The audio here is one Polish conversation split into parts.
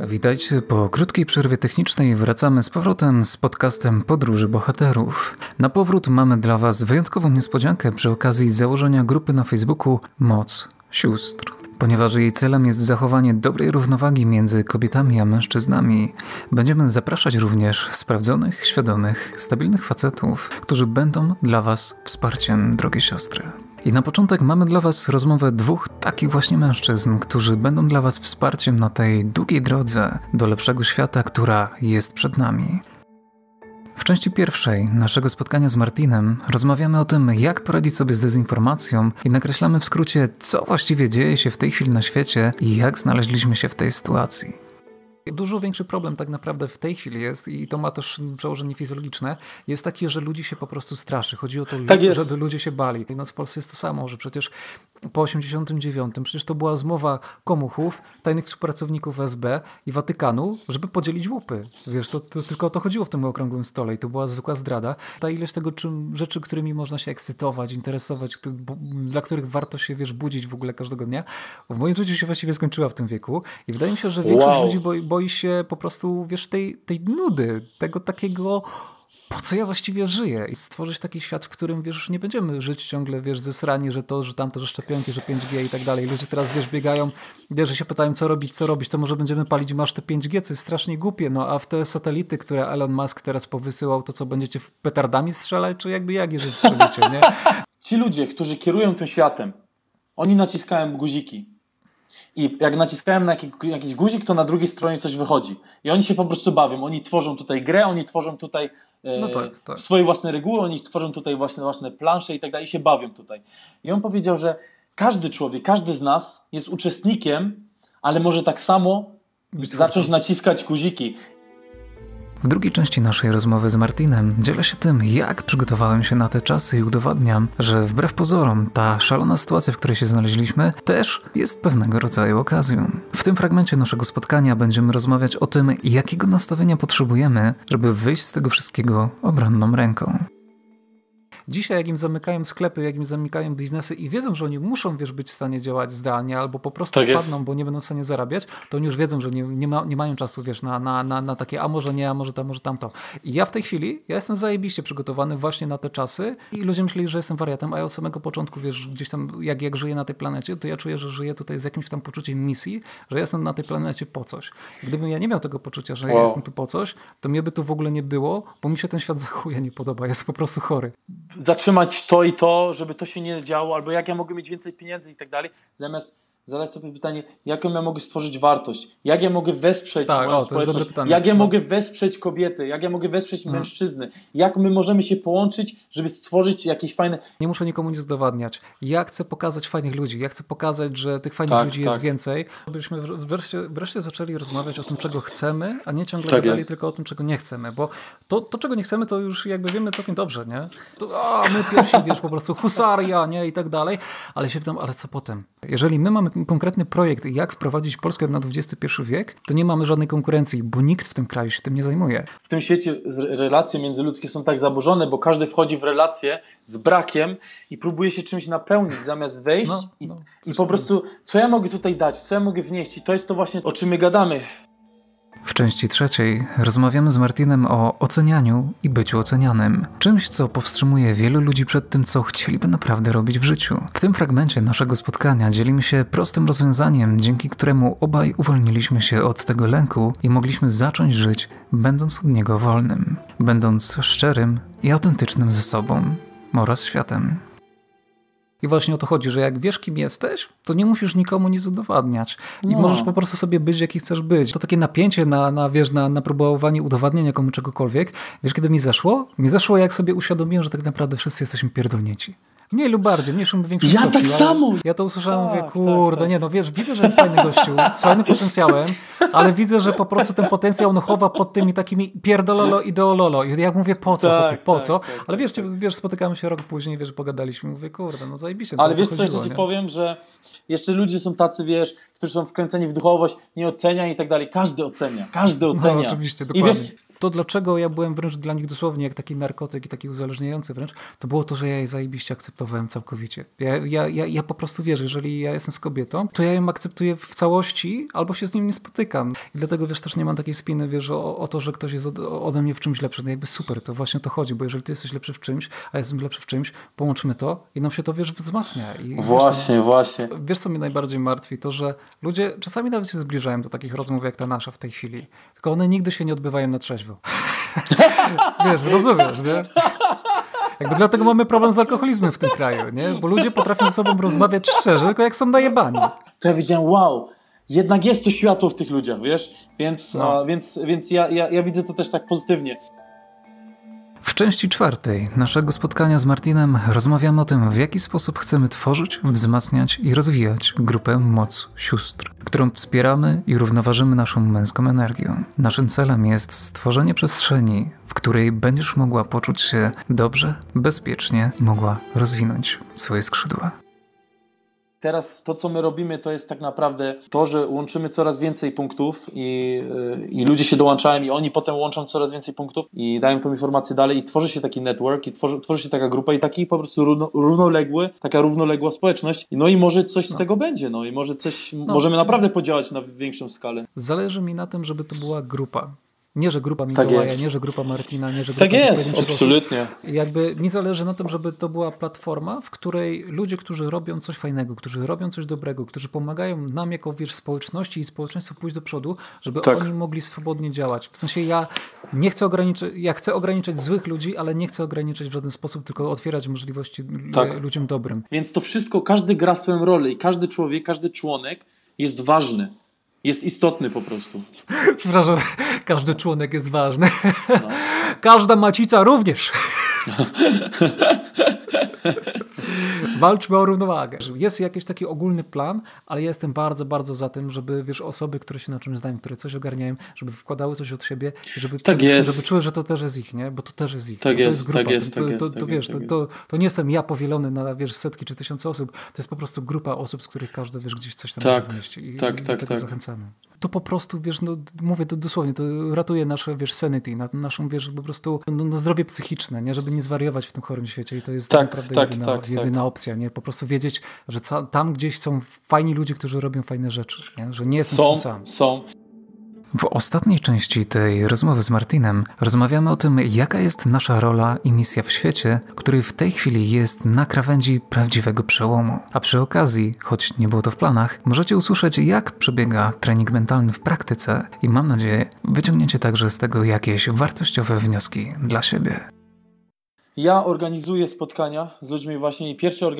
Witajcie po krótkiej przerwie technicznej. Wracamy z powrotem z podcastem Podróży Bohaterów. Na powrót mamy dla Was wyjątkową niespodziankę przy okazji założenia grupy na Facebooku Moc Sióstr. Ponieważ jej celem jest zachowanie dobrej równowagi między kobietami a mężczyznami, będziemy zapraszać również sprawdzonych, świadomych, stabilnych facetów, którzy będą dla Was wsparciem, drogie siostry. I na początek mamy dla Was rozmowę dwóch takich właśnie mężczyzn, którzy będą dla Was wsparciem na tej długiej drodze do lepszego świata, która jest przed nami. W części pierwszej naszego spotkania z Martinem rozmawiamy o tym, jak poradzić sobie z dezinformacją i nakreślamy w skrócie, co właściwie dzieje się w tej chwili na świecie i jak znaleźliśmy się w tej sytuacji. Dużo większy problem tak naprawdę w tej chwili jest i to ma też przełożenie fizjologiczne, jest takie, że ludzi się po prostu straszy. Chodzi o to, Tak żeby ludzie się bali. I nas w Polsce jest to samo, że przecież po 89 przecież to była zmowa komuchów, tajnych współpracowników SB i Watykanu, żeby podzielić łupy. Wiesz, to, to tylko o to chodziło w tym okrągłym stole i to była zwykła zdrada. Ta ilość tego czym, rzeczy, którymi można się ekscytować, interesować, dla których warto się, wiesz, budzić w ogóle każdego dnia, w moim życiu się właściwie skończyła w tym wieku i wydaje mi się, że większość Wow. ludzi boi, boi się po prostu, wiesz, tej, tej nudy, tego takiego po co ja właściwie żyję? I stworzyć taki świat, w którym, wiesz, już nie będziemy żyć ciągle, wiesz, zesrani, że to, że tamto, że szczepionki, że 5G i tak dalej. Ludzie teraz, wiesz, biegają, wiesz, że się pytają, co robić, co robić, to może będziemy palić masz te 5G, co jest strasznie głupie, no a w te satelity, które Elon Musk teraz powysyłał, to co, będziecie w petardami strzelać, czy jakby jak je zestrzelicie, nie? Ci ludzie, którzy kierują tym światem, oni naciskają guziki. I jak naciskają na jakiś, guzik, to na drugiej stronie coś wychodzi. I oni się po prostu bawią. Oni tworzą tutaj grę, oni tworzą tutaj e, No tak, tak. swoje własne reguły, oni tworzą tutaj własne, własne plansze i tak dalej, i się bawią tutaj. I on powiedział, że każdy człowiek, każdy z nas jest uczestnikiem, ale może tak samo zacząć naciskać guziki. W drugiej części naszej rozmowy z Martinem dzielę się tym, jak przygotowałem się na te czasy i udowadniam, że wbrew pozorom ta szalona sytuacja, w której się znaleźliśmy, też jest pewnego rodzaju okazją. W tym fragmencie naszego spotkania będziemy rozmawiać o tym, jakiego nastawienia potrzebujemy, żeby wyjść z tego wszystkiego obronną ręką. Dzisiaj, jak im zamykają sklepy, jak im zamykają biznesy i wiedzą, że oni muszą, wiesz, być w stanie działać zdalnie albo po prostu Tak padną, bo nie będą w stanie zarabiać, to oni już wiedzą, że nie, nie, ma, nie mają czasu, wiesz, na, na, na, na takie, a może nie, a może a może tamto. I ja w tej chwili, ja jestem zajebiście przygotowany właśnie na te czasy i ludzie myśleli, że jestem wariatem, a ja od samego początku, wiesz, gdzieś tam, jak, jak żyję na tej planecie, to ja czuję, że żyję tutaj z jakimś tam poczuciem misji, że ja jestem na tej planecie po coś. Gdybym ja nie miał tego poczucia, że ja Wow. jestem tu po coś, to mnie by tu w ogóle nie było, bo mi się ten świat za chuja nie podoba, jest po prostu chory. Zatrzymać to i to, żeby to się nie działo, albo jak ja mogę mieć więcej pieniędzy i tak dalej, zamiast zadać sobie pytanie, jaką ja mogę stworzyć wartość, jak ja mogę wesprzeć Tak, moją o, to jest dobre społeczność, pytanie. jak ja No. mogę wesprzeć kobiety, jak ja mogę wesprzeć Mhm. mężczyzny, jak my możemy się połączyć, żeby stworzyć jakieś fajne... Nie muszę nikomu nic udowadniać. Ja chcę pokazać fajnych ludzi. Ja chcę pokazać, że tych fajnych Tak, ludzi jest tak. więcej. Żebyśmy wreszcie, wreszcie zaczęli rozmawiać o tym, czego chcemy, a nie ciągle Tak gadali jest. tylko o tym, czego nie chcemy. Bo to, to, czego nie chcemy, to już jakby wiemy całkiem dobrze, nie? To, a, my pierwsi, wiesz, po prostu husaria, nie? I tak dalej. Ale się pytam, ale co potem? Jeżeli my mamy konkretny projekt, jak wprowadzić Polskę na XXI wiek, to nie mamy żadnej konkurencji, bo nikt w tym kraju się tym nie zajmuje. W tym świecie relacje międzyludzkie są tak zaburzone, bo każdy wchodzi w relacje z brakiem i próbuje się czymś napełnić, zamiast wejść No, i, no, i coś po prostu, co ja mogę tutaj dać, co ja mogę wnieść i to jest to właśnie, o czym my gadamy. W części trzeciej rozmawiamy z Martinem o ocenianiu i byciu ocenianym. Czymś, co powstrzymuje wielu ludzi przed tym, co chcieliby naprawdę robić w życiu. W tym fragmencie naszego spotkania dzielimy się prostym rozwiązaniem, dzięki któremu obaj uwolniliśmy się od tego lęku i mogliśmy zacząć żyć, będąc od niego wolnym, będąc szczerym i autentycznym ze sobą oraz światem. I właśnie o to chodzi, że jak wiesz, kim jesteś, to nie musisz nikomu nic udowadniać. I No. możesz po prostu sobie być, jaki chcesz być. To takie napięcie na, na, wiesz, na, na próbowanie udowadniania komu czegokolwiek. Wiesz, kiedy mi zeszło? Mi zeszło, jak sobie uświadomiłem, że tak naprawdę wszyscy jesteśmy pierdolnięci. Mniej lub bardziej, mniejszym lub większym Ja stopniu, tak samo! Ja to usłyszałem, Tak, mówię, tak, kurde, tak. nie no, wiesz, widzę, że jest fajny gościu, z fajnym potencjałem, ale widzę, że po prostu ten potencjał no, chowa pod tymi takimi pierdololo ideololo. I jak mówię, po co, Tak, chłopie, po tak, co? tak, ale tak, wiesz, tak. wiesz, spotykamy się rok później, wiesz, pogadaliśmy, mówię, kurde, no zajebiście, to Ale wiesz co, chodziło, jeszcze ci nie? powiem, że jeszcze ludzie są tacy, wiesz, którzy są wkręceni w duchowość, nie ocenia i tak dalej. Każdy ocenia, każdy No, ocenia. oczywiście, I dokładnie. wiesz, to, dlaczego ja byłem wręcz dla nich dosłownie jak taki narkotyk i taki uzależniający wręcz, to było to, że ja je zajebiście akceptowałem całkowicie. Ja, ja, ja, ja po prostu wierzę, jeżeli ja jestem z kobietą, to ja ją akceptuję w całości albo się z nim nie spotykam. I dlatego, wiesz, też nie mam takiej spiny, wiesz, o, o to, że ktoś jest ode mnie w czymś lepszy. No jakby super, to właśnie to chodzi, bo jeżeli ty jesteś lepszy w czymś, a ja jestem lepszy w czymś, połączymy to i nam się to, wiesz, wzmacnia. I, właśnie, wiesz, to, właśnie. Wiesz, co mnie najbardziej martwi? To, że ludzie czasami nawet się zbliżają do takich rozmów jak ta nasza w tej chwili, tylko one nigdy się nie odbywają na trzeźwo. wiesz, rozumiesz, nie? Jakby dlatego mamy problem z alkoholizmem w tym kraju, nie? Bo ludzie potrafią ze sobą rozmawiać szczerze, tylko jak są najebani. To ja wiedziałem, wow, jednak jest to światło w tych ludziach, wiesz? Więc, no. a, więc, więc ja, ja, ja widzę to też tak pozytywnie. W części czwartej naszego spotkania z Martinem rozmawiamy o tym, w jaki sposób chcemy tworzyć, wzmacniać i rozwijać grupę Moc Sióstr, którą wspieramy i równoważymy naszą męską energią. Naszym celem jest stworzenie przestrzeni, w której będziesz mogła poczuć się dobrze, bezpiecznie i mogła rozwinąć swoje skrzydła. Teraz to, co my robimy, to jest tak naprawdę to, że łączymy coraz więcej punktów i, y, i ludzie się dołączają i oni potem łączą coraz więcej punktów i dają tą informację dalej i tworzy się taki network i tworzy, tworzy się taka grupa i taki po prostu równo, równoległy, taka równoległa społeczność. No i może coś no. z tego będzie, no i może coś, no. możemy naprawdę podziałać na większą skalę. Zależy mi na tym, żeby to była grupa. Nie, że grupa tak Mikołaja, tak nie, że grupa Martina, nie, że grupa Tak jest, absolutnie. Osób. Jakby mi zależy na tym, żeby to była platforma, w której ludzie, którzy robią coś fajnego, którzy robią coś dobrego, którzy pomagają nam jako wiesz, społeczności i społeczeństwu pójść do przodu, żeby tak. oni mogli swobodnie działać. W sensie ja nie chcę ograniczać, ja chcę ograniczać złych ludzi, ale nie chcę ograniczać w żaden sposób, tylko otwierać możliwości tak. ludziom dobrym. Więc to wszystko, każdy gra swoją rolę i każdy człowiek, każdy członek jest ważny. Jest istotny po prostu. Przepraszam, każdy członek jest ważny. No. Każda macica również. Walczmy o równowagę. Jest jakiś taki ogólny plan, ale ja jestem bardzo, bardzo za tym, żeby wiesz, osoby, które się na czymś znają, które coś ogarniają, żeby wkładały coś od siebie, żeby, tak żeby czuły, że to też jest ich, nie? Bo to też jest ich. Tak jest, to jest grupa. Tak jest, to, tak to, jest, to, tak wiesz, to, to, to, nie jestem ja powielony na wiesz, setki czy tysiące osób. To jest po prostu grupa osób, z których każdy wiesz, gdzieś coś tam tak, może wnieść. I, tak, i tak, do tego tak. zachęcamy to po prostu, wiesz, no, mówię to dosłownie, to ratuje nasze, wiesz, sanity, naszą, wiesz, po prostu no, no, zdrowie psychiczne, nie, żeby nie zwariować w tym chorym świecie i to jest tak, naprawdę tak, jedyna, tak, jedyna tak. opcja, nie, po prostu wiedzieć, że tam gdzieś są fajni ludzie, którzy robią fajne rzeczy, nie? że nie jestem są, sam. Są, w ostatniej części tej rozmowy z Martinem rozmawiamy o tym, jaka jest nasza rola i misja w świecie, który w tej chwili jest na krawędzi prawdziwego przełomu. A przy okazji, choć nie było to w planach, możecie usłyszeć, jak przebiega trening mentalny w praktyce i mam nadzieję, wyciągniecie także z tego jakieś wartościowe wnioski dla siebie. Ja organizuję spotkania z ludźmi właśnie i pierwsze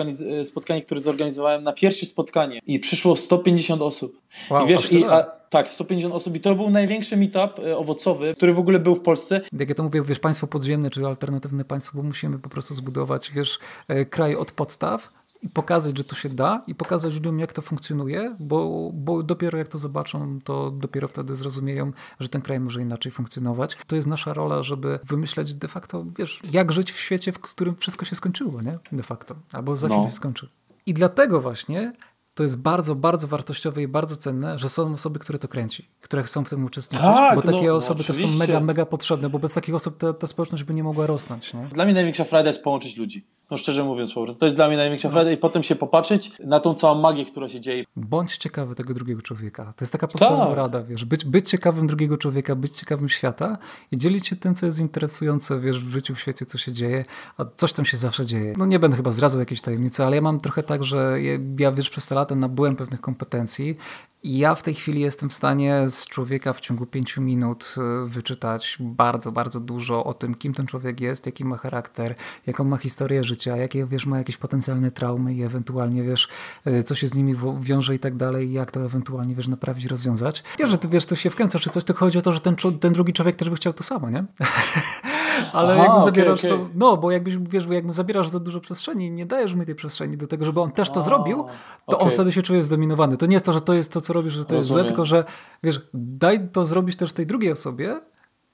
e, spotkanie, które zorganizowałem na pierwsze spotkanie i przyszło 150 osób. Wow, I wiesz, i, a, tak, 150 osób i to był największy meetup e, owocowy, który w ogóle był w Polsce. Jak ja to mówię, wiesz, państwo podziemne czy alternatywne państwo, bo musimy po prostu zbudować, wiesz, e, kraj od podstaw, i pokazać, że to się da i pokazać ludziom, jak to funkcjonuje, bo, bo dopiero jak to zobaczą, to dopiero wtedy zrozumieją, że ten kraj może inaczej funkcjonować. To jest nasza rola, żeby wymyśleć de facto, wiesz, jak żyć w świecie, w którym wszystko się skończyło, nie? De facto. Albo za chwilę no. się skończy. I dlatego właśnie to jest bardzo, bardzo wartościowe i bardzo cenne, że są osoby, które to kręci, które chcą w tym uczestniczyć, tak, bo takie no, osoby no, to są mega, mega potrzebne, bo bez takich osób ta, ta społeczność by nie mogła rosnąć. Nie? Dla mnie największa frajda jest połączyć ludzi. No szczerze mówiąc po prostu. To jest dla mnie największa frajda i potem się popatrzeć na tą całą magię, która się dzieje. Bądź ciekawy tego drugiego człowieka. To jest taka podstawowa tak. rada, wiesz. Być, być ciekawym drugiego człowieka, być ciekawym świata i dzielić się tym, co jest interesujące, wiesz, w życiu, w świecie, co się dzieje, a coś tam się zawsze dzieje. No nie będę chyba zdradzał jakiejś tajemnicy, ale ja mam trochę tak, że ja, wiesz, przez te lata nabyłem pewnych kompetencji ja w tej chwili jestem w stanie z człowieka w ciągu pięciu minut e, wyczytać bardzo, bardzo dużo o tym, kim ten człowiek jest, jaki ma charakter, jaką ma historię życia, jakie, wiesz, ma jakieś potencjalne traumy i ewentualnie, wiesz, e, co się z nimi wiąże i tak dalej, i jak to ewentualnie, wiesz, naprawić, rozwiązać. Ja, że ty, wiesz, to się wkręcasz czy coś, tylko chodzi o to, że ten, ten drugi człowiek też by chciał to samo, nie? Ale Aha, jakby okay, zabierasz okay. to, no, bo jakbyś, wiesz, jakby zabierasz za dużo przestrzeni, nie dajesz mi tej przestrzeni do tego, żeby on też to A, zrobił, to okay. on wtedy się czuje zdominowany. To nie jest to, że to jest to, co robisz, że to Rozumiem. jest złe, tylko że, wiesz, daj to zrobić też tej drugiej osobie,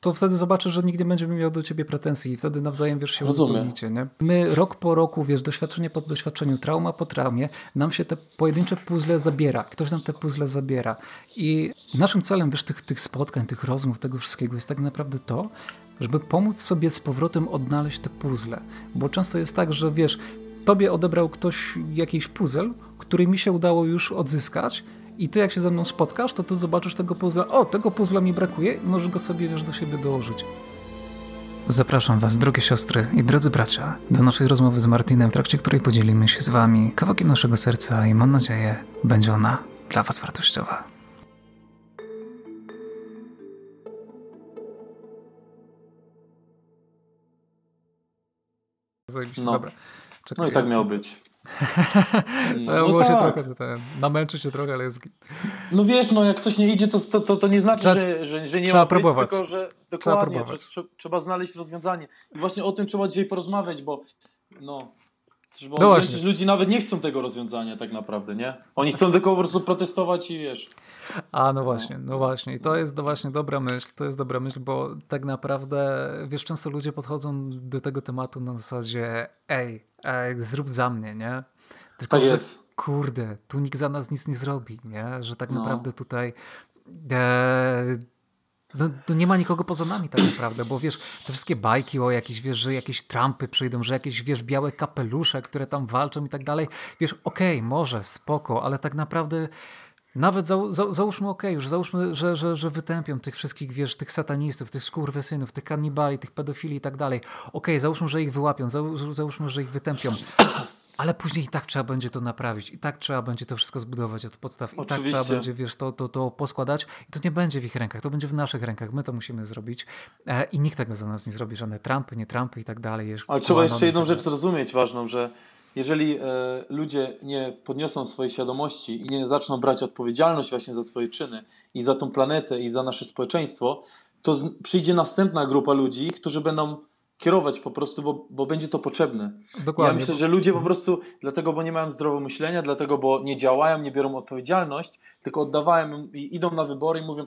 to wtedy zobaczysz, że nikt nie będzie miał do ciebie pretensji i wtedy nawzajem, wiesz, się uzupełnicie, nie? My rok po roku, wiesz, doświadczenie po doświadczeniu, trauma po traumie, nam się te pojedyncze puzzle zabiera. Ktoś nam te puzzle zabiera. I naszym celem, wiesz, tych, tych spotkań, tych rozmów, tego wszystkiego jest tak naprawdę to, żeby pomóc sobie z powrotem odnaleźć te puzzle. Bo często jest tak, że wiesz, tobie odebrał ktoś jakiś puzzle, który mi się udało już odzyskać i ty jak się ze mną spotkasz, to ty zobaczysz tego puzzla, o, tego puzzla mi brakuje i możesz go sobie, wiesz, do siebie dołożyć. Zapraszam Was, drogie siostry i drodzy bracia, do naszej rozmowy z Martinem, w trakcie której podzielimy się z Wami kawałkiem naszego serca i mam nadzieję, będzie ona dla Was wartościowa. Zajebiście, no. dobra. Czekaj, no i tak miało być. no, no tak. się trochę, ten, namęczy się trochę, ale jest... No wiesz, no jak coś nie idzie, to, to, to nie znaczy, trzeba, że, że, że nie trzeba ma próbować. tylko że trzeba próbować. Trzeba, trzeba znaleźć rozwiązanie. I właśnie o tym trzeba dzisiaj porozmawiać, bo no, bo no ludzi nawet nie chcą tego rozwiązania tak naprawdę, nie? Oni chcą tylko po prostu protestować i wiesz. A no właśnie, no właśnie. I to jest właśnie dobra myśl, to jest dobra myśl, bo tak naprawdę, wiesz, często ludzie podchodzą do tego tematu na zasadzie ej, ej zrób za mnie, nie? Tylko, że kurde, tu nikt za nas nic nie zrobi, nie? Że tak no. naprawdę tutaj e, no, no, nie ma nikogo poza nami tak naprawdę, bo wiesz, te wszystkie bajki o jakieś, wiesz, że jakieś Trumpy przyjdą, że jakieś, wiesz, białe kapelusze, które tam walczą i tak dalej. Wiesz, okej, okay, może, spoko, ale tak naprawdę nawet za, za, załóżmy, okej, okay, już załóżmy, że, że, że wytępią tych wszystkich, wiesz, tych satanistów, tych skurwysynów, tych kanibali, tych pedofili i tak dalej. Okej, okay, załóżmy, że ich wyłapią, załóżmy, że ich wytępią. Ale później i tak trzeba będzie to naprawić, i tak trzeba będzie to wszystko zbudować od podstaw, i tak trzeba będzie, wiesz, to, to, to poskładać. I to nie będzie w ich rękach, to będzie w naszych rękach. My to musimy zrobić. E, I nikt tego za nas nie zrobi, żadne Trumpy, nie Trumpy i tak dalej. Ale trzeba jeszcze jedną tak rzecz zrozumieć ważną, że jeżeli e, ludzie nie podniosą swojej świadomości i nie zaczną brać odpowiedzialność właśnie za swoje czyny i za tą planetę i za nasze społeczeństwo, to przyjdzie następna grupa ludzi, którzy będą kierować po prostu, bo, bo będzie to potrzebne. Dokładnie. Ja myślę, że ludzie po prostu dlatego, bo nie mają zdrowego myślenia, dlatego, bo nie działają, nie biorą odpowiedzialność, tylko oddawają i idą na wybory i mówią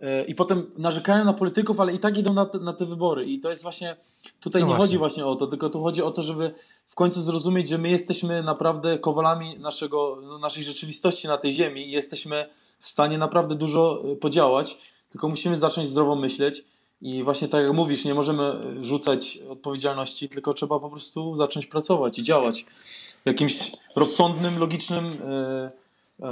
yy, i potem narzekają na polityków, ale i tak idą na te, na te wybory i to jest właśnie, tutaj no nie właśnie. chodzi właśnie o to, tylko tu chodzi o to, żeby w końcu zrozumieć, że my jesteśmy naprawdę kowalami naszego, no, naszej rzeczywistości na tej ziemi i jesteśmy w stanie naprawdę dużo e, podziałać, tylko musimy zacząć zdrowo myśleć i właśnie tak jak mówisz, nie możemy rzucać odpowiedzialności, tylko trzeba po prostu zacząć pracować i działać jakimś rozsądnym, logicznym yy, yy,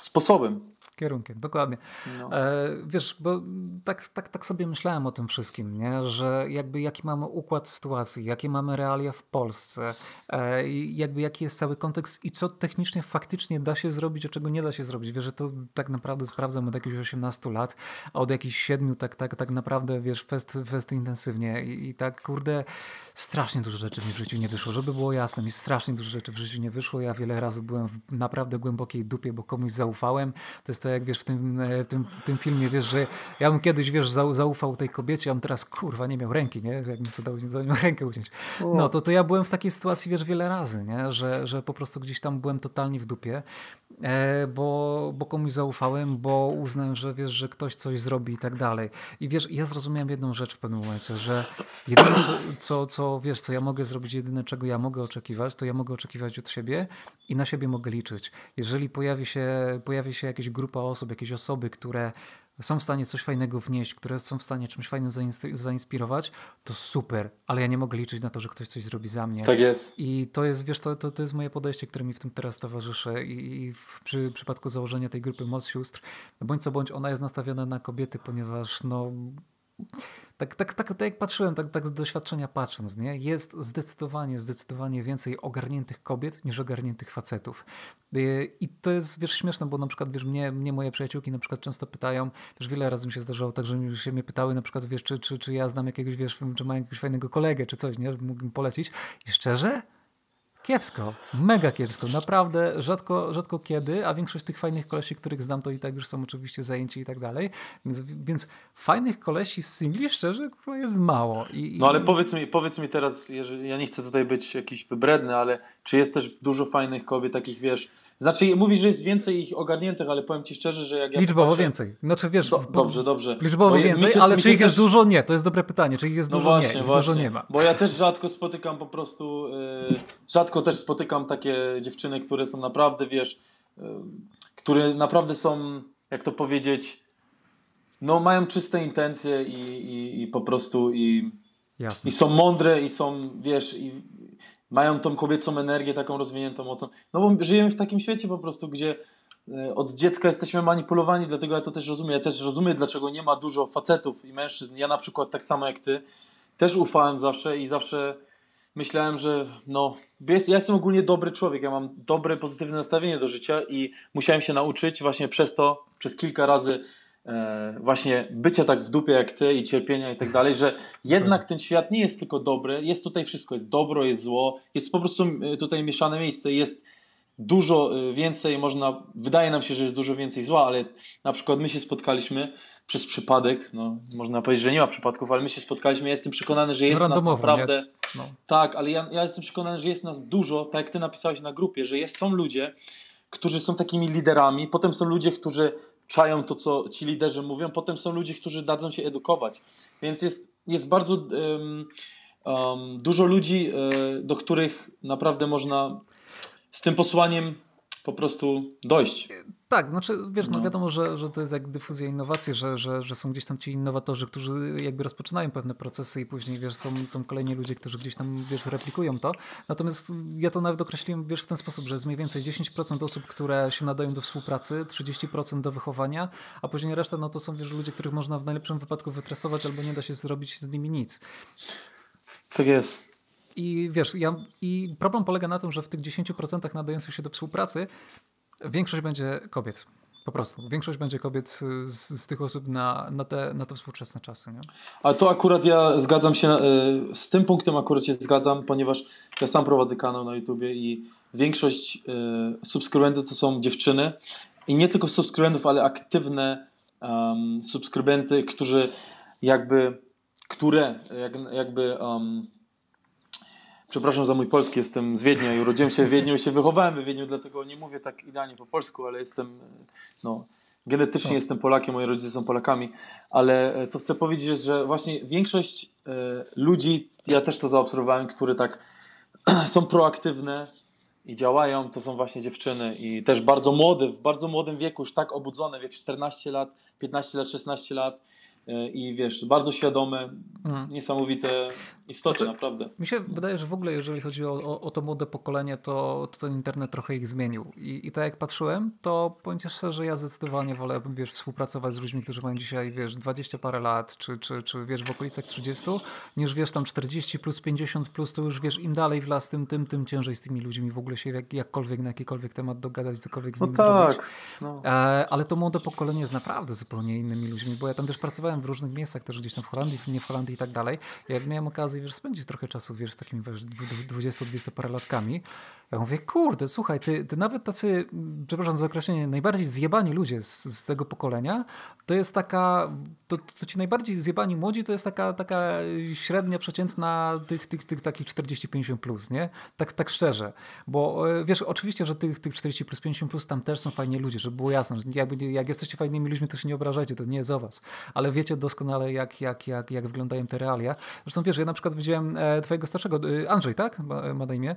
sposobem kierunkiem, dokładnie. No. E, wiesz, bo tak, tak, tak sobie myślałem o tym wszystkim, nie? że jakby jaki mamy układ sytuacji, jakie mamy realia w Polsce, e, jakby jaki jest cały kontekst i co technicznie faktycznie da się zrobić, a czego nie da się zrobić. Wiesz, że to tak naprawdę sprawdzam od jakichś 18 lat, a od jakichś 7 tak, tak, tak naprawdę, wiesz, fest, fest intensywnie I, i tak, kurde, strasznie dużo rzeczy mi w życiu nie wyszło, żeby było jasne, mi strasznie dużo rzeczy w życiu nie wyszło, ja wiele razy byłem w naprawdę głębokiej dupie, bo komuś zaufałem, to jest to jak wiesz w tym, e, w tym, w tym filmie, wiesz, że ja bym kiedyś, wiesz, zaufał tej kobiecie, a on teraz, kurwa, nie miał ręki, nie, jak mi sobie dał za nią rękę uciąć. No, to, to ja byłem w takiej sytuacji, wiesz, wiele razy, nie, że, że po prostu gdzieś tam byłem totalnie w dupie, bo, bo komuś zaufałem, bo uznałem, że wiesz, że ktoś coś zrobi i tak dalej. I wiesz, ja zrozumiałem jedną rzecz w pewnym momencie, że jedyne, co, co, co wiesz, co ja mogę zrobić, jedyne, czego ja mogę oczekiwać, to ja mogę oczekiwać od siebie i na siebie mogę liczyć. Jeżeli pojawi się, pojawi się jakaś grupa osób, jakieś osoby, które są w stanie coś fajnego wnieść, które są w stanie czymś fajnym zainspirować, to super, ale ja nie mogę liczyć na to, że ktoś coś zrobi za mnie. Tak jest. I to jest, wiesz, to, to, to jest moje podejście, które mi w tym teraz towarzyszy i, i w przy przypadku założenia tej grupy Moc Sióstr, no bądź co bądź, ona jest nastawiona na kobiety, ponieważ no tak, tak, tak, tak jak patrzyłem, tak, tak z doświadczenia patrząc, nie? jest zdecydowanie, zdecydowanie więcej ogarniętych kobiet niż ogarniętych facetów. Y, I to jest, wiesz, śmieszne, bo na przykład, wiesz, mnie, mnie moje przyjaciółki na przykład często pytają, wiesz, wiele razy mi się zdarzało tak, że się mnie pytały na przykład, wiesz, czy, czy, czy ja znam jakiegoś, wiesz, czy mam jakiegoś fajnego kolegę, czy coś, nie, mógłbym polecić. I szczerze? Kiepsko, mega kiepsko, naprawdę rzadko, rzadko kiedy, a większość tych fajnych kolesi, których znam, to i tak już są oczywiście zajęci i tak dalej, więc, więc fajnych kolesi z singli szczerze jest mało. I, no ale powiedz mi, powiedz mi teraz, jeżeli, ja nie chcę tutaj być jakiś wybredny, ale czy jest też dużo fajnych kobiet, takich wiesz, Znaczy, mówisz, że jest więcej ich ogarniętych, ale powiem ci szczerze, że jak ja Liczbowo popatrzę- więcej. Znaczy wiesz, Do, dobrze, dobrze. liczbowo więcej, się- ale czy ich jest też- dużo? Nie, to jest dobre pytanie. Czy ich jest No dużo? właśnie, nie, właśnie. dużo nie ma. Bo ja też rzadko spotykam po prostu, y, rzadko też spotykam takie dziewczyny, które są naprawdę, wiesz, y, które naprawdę są, jak to powiedzieć, no mają czyste intencje i, i, i po prostu i, Jasne. i są mądre i są, wiesz, i mają tą kobiecą energię taką rozwiniętą mocno. No bo żyjemy w takim świecie po prostu, gdzie e, od dziecka jesteśmy manipulowani, dlatego ja to też rozumiem. Ja też rozumiem, dlaczego nie ma dużo facetów i mężczyzn. Ja na przykład tak samo jak ty, też ufałem zawsze i zawsze myślałem, że no, ja jestem ogólnie dobry człowiek, ja mam dobre, pozytywne nastawienie do życia i musiałem się nauczyć właśnie przez to, przez kilka razy właśnie bycia tak w dupie jak ty i cierpienia i tak dalej, że jednak ten świat nie jest tylko dobry, jest tutaj wszystko, jest dobro, jest zło, jest po prostu e, tutaj mieszane miejsce, jest dużo e, więcej, można, wydaje nam się, że jest dużo więcej zła, ale na przykład my się spotkaliśmy przez przypadek, no można powiedzieć, że nie ma przypadków, ale my się spotkaliśmy, ja jestem przekonany, że jest nas randomowo, naprawdę... No. Tak, ale ja, ja jestem przekonany, że jest nas dużo, tak jak ty napisałeś na grupie, że jest, są ludzie, którzy są takimi liderami, potem są ludzie, którzy czają to, co ci liderzy mówią, potem są ludzie, którzy dadzą się edukować. Więc jest, jest bardzo um, um, dużo ludzi, e, do których naprawdę można z tym posłaniem po prostu dojść. Tak, znaczy wiesz, no, No. wiadomo, że, że to jest jak dyfuzja innowacji, że, że, że są gdzieś tam ci innowatorzy, którzy jakby rozpoczynają pewne procesy i później wiesz, są, są kolejni ludzie, którzy gdzieś tam wiesz, replikują to. Natomiast ja to nawet określiłem wiesz, w ten sposób, że jest mniej więcej 10% osób, które się nadają do współpracy, 30% do wychowania, a później reszta no to są wiesz, ludzie, których można w najlepszym wypadku wytresować albo nie da się zrobić z nimi nic. Tak jest. I wiesz, ja, i problem polega na tym, że w tych 10% nadających się do współpracy większość będzie kobiet. Po prostu. Większość będzie kobiet z, z tych osób na, na, te, na te współczesne czasy. Nie? A to akurat ja zgadzam się, e, z tym punktem akurat się zgadzam, ponieważ ja sam prowadzę kanał na YouTubie i większość e, subskrybentów to są dziewczyny i nie tylko subskrybentów, ale aktywne um, subskrybenty, którzy jakby, które jak, jakby um, Przepraszam za mój polski, jestem z Wiednia i urodziłem się w Wiedniu i się wychowałem w Wiedniu, dlatego nie mówię tak idealnie po polsku, ale jestem, no, genetycznie O. jestem Polakiem, moi rodzice są Polakami, ale e, co chcę powiedzieć jest, że właśnie większość e, ludzi, ja też to zaobserwowałem, które tak są proaktywne i działają, to są właśnie dziewczyny i też bardzo młode, w bardzo młodym wieku, już tak obudzone, wiesz, 14 lat, 15 lat, 16 lat i wiesz, bardzo świadome, Mhm. niesamowite istoty, Znaczy- naprawdę. Mi się wydaje, że w ogóle jeżeli chodzi o, o, o to młode pokolenie, to, to ten internet trochę ich zmienił. I, I tak jak patrzyłem, to powiem ci szczerze, ja zdecydowanie wolę wiesz, współpracować z ludźmi, którzy mają dzisiaj wiesz, 20 parę lat, czy, czy, czy wiesz, w okolicach 30, niż wiesz tam 40 plus 50 plus, to już wiesz, im dalej w las, tym, tym, tym ciężej z tymi ludźmi w ogóle się jak, jakkolwiek na jakikolwiek temat dogadać, cokolwiek z No nimi zrobić. tak. No. E, ale to młode pokolenie jest naprawdę zupełnie innymi ludźmi, bo ja tam też pracowałem w różnych miejscach, też gdzieś tam w Holandii, nie w Holandii i tak dalej. Jak miałem okazję, wiesz, spędzić trochę czasu, wiesz, z takimi wiesz, 20-20 parę latkami, ja mówię, kurde, słuchaj, ty, ty nawet tacy, przepraszam za określenie, najbardziej zjebani ludzie z, z tego pokolenia, to jest taka, to, to ci najbardziej zjebani młodzi, to jest taka, taka średnia, przeciętna tych, tych, tych takich 40-50 plus, nie? Tak, tak szczerze, bo e, wiesz, oczywiście, że tych, tych 40 plus 50 plus tam też są fajni ludzie, żeby było jasne, że nie- jak jesteście fajnymi ludźmi, to się nie obrażajcie, to nie jest o was, ale wiecie doskonale, jak, jak, jak, jak wyglądają te realia. Zresztą wiesz, ja na przykład widziałem e, twojego starszego, e, Andrzej, tak? Ma, ma na imię?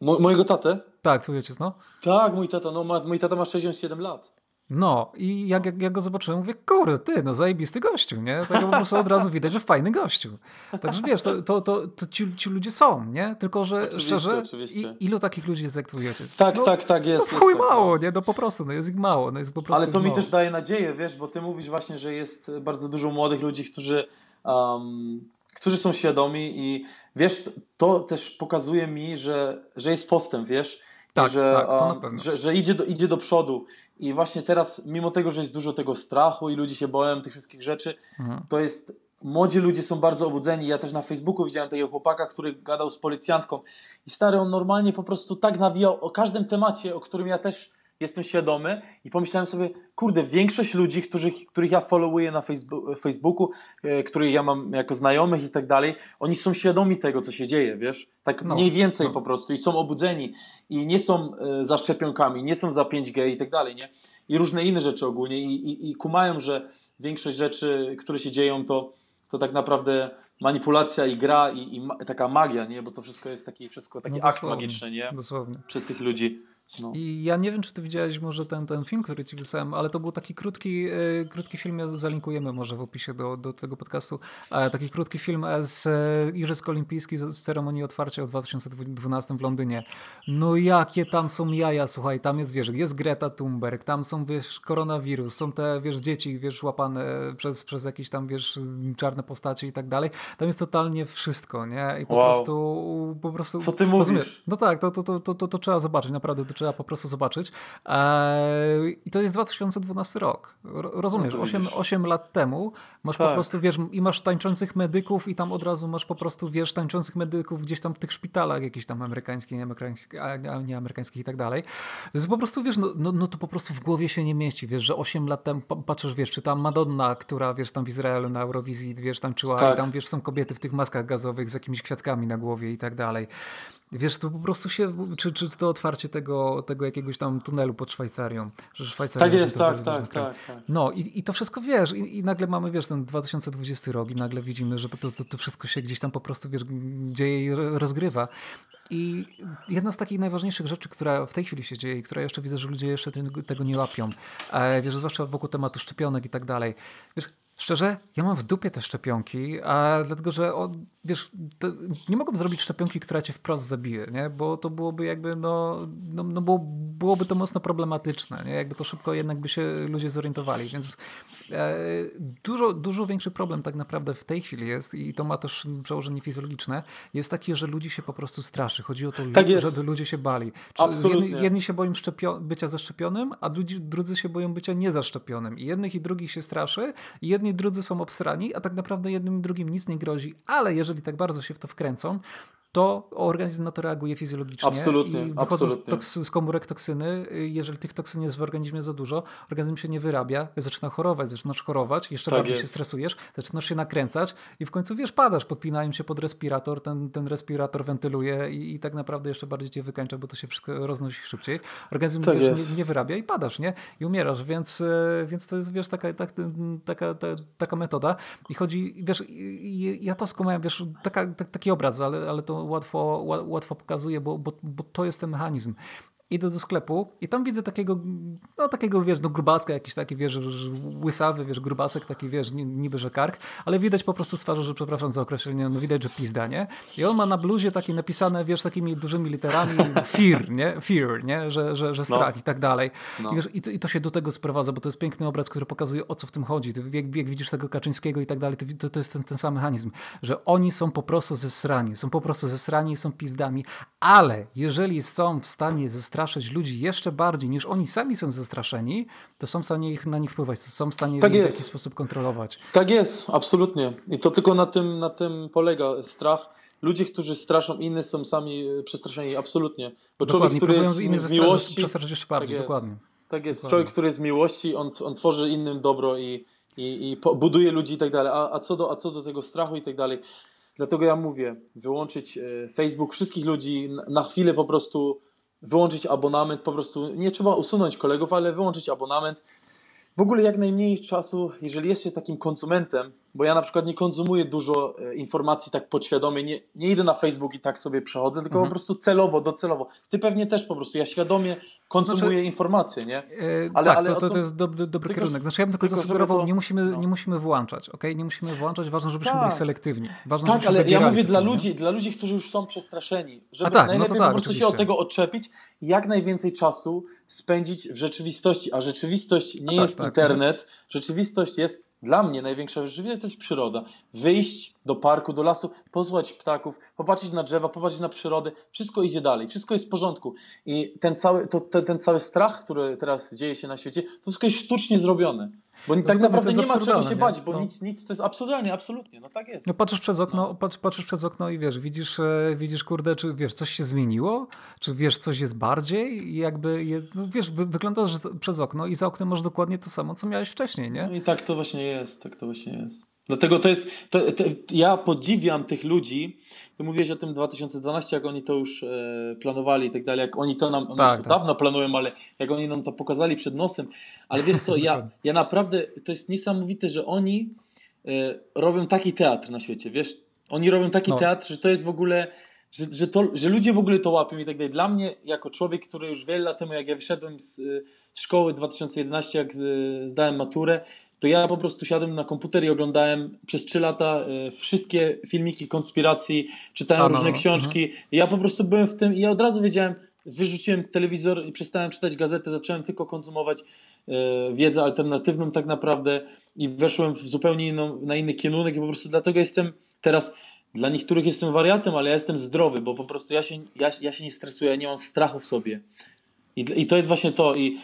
Mojego tatę? Tak, twój ojciec, no. Tak, mój tata, no ma, mój tata ma 67 lat. No i jak, jak, jak go zobaczyłem, mówię, kurde, ty, no zajebisty gościu, nie? Tak po prostu od razu widać, że fajny gościu. Także wiesz, to, to, to, to ci, ci ludzie są, nie? Tylko, że Oczywiście, szczerze, oczywiście. I, ilu takich ludzi jest jak twój ojciec? Tak, no, tak, tak jest. No w jest chuj tak, mało, no. nie? No po prostu, no jest ich mało, no jest po prostu Ale jest to mi mało. też daje nadzieję, wiesz, bo ty mówisz właśnie, że jest bardzo dużo młodych ludzi, którzy, um, którzy są świadomi i wiesz, to też pokazuje mi, że, że jest postęp, wiesz, Tak, że, tak, to na pewno. że, że idzie, do, idzie do przodu. I właśnie teraz, mimo tego, że jest dużo tego strachu i ludzie się boją tych wszystkich rzeczy, Mhm. to jest. Młodzi ludzie są bardzo obudzeni. Ja też na Facebooku widziałem takiego chłopaka, który gadał z policjantką. I stary, on normalnie po prostu tak nawijał o każdym temacie, o którym ja też jestem świadomy i pomyślałem sobie, kurde, większość ludzi, których, których ja followuję na Facebooku, e, których ja mam jako znajomych i tak dalej, oni są świadomi tego, co się dzieje, wiesz? Tak no, mniej więcej no. po prostu i są obudzeni i nie są e, za szczepionkami, nie są za 5G i tak dalej, nie? I różne inne rzeczy ogólnie i, i, i kumają, że większość rzeczy, które się dzieją, to, to tak naprawdę manipulacja i gra i, i ma, taka magia, nie? Bo to wszystko jest taki, wszystko taki no akt magiczny, nie? Dosłownie. Przez tych ludzi. No. I ja nie wiem, czy ty widziałeś może ten, ten film, który ci wysłałem, ale to był taki krótki, e, krótki film, zalinkujemy może w opisie do, do tego podcastu, e, taki krótki film z e, Igrzysk Olimpijskich z ceremonii otwarcia w 2012 w Londynie. No jakie tam są jaja, słuchaj, tam jest, wiesz, jest Greta Thunberg, tam są, wiesz, koronawirus, są te, wiesz, dzieci, wiesz, łapane przez, przez jakieś tam, wiesz, czarne postacie i tak dalej. Tam jest totalnie wszystko, nie? I po wow. prostu, po prostu... Co ty mówisz? Rozumiesz? No tak, to, to, to, to, to, to trzeba zobaczyć, naprawdę, to trzeba po prostu zobaczyć. Eee, I to jest 2012 rok. Rozumiesz, no 8, 8 lat temu masz tak. po prostu, wiesz, i masz tańczących medyków i tam od razu masz po prostu, wiesz, tańczących medyków gdzieś tam w tych szpitalach jakichś tam amerykańskich, nieamerykańskich, a nie amerykańskich i tak dalej. To jest po prostu, wiesz, no, no, no to po prostu w głowie się nie mieści, wiesz, że 8 lat temu patrzysz, wiesz, czy tam Madonna, która, wiesz, tam w Izraelu na Eurowizji, wiesz, tańczyła tak. i tam, wiesz, są kobiety w tych maskach gazowych z jakimiś kwiatkami na głowie i tak dalej. Wiesz, to po prostu się, czy, czy to otwarcie tego, tego jakiegoś tam tunelu pod Szwajcarią, że Szwajcaria tak jest, tak, tak, tak, tak, No i, i to wszystko wiesz, i, i, nagle mamy, wiesz, ten 2020 rok i nagle widzimy, że to, to, to wszystko się gdzieś tam po prostu, wiesz, dzieje i rozgrywa. I jedna z takich najważniejszych rzeczy, która w tej chwili się dzieje i która jeszcze widzę, że ludzie jeszcze tego nie łapią, e, wiesz, zwłaszcza wokół tematu szczepionek i tak dalej. Wiesz, Szczerze, ja mam w dupie te szczepionki, a dlatego, że wiesz, nie mogą zrobić szczepionki, która cię wprost zabije, nie? bo to byłoby jakby, no, no, no było, byłoby to mocno problematyczne, nie? jakby to szybko jednak by się ludzie zorientowali, więc e, dużo, dużo większy problem tak naprawdę w tej chwili jest i to ma też przełożenie fizjologiczne, jest takie, że ludzi się po prostu straszy. Chodzi o to, tak żeby ludzie się bali. Jedni, jedni, się boją bycia zaszczepionym, a drudzy, drudzy się boją bycia niezaszczepionym. I jednych i drugich się straszy, i jedni i drudzy są obstrani, a tak naprawdę jednym i drugim nic nie grozi, ale jeżeli tak bardzo się w to wkręcą, to organizm na to reaguje fizjologicznie absolutnie, i wychodzą z, toks- z komórek toksyny. Jeżeli tych toksyn jest w organizmie za dużo, organizm się nie wyrabia, zaczyna chorować, zaczynasz chorować, jeszcze tak bardziej jest. się stresujesz, zaczynasz się nakręcać i w końcu wiesz, padasz, podpinają się pod respirator, ten, ten respirator wentyluje i, i tak naprawdę jeszcze bardziej cię wykańcza, bo to się wszystko roznosi szybciej. Organizm tak wiesz, nie, nie, wyrabia i padasz, nie? I umierasz, więc, e, więc to jest, wiesz, taka, taka, taka, taka metoda i chodzi, wiesz, ja to skumałem, wiesz, taka, taki obraz, ale, ale to łatwo, łatwo pokazuje, bo, bo, bo to jest ten mechanizm idę do sklepu i tam widzę takiego, no takiego, wiesz, no grubaska, jakiś taki, wiesz, łysawy, wiesz, grubasek, taki, wiesz, niby, że kark, ale widać po prostu z twarzy, że przepraszam za określenie, no widać, że pizda, nie? I on ma na bluzie takie napisane, wiesz, takimi dużymi literami fear, nie? Fear, nie? Że, że, że strach no. i tak dalej. No. I, wiesz, i, to, I to się do tego sprowadza, bo to jest piękny obraz, który pokazuje, o co w tym chodzi. Ty, jak, jak widzisz tego Kaczyńskiego i tak dalej, to, to jest ten, ten sam mechanizm, że oni są po prostu zesrani, są po prostu zesrani, są pizdami, ale jeżeli są w stanie zestrać zastraszyć ludzi jeszcze bardziej niż oni sami są zastraszeni, to są w stanie ich, na nich wpływać, są w stanie tak ich w jakiś sposób kontrolować. Tak jest, absolutnie. I to tylko na tym, na tym polega strach. Ludzie, którzy straszą innych są sami e, przestraszeni, absolutnie. Bo dokładnie, człowiek, który jest innych z miłości... przestraszyć jeszcze bardziej, tak dokładnie. Tak jest. Dokładnie. Człowiek, który jest z miłości, on, on tworzy innym dobro i, i, i buduje ludzi i tak dalej. A, a, co do, a co do tego strachu i tak dalej, dlatego ja mówię, wyłączyć e, Facebook wszystkich ludzi na chwilę po prostu wyłączyć abonament, po prostu nie trzeba usunąć kolegów, ale wyłączyć abonament. W ogóle jak najmniej czasu, jeżeli jest się takim konsumentem, bo ja na przykład nie konzumuję dużo e, informacji tak podświadomie, nie, nie idę na Facebook i tak sobie przechodzę, tylko mhm. po prostu celowo, docelowo. Ty pewnie też po prostu, ja świadomie konsumuję znaczy, informacje, nie? E, ale, tak, ale to, to, to jest dobry, dobry tylko, kierunek. Znaczy ja bym tylko, tylko zasugerował, to, nie, musimy, no. nie musimy włączać, ok? Nie musimy włączać, ważne, żebyśmy tak. byli selektywni. Ważne, tak, ale ja mówię dla ludzi, dla ludzi, którzy już są przestraszeni, żeby tak, najlepiej no to tak, po prostu oczywiście. się od tego odczepić jak najwięcej czasu spędzić w rzeczywistości, a rzeczywistość nie tak, jest tak, internet, rzeczywistość jest dla mnie największa rzeczywistość to jest przyroda. Wyjść do parku, do lasu, posłuchać ptaków, popatrzeć na drzewa, popatrzeć na przyrodę, wszystko idzie dalej, wszystko jest w porządku. I ten cały, to, ten, ten cały strach, który teraz dzieje się na świecie, to wszystko jest sztucznie zrobione. Bo no tak naprawdę nie ma czego się nie? bać, bo no. nic, nic to jest absurdalnie, absolutnie, no tak jest. No patrzysz przez okno, no. patrz, patrzysz przez okno i wiesz, widzisz, e, widzisz kurde, czy wiesz, coś się zmieniło, czy wiesz, coś jest bardziej i jakby, je, no, wiesz, wy, wyglądasz przez okno i za oknem masz dokładnie to samo, co miałeś wcześniej, nie? No i tak to właśnie jest, tak to właśnie jest. Dlatego to jest, to, to, ja podziwiam tych ludzi, ty mówiłeś o tym 2012, jak oni to już e, planowali i tak dalej, jak oni to nam, oni tak, tak. dawno planują, ale jak oni nam to pokazali przed nosem, ale wiesz co, ja, ja naprawdę, to jest niesamowite, że oni e, robią taki teatr na świecie, wiesz, oni robią taki no. teatr, że to jest w ogóle, że, że, to, że ludzie w ogóle to łapią i tak dalej. Dla mnie, jako człowiek, który już wiele lat temu, jak ja wyszedłem z e, szkoły 2011, jak e, zdałem maturę, to ja po prostu siadłem na komputer i oglądałem przez 3 lata y, wszystkie filmiki konspiracji, czytałem A, no, różne książki. Uh-huh. ja po prostu byłem w tym i ja od razu wiedziałem, wyrzuciłem telewizor i przestałem czytać gazetę, zacząłem tylko konsumować y, wiedzę alternatywną tak naprawdę i weszłem w zupełnie inną, na inny kierunek i po prostu dlatego jestem teraz dla niektórych jestem wariatem, ale ja jestem zdrowy, bo po prostu ja się, ja, ja się nie stresuję, ja nie mam strachu w sobie. I, I to jest właśnie to. I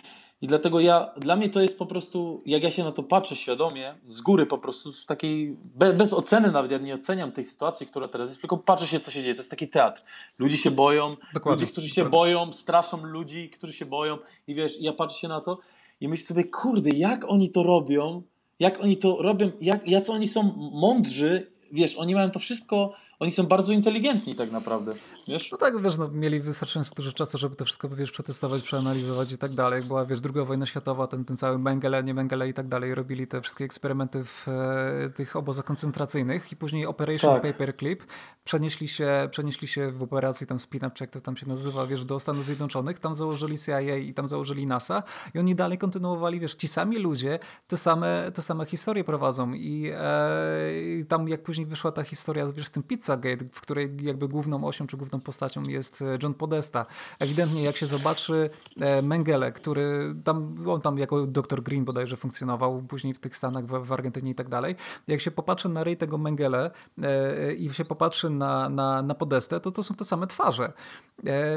i dlatego ja, dla mnie to jest po prostu, jak ja się na to patrzę świadomie, z góry po prostu, w takiej, bez, bez oceny nawet, ja nie oceniam tej sytuacji, która teraz jest, tylko patrzę się, co się dzieje. To jest taki teatr. Ludzie się boją, dokładnie, ludzie, którzy się boją, straszą ludzi, którzy się boją. I wiesz, ja patrzę się na to i myślę sobie, kurde, jak oni to robią, jak oni to robią, jak, jak oni są mądrzy, wiesz, oni mają to wszystko oni są bardzo inteligentni tak naprawdę, wiesz? No tak, wiesz, no, mieli wystarczająco dużo czasu, żeby to wszystko, wiesz, przetestować, przeanalizować i tak dalej. Jak była, wiesz, druga wojna światowa, ten, ten cały Mengele, nie Mengele i tak dalej, robili te wszystkie eksperymenty w e, tych obozach koncentracyjnych i później Operation tak. Paperclip przenieśli się, przenieśli się w operacji tam Spin Up, czy jak to tam się nazywa, wiesz, do Stanów Zjednoczonych, tam założyli CIA i tam założyli NASA i oni dalej kontynuowali, wiesz, ci sami ludzie te same, te same historie prowadzą i, e, i tam jak później wyszła ta historia, wiesz, z tym pizza Pizzagate, w której jakby główną osią czy główną postacią jest e, John Podesta. Ewidentnie jak się zobaczy e, Mengele, który tam, on tam jako Dr. Green bodajże funkcjonował później w tych Stanach, w, w Argentynie i tak dalej. Jak się popatrzy na rej tego Mengele e, i się popatrzy na, na, na Podestę, to to są te same twarze.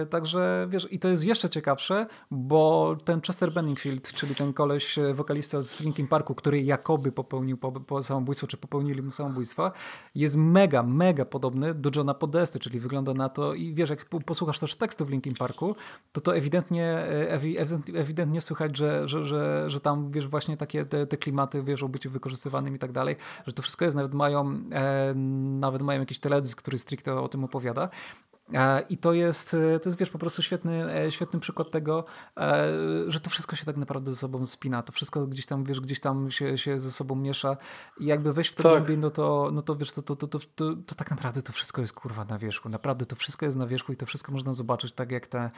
Także wiesz, i to jest jeszcze ciekawsze, bo ten Chester Benningfield, czyli ten koleś, wokalista z Linkin Parku, który jakoby popełnił po, po samobójstwo, czy popełnili mu samobójstwa, jest mega, mega podobny do Johna Podesty, czyli wygląda na to i wiesz, jak posłuchasz też tekstu w Linkin Parku, to to ewidentnie, e, ewidentnie, słychać, że, że, że, że tam wiesz właśnie takie te, te klimaty wiesz o byciu wykorzystywanym i tak dalej, że to wszystko jest, nawet mają e, nawet mają jakiś teledysk, który stricte o tym opowiada I to jest, e, to jest, wiesz, po prostu świetny, e, świetny przykład tego, że to wszystko się tak naprawdę ze sobą spina. To wszystko gdzieś tam, wiesz, gdzieś tam się, się ze sobą miesza i jakby wejść w to tak. głębiej, no to, no to wiesz, to, to, to, to, to, to tak naprawdę to wszystko jest kurwa na wierzchu. Naprawdę to wszystko jest na wierzchu i to wszystko można zobaczyć tak jak te,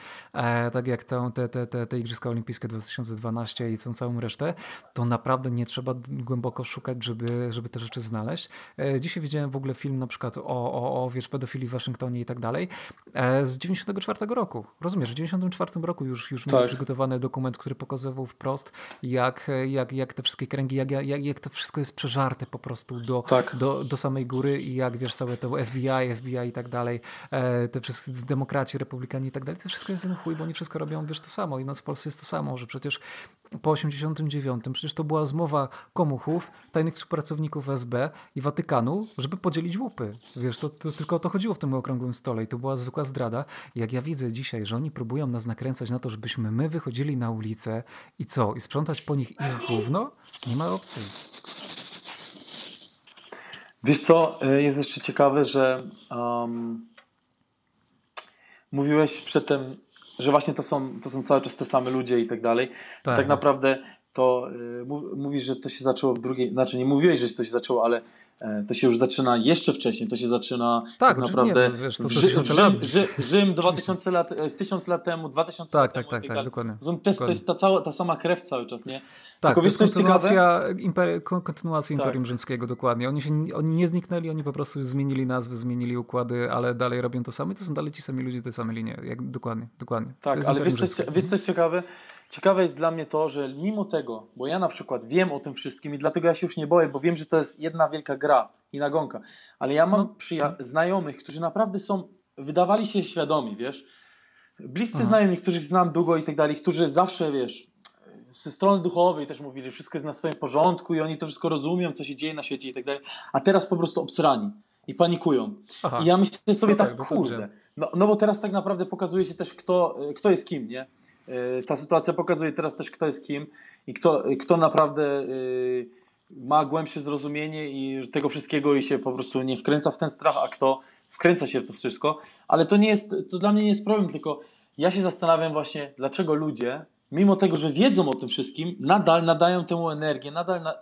tak jak te, te, te, te Igrzyska Olimpijskie 2012 i tą całą resztę. To naprawdę nie trzeba głęboko szukać, żeby, żeby te rzeczy znaleźć. Dzisiaj widziałem w ogóle film na przykład o, o, o wiesz, pedofilii w Waszyngtonie i tak dalej E, z 94 roku. Rozumiesz, w 94 roku już, już tak. miał przygotowany dokument, który pokazywał wprost, jak, jak, jak te wszystkie kręgi, jak, jak, jak to wszystko jest przeżarte po prostu do, tak. do, do samej góry i jak wiesz, całe to FBI, FBI i tak dalej, e, te wszyscy demokraci, republikanie i tak dalej, to wszystko jest chuj, bo oni wszystko robią, wiesz, to samo i nas w Polsce jest to samo, że przecież po 89 przecież to była zmowa komuchów, tajnych współpracowników SB i Watykanu, żeby podzielić łupy. Wiesz, to, to tylko o to chodziło w tym okrągłym stole i to była zwykła zdrada. Jak ja widzę dzisiaj, że oni próbują nas nakręcać na to, żebyśmy my wychodzili na ulicę i co? I sprzątać po nich ich gówno? Nie ma opcji. Wiesz co, e, jest jeszcze ciekawe, że um, mówiłeś przedtem, że właśnie to są, to są cały czas te same ludzie i tak dalej. Tak, tak, naprawdę to y, mówisz, że to się zaczęło w drugiej, znaczy nie mówiłeś, że to się zaczęło, ale to się już zaczyna jeszcze wcześniej, to się zaczyna tak, tak naprawdę nie, wiesz, to, to Rzym, lat. Rzym 2000 lat, 1000 e, lat temu, 2000 tak, lat tak, temu. Tak, tak, tak, dokładnie. To, jest, to jest ta, cała, ta sama krew cały czas, nie? Tak, Tylko to jest kontynuacja, imperi kontynuacja tak. Imperium Rzymskiego, dokładnie. Oni, się, oni nie zniknęli, oni po prostu zmienili nazwy, zmienili układy, ale dalej robią to samo i to są dalej ci sami ludzie, te same linie. Jak, dokładnie, dokładnie. Tak, ale wiesz coś, wiesz coś ciekawe? Ciekawe jest dla mnie to, że mimo tego, bo ja na przykład wiem o tym wszystkim i dlatego ja się już nie boję, bo wiem, że to jest jedna wielka gra i nagonka, ale ja mam no. znajomych, którzy naprawdę są, wydawali się świadomi, wiesz, bliscy Aha. znajomi, których znam długo i tak dalej, którzy zawsze, wiesz, ze strony duchowej też mówili, że wszystko jest na swoim porządku i oni to wszystko rozumią, co się dzieje na świecie i tak dalej, a teraz po prostu obsrani i panikują. Aha. I ja myślę sobie no tak, tak kurde, no, no bo teraz tak naprawdę pokazuje się też, kto, kto jest kim, nie? E, ta sytuacja pokazuje teraz też, kto jest kim i kto, kto naprawdę e, ma głębsze zrozumienie i tego wszystkiego i się po prostu nie wkręca w ten strach, a kto wkręca się w to wszystko. Ale to nie jest, to dla mnie nie jest problem, tylko ja się zastanawiam właśnie, dlaczego ludzie, mimo tego, że wiedzą o tym wszystkim, nadal nadają tę energię, nadal na, y,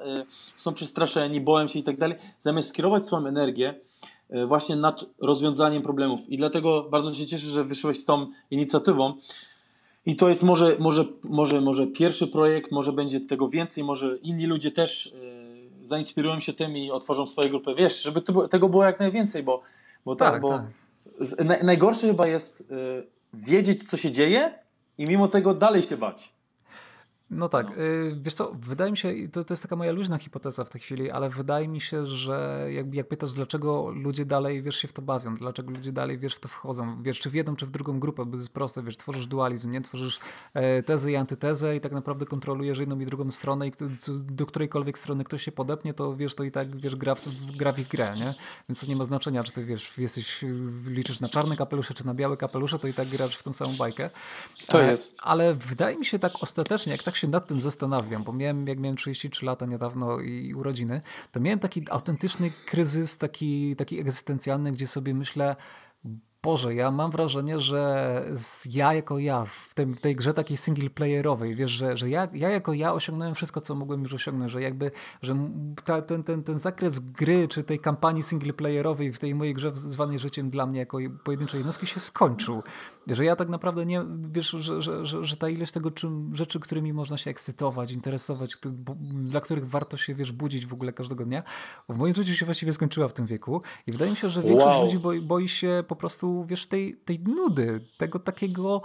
są przestraszeni, boją się i tak dalej, zamiast skierować swoją energię właśnie nad rozwiązaniem problemów. I dlatego bardzo się cieszę, że wyszłeś z tą inicjatywą. I to jest może, może, może, może pierwszy projekt, może będzie tego więcej, może inni ludzie też y, zainspirują się tym i otworzą swoje grupy. Wiesz, żeby tego było jak najwięcej, bo, bo, tak, tak bo tak. Z, najgorsze chyba jest wiedzieć, co się dzieje i mimo tego dalej się bać. No tak, no. Y, wiesz co, wydaje mi się, to, to jest taka moja luźna hipoteza w tej chwili, ale wydaje mi się, że jak, jak pytasz, dlaczego ludzie dalej, wiesz, się w to bawią, dlaczego ludzie dalej, wiesz, w to wchodzą, wiesz, czy w jedną, czy w drugą grupę, bo jest proste, wiesz, tworzysz dualizm, nie? Tworzysz e, tezę i antytezę i tak naprawdę kontrolujesz jedną i drugą stronę i do którejkolwiek strony ktoś się podepnie, to wiesz, to i tak, wiesz, gra w, gra w ich grę, nie? Więc to nie ma znaczenia, czy ty, wiesz, jesteś, liczysz na czarne kapelusze, czy na białe kapelusze, to i tak grasz w tą samą bajkę. To e, jest. Ale wydaje mi się tak ostatecznie, jak tak się nad tym zastanawiam, bo miałem, jak miałem 33 lata niedawno i urodziny, to miałem taki autentyczny kryzys, taki, taki egzystencjalny, gdzie sobie myślę, Boże, ja mam wrażenie, że ja jako ja w, tym, w tej grze takiej single playerowej, wiesz, że, że ja, ja jako ja osiągnąłem wszystko, co mogłem już osiągnąć, że jakby, że ta, ten, ten, ten zakres gry, czy tej kampanii single playerowej w tej mojej grze zwanej życiem dla mnie jako pojedynczej jednostki się skończył. Że ja tak naprawdę nie, wiesz, że, że, że, że ta ilość tego czym, rzeczy, którymi można się ekscytować, interesować, dla których warto się, wiesz, budzić w ogóle każdego dnia, w moim życiu się właściwie skończyła w tym wieku i wydaje mi się, że większość wow. ludzi boi, boi się po prostu wiesz, tej, tej nudy, tego takiego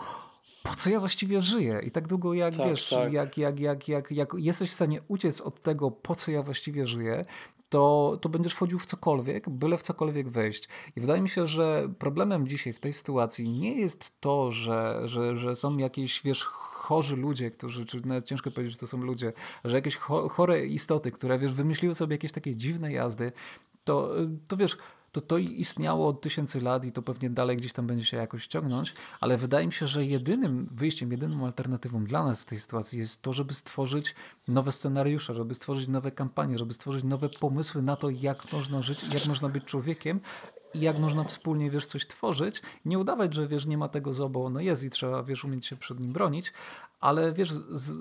po co ja właściwie żyję? I tak długo jak tak, wiesz, tak. Jak, jak, jak, jak, jak jesteś w stanie uciec od tego, po co ja właściwie żyję, to, to będziesz wchodził w cokolwiek, byle w cokolwiek wejść. I wydaje mi się, że problemem dzisiaj w tej sytuacji nie jest to, że, że, że są jakieś, wiesz, chorzy ludzie, którzy, czy nawet ciężko powiedzieć, że to są ludzie, że jakieś chore istoty, które, wiesz, wymyśliły sobie jakieś takie dziwne jazdy, to, to wiesz, to to istniało od tysięcy lat i to pewnie dalej gdzieś tam będzie się jakoś ciągnąć, ale wydaje mi się, że jedynym wyjściem, jedyną alternatywą dla nas w tej sytuacji jest to, żeby stworzyć nowe scenariusze, żeby stworzyć nowe kampanie, żeby stworzyć nowe pomysły na to, jak można żyć, jak można być człowiekiem i jak można wspólnie, wiesz, coś tworzyć. Nie udawać, że, wiesz, nie ma tego zła, bo ono jest i trzeba, wiesz, umieć się przed nim bronić, ale wiesz,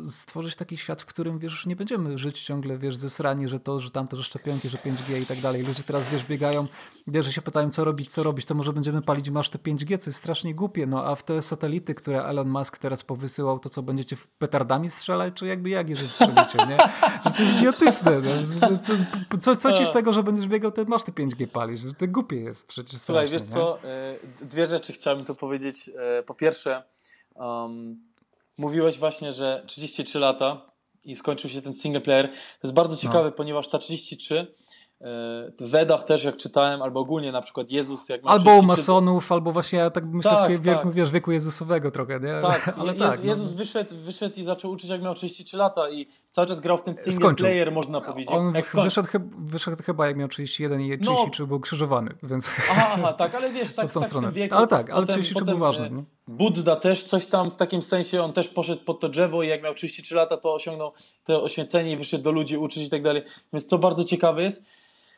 stworzyć taki świat, w którym wiesz, nie będziemy żyć ciągle, wiesz, zesrani, że to, że tamto, że szczepionki, że 5G i tak dalej. Ludzie teraz, wiesz, biegają, wiesz, że się pytają, co robić, co robić, to może będziemy palić masz te 5G, co jest strasznie głupie, no a w te satelity, które Elon Musk teraz powysyłał, to co, będziecie petardami strzelać, czy jakby jak je zestrzelicie, nie? Że to jest idiotyczne, no. co, co, co, ci z tego, że będziesz biegał, to masz te 5G palić, że to głupie jest przecież Słuchaj, wiesz nie? co, e, dwie rzeczy chciałem tu powiedzieć. E, po pierwsze, um, Mówiłeś właśnie, że 33 lata i skończył się ten single player. To jest bardzo no. ciekawe, no. ponieważ ta 33 w Wedach też jak czytałem, albo ogólnie na przykład Jezus. Jak albo u masonów, albo właśnie ja tak myślę tak, w wieku, tak. wiesz, wieku Jezusowego trochę, nie? Tak, ale Je tak. Jezus no. wyszedł, wyszedł i zaczął uczyć jak miał 33 lata i cały czas grał w ten single Skończył. player, można powiedzieć. On wyszedł, wyszedł, chyba jak miał 31 i 33 no. był krzyżowany, więc... Aha, aha, tak, ale wiesz, tak w, tą tak stronę. w wieku. Ale tak, ale 33 był ważny. E, Buddha też coś tam w takim sensie, on też poszedł pod to drzewo i jak miał 33 lata, to osiągnął to oświecenie i wyszedł do ludzi uczyć i tak dalej. Więc co bardzo ciekawe jest,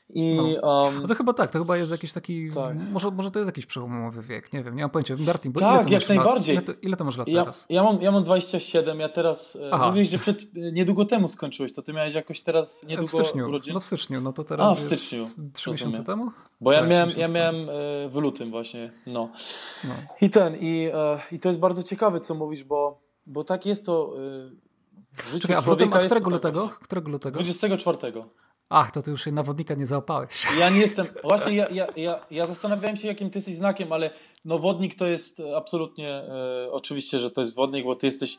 i, no. Um, no to chyba tak, to chyba jest jakiś taki, tak. może, może to jest jakiś przełomowy wiek, nie wiem, nie mam pojęcia. Martin, bo tak, jak najbardziej. ile, to, ile to masz lat ja, teraz? Ja mam, ja mam 27, ja teraz, e, Aha. mówiłeś, że przed, e, niedługo temu skończyłeś, to ty miałeś jakoś teraz niedługo w styczniu, urodzin? No w styczniu, no to teraz A, w styczniu. jest 3 miesiące temu? Bo ja tak, miałem, ja miałem e, w lutym właśnie, no. no. I ten, i, i to jest bardzo ciekawe, co mówisz, bo, bo tak jest to Czekaj, a w lutym, a którego lutego? Którego lutego? 24. Ach, to ty już nawodnika nie załapałeś. Ja nie jestem. Właśnie ja, ja, ja, ja zastanawiałem się, jakim ty jesteś znakiem, ale no wodnik to jest absolutnie e, oczywiście, że to jest wodnik, bo ty jesteś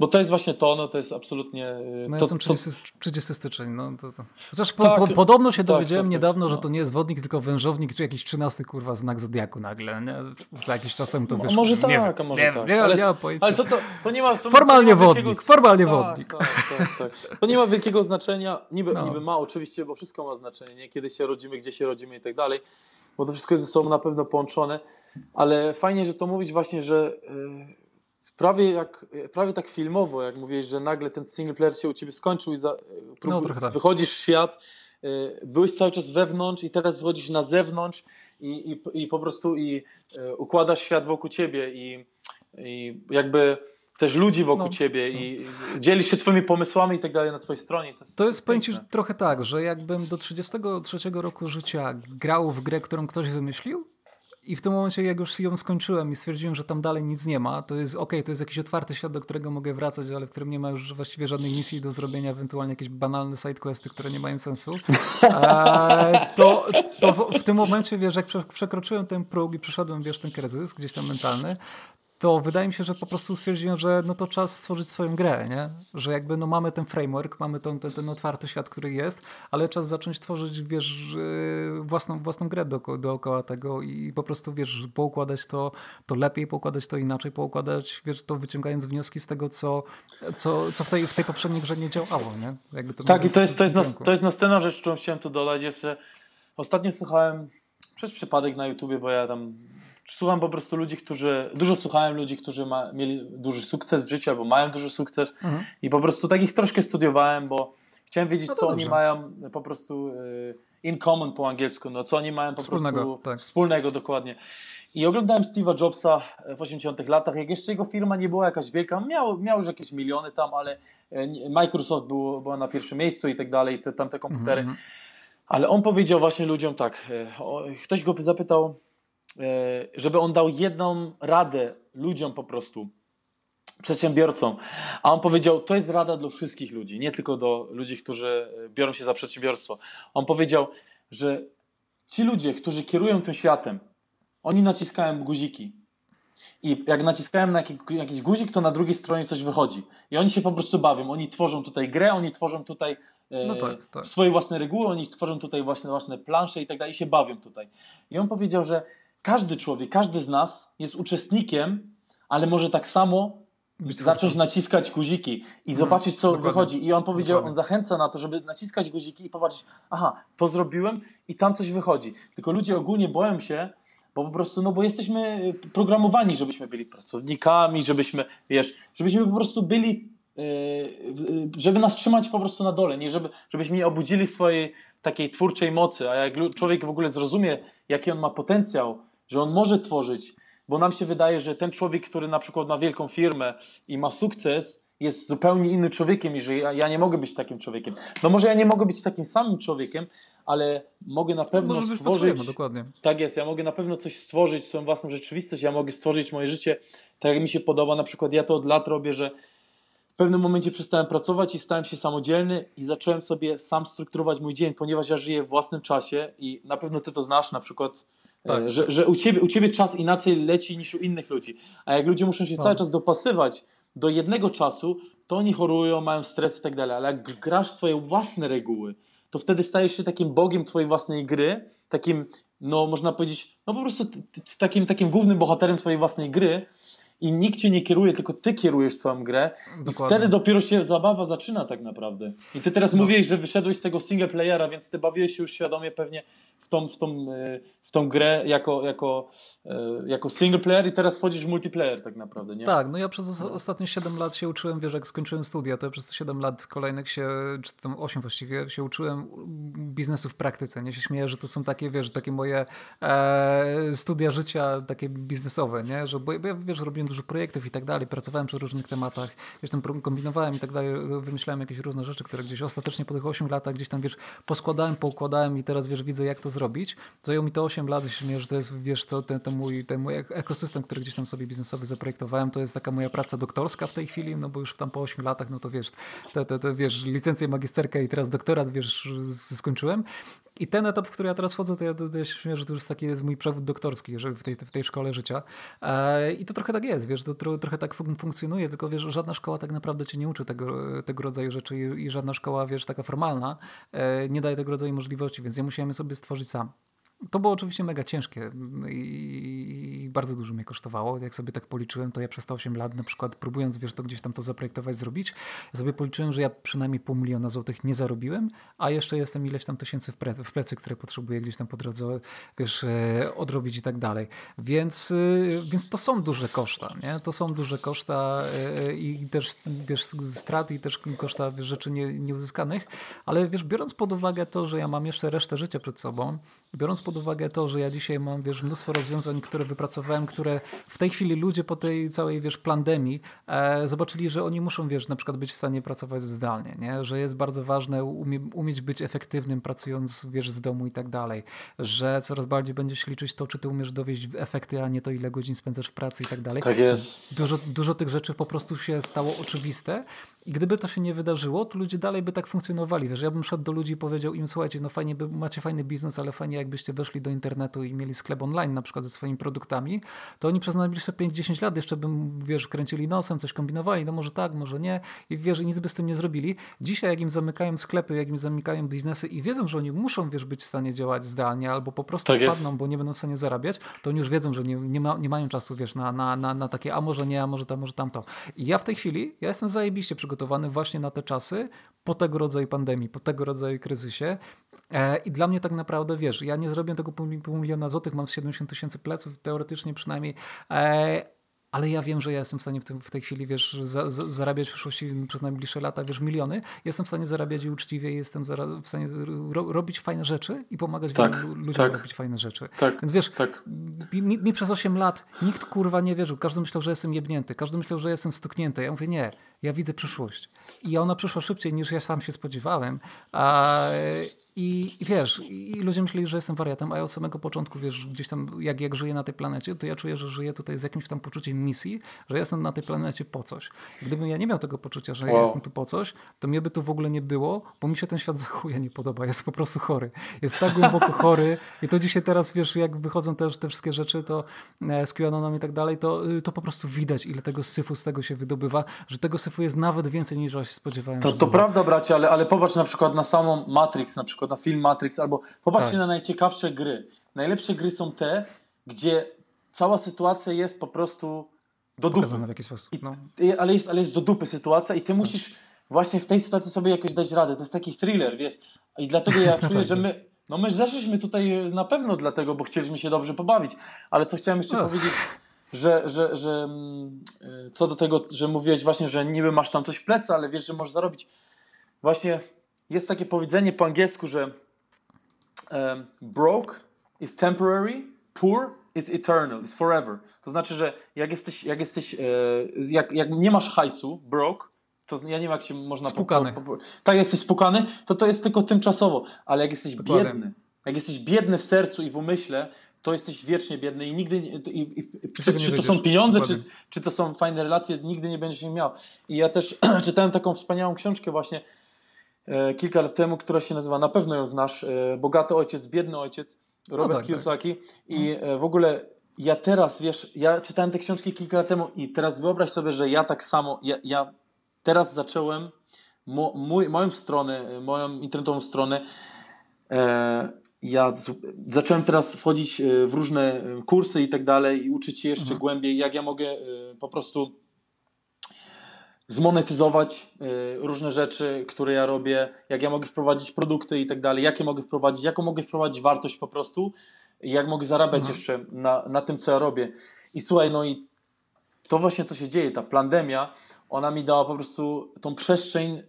Bo to jest właśnie to, no to jest absolutnie... No to, jestem 30, 30 styczeń, no to, to. Chociaż po, Tak, po, podobno się tak, dowiedziałem tak, tak, niedawno, że no. to nie jest wodnik, tylko wężownik, czy jakiś 13 kurwa znak zodiaku nagle, nie? Jakiś czasem to A wyszło. może nie tak, wiem, może nie, tak. Nie, ale, nie mam pojęcia. ale co to, to nie ma... To, Formalnie to nie ma wodnik, wielkiego- formalnie tak, wodnik. Tak. To nie ma wielkiego znaczenia, niby, No. niby ma oczywiście, bo wszystko ma znaczenie, nie? kiedy się rodzimy, gdzie się rodzimy i tak dalej, bo to wszystko jest ze sobą na pewno połączone, ale fajnie, że to mówić właśnie, że y, prawie, jak, prawie tak filmowo, jak mówiłeś, że nagle ten single player się u ciebie skończył i za, prób- No, tak. wychodzisz w świat, y, byłeś cały czas wewnątrz i teraz wychodzisz na zewnątrz i, i, i po prostu i y, układasz świat wokół ciebie i, i jakby też ludzi wokół No, ciebie i i dzielisz się twoimi pomysłami i tak dalej na twojej stronie. To jest, To jest, powiem ci, trochę tak, że jakbym do 33 roku życia grał w grę, którą ktoś wymyślił i w tym momencie, jak już ją skończyłem i stwierdziłem, że tam dalej nic nie ma, to jest okej, to jest jakiś otwarty świat, do którego mogę wracać, ale w którym nie ma już właściwie żadnej misji do zrobienia, ewentualnie jakieś banalne sidequesty, które nie mają sensu, e, to, to w, w tym momencie, wiesz, jak prze- przekroczyłem ten próg i przeszedłem, wiesz, ten kryzys gdzieś tam mentalny, to wydaje mi się, że po prostu stwierdziłem, że no to czas stworzyć swoją grę, nie? Że jakby no mamy ten framework, mamy ten, ten, ten otwarty świat, który jest, ale czas zacząć tworzyć, wiesz, yy, własną, własną grę doko, dookoła tego i po prostu, wiesz, poukładać to, to lepiej, poukładać to inaczej, poukładać, wiesz, to wyciągając wnioski z tego, co, co, co w, tej, w tej poprzedniej grze nie działało, nie? Jakby to Tak, i to jest, to, jest kierunku. to jest następna rzecz, którą chciałem tu dodać, jest, że ostatnio słuchałem przez przypadek na YouTubie, bo ja tam słucham po prostu ludzi, którzy, dużo słuchałem ludzi, którzy ma, mieli duży sukces w życiu albo mają duży sukces Mhm. i po prostu takich troszkę studiowałem, bo chciałem wiedzieć, No co oni dobrze. mają po prostu y, in common po angielsku, no co oni mają po Wspólnego, prostu tak. wspólnego dokładnie. I oglądałem Steve'a Jobsa w 80 latach, jak jeszcze jego firma nie była jakaś wielka, miał, miał już jakieś miliony tam, ale e, Microsoft było, była na pierwszym miejscu i tak dalej, te tamte komputery. Mhm, Ale on powiedział właśnie ludziom tak, e, ktoś go zapytał, e, żeby on dał jedną radę ludziom po prostu, przedsiębiorcom. A on powiedział, to jest rada dla wszystkich ludzi, nie tylko do ludzi, którzy e, biorą się za przedsiębiorstwo. On powiedział, że ci ludzie, którzy kierują tym światem, oni naciskają guziki. I jak naciskają na jakiś, guzik, to na drugiej stronie coś wychodzi. I oni się po prostu bawią. Oni tworzą tutaj grę, oni tworzą tutaj e, No tak, tak. swoje własne reguły, oni tworzą tutaj własne, własne plansze i tak dalej, i się bawią tutaj. I on powiedział, że każdy człowiek, każdy z nas jest uczestnikiem, ale może tak samo zacząć naciskać guziki i Mhm, zobaczyć, co dokładnie. wychodzi. I on powiedział, Dokładnie. on zachęca na to, żeby naciskać guziki i popatrzeć, aha, to zrobiłem i tam coś wychodzi. Tylko ludzie ogólnie boją się, bo po prostu, no bo jesteśmy y, programowani, żebyśmy byli pracownikami, żebyśmy, wiesz, żebyśmy po prostu byli, yy, yy, żeby nas trzymać po prostu na dole, nie żeby, żebyśmy nie obudzili swojej takiej twórczej mocy, a jak człowiek w ogóle zrozumie, jaki on ma potencjał, że on może tworzyć, bo nam się wydaje, że ten człowiek, który na przykład ma wielką firmę i ma sukces, jest zupełnie innym człowiekiem i że ja, ja nie mogę być takim człowiekiem. No może ja nie mogę być takim samym człowiekiem, ale mogę na pewno Może stworzyć... dokładnie. Tak jest, ja mogę na pewno coś stworzyć, swoją własną rzeczywistość, ja mogę stworzyć moje życie tak jak mi się podoba. Na przykład ja to od lat robię, że w pewnym momencie przestałem pracować i stałem się samodzielny i zacząłem sobie sam strukturować mój dzień, ponieważ ja żyję w własnym czasie i na pewno ty to znasz, na przykład, Tak. e, że, że u, ciebie, u ciebie czas inaczej leci niż u innych ludzi. A jak ludzie muszą się Tak. cały czas dopasywać do jednego czasu, to oni chorują, mają stres i tak dalej. Ale jak grasz w twoje własne reguły, to wtedy stajesz się takim bogiem twojej własnej gry, takim, no można powiedzieć, no po prostu takim, takim głównym bohaterem twojej własnej gry i nikt cię nie kieruje, tylko ty kierujesz twoją grę i Dokładnie. wtedy dopiero się zabawa zaczyna tak naprawdę. I ty teraz No. mówiłeś, że wyszedłeś z tego single playera, więc ty bawiłeś się już świadomie pewnie w tą, w tą, e, w tą grę jako, jako, e, jako single player i teraz wchodzisz w multiplayer tak naprawdę, nie? Tak, no ja przez os- ostatnie 7 lat się uczyłem, wiesz, jak skończyłem studia, to ja przez te 7 lat kolejnych się, czy tam 8 właściwie, się uczyłem biznesu w praktyce. Nie się śmieję, że to są takie, wiesz, takie moje e, studia życia, takie biznesowe, nie? Że, bo, ja, wiesz, robiłem dużo projektów i tak dalej, pracowałem przy różnych tematach, gdzieś tam kombinowałem i tak dalej, wymyślałem jakieś różne rzeczy, które gdzieś ostatecznie po tych 8 latach gdzieś tam, wiesz, poskładałem, poukładałem i teraz, wiesz, widzę, jak to zrobić. Zajęło mi to 8 lat, jeśli śmieję, że to jest, wiesz, to, ten, ten, mój, ten mój ek- ekosystem, który gdzieś tam sobie biznesowy zaprojektowałem, to jest taka moja praca doktorska w tej chwili, no bo już tam po 8 latach, no to wiesz, te, te, te wiesz, licencję magisterkę i teraz doktorat, wiesz, skończyłem. I ten etap, w który ja teraz wchodzę, to ja, to ja się śmieję, że to już taki jest mój przewód doktorski jeżeli w, tej, w tej szkole życia. E, I to trochę tak jest, wiesz, to tro, trochę tak fun funkcjonuje, tylko wiesz, żadna szkoła tak naprawdę cię nie uczy tego, tego rodzaju rzeczy i, i żadna szkoła, wiesz, taka formalna e, nie daje tego rodzaju możliwości, więc ja musiałem sobie stworzyć sam. To było oczywiście mega ciężkie i bardzo dużo mnie kosztowało. Jak sobie tak policzyłem, to ja przez te 8 lat, na przykład próbując, wiesz, to gdzieś tam to zaprojektować, zrobić, sobie policzyłem, że ja przynajmniej pół miliona złotych nie zarobiłem, a jeszcze jestem ileś tam tysięcy w, w plecy, które potrzebuję gdzieś tam po drodze, wiesz, e, odrobić i tak dalej. Więc, e, więc to są duże koszta, nie? To są duże koszta e, i też, wiesz, strat i też koszta wiesz, rzeczy nie, nieuzyskanych, ale wiesz, biorąc pod uwagę to, że ja mam jeszcze resztę życia przed sobą, biorąc pod uwagę to, że ja dzisiaj mam, wiesz, mnóstwo rozwiązań, które wypracowałem, które w tej chwili ludzie po tej całej, wiesz, pandemii e, zobaczyli, że oni muszą, wiesz, na przykład być w stanie pracować zdalnie, nie? Że jest bardzo ważne umie, umieć być efektywnym pracując, wiesz, z domu i tak dalej. Że coraz bardziej będzie się liczyć to, czy ty umiesz dowieść efekty, a nie to, ile godzin spędzasz w pracy i tak dalej. Tak jest. Dużo, dużo tych rzeczy po prostu się stało oczywiste i gdyby to się nie wydarzyło, to ludzie dalej by tak funkcjonowali. Wiesz, ja bym szedł do ludzi i powiedział im, słuchajcie, no fajnie, macie fajny biznes, ale fajnie jakbyście weszli do internetu i mieli sklep online na przykład ze swoimi produktami, to oni przez najbliższe 5-10 lat jeszcze bym, wiesz, kręcili nosem, coś kombinowali, no może tak, może nie i wiesz, nic by z tym nie zrobili. Dzisiaj jak im zamykają sklepy, jak im zamykają biznesy i wiedzą, że oni muszą, wiesz, być w stanie działać zdalnie albo po prostu tak padną, bo nie będą w stanie zarabiać, to oni już wiedzą, że nie, nie, ma, nie mają czasu, wiesz, na, na, na, na takie, a może nie, a może to, może tamto. I ja w tej chwili, ja jestem zajebiście przygotowany właśnie na te czasy, po tego rodzaju pandemii, po tego rodzaju kryzysie. E, I dla mnie tak naprawdę, wiesz, ja nie zrobię tego pół, miliona złotych, mam 70 tysięcy pleców, teoretycznie przynajmniej, e, ale ja wiem, że ja jestem w stanie w, tym, w tej chwili, wiesz, za, za, zarabiać w przyszłości przez najbliższe lata, wiesz, miliony. Jestem w stanie zarabiać i uczciwie, jestem w stanie ro, robić fajne rzeczy i pomagać tak, ludziom tak, robić fajne rzeczy. Tak, Więc wiesz, tak. mi, mi, przez 8 lat nikt kurwa nie wierzył. Każdy myślał, że jestem jebnięty. Każdy myślał, że jestem stuknięty. Ja mówię, nie, ja widzę przyszłość. I ona przyszła szybciej niż ja sam się spodziewałem. A, i, I wiesz, i ludzie myśleli, że jestem wariatem, a ja od samego początku, wiesz, gdzieś tam jak, jak żyję na tej planecie, to ja czuję, że żyję tutaj z jakimś tam poczuciem misji, że jestem na tej planecie po coś. Gdybym ja nie miał tego poczucia, że wow. ja jestem tu po coś, to mnie by tu w ogóle nie było, bo mi się ten świat za chuja nie podoba. Jest po prostu chory. Jest tak głęboko chory i to dzisiaj teraz, wiesz, jak wychodzą też te wszystkie rzeczy, to e, z QAnonem i tak dalej, to, y, to po prostu widać, ile tego syfu z tego się wydobywa, że tego syfu jest nawet więcej niż ja się spodziewałem. To, to prawda, bracie, ale, ale popatrz na przykład na samą Matrix, na przykład na film Matrix, albo popatrzcie tak. na najciekawsze gry. Najlepsze gry są te, gdzie cała sytuacja jest po prostu do Pokazane dupy. w jakiś sposób. No. I, ale, jest, ale jest do dupy sytuacja i ty tak. musisz właśnie w tej sytuacji sobie jakoś dać radę. To jest taki thriller, wiesz. I dlatego ja czuję, że my, no my zeszliśmy tutaj na pewno dlatego, bo chcieliśmy się dobrze pobawić. Ale co chciałem jeszcze powiedzieć, że, że, że mm, y, co do tego, że mówiłeś właśnie, że niby masz tam coś w plecy, ale wiesz, że możesz zarobić. Właśnie jest takie powiedzenie po angielsku, że um, broke is temporary, poor is eternal, is forever. To znaczy, że jak jesteś, jak jesteś, e, jak, jak nie masz hajsu, broke, to ja nie wiem jak się można... Spukany. Po, po, tak, jesteś spukany, to to jest tylko tymczasowo, ale jak jesteś Dokładnie. biedny, jak jesteś biedny w sercu i w umyśle, to jesteś wiecznie biedny i nigdy, i, i, i czy, czy to są pieniądze, czy, czy to są fajne relacje, nigdy nie będziesz ich miał. I ja też czytałem taką wspaniałą książkę właśnie kilka lat temu, która się nazywa, na pewno ją znasz, e, Bogaty Ojciec, Biedny Ojciec, Robert no tak, Kiyosaki tak. i e, w ogóle ja teraz, wiesz, ja czytałem te książki kilka lat temu i teraz wyobraź sobie, że ja tak samo, ja, ja teraz zacząłem mo, mój, moją stronę, moją internetową stronę e, ja zacząłem teraz wchodzić e, w różne e, kursy i tak dalej i uczyć się jeszcze mhm. głębiej, jak ja mogę e, po prostu zmonetyzować różne rzeczy, które ja robię, jak ja mogę wprowadzić produkty i tak dalej, jakie mogę wprowadzić, jaką mogę wprowadzić wartość po prostu i jak mogę zarabiać mhm. jeszcze na, na tym, co ja robię. I słuchaj, no i to właśnie co się dzieje, ta pandemia, ona mi dała po prostu tą przestrzeń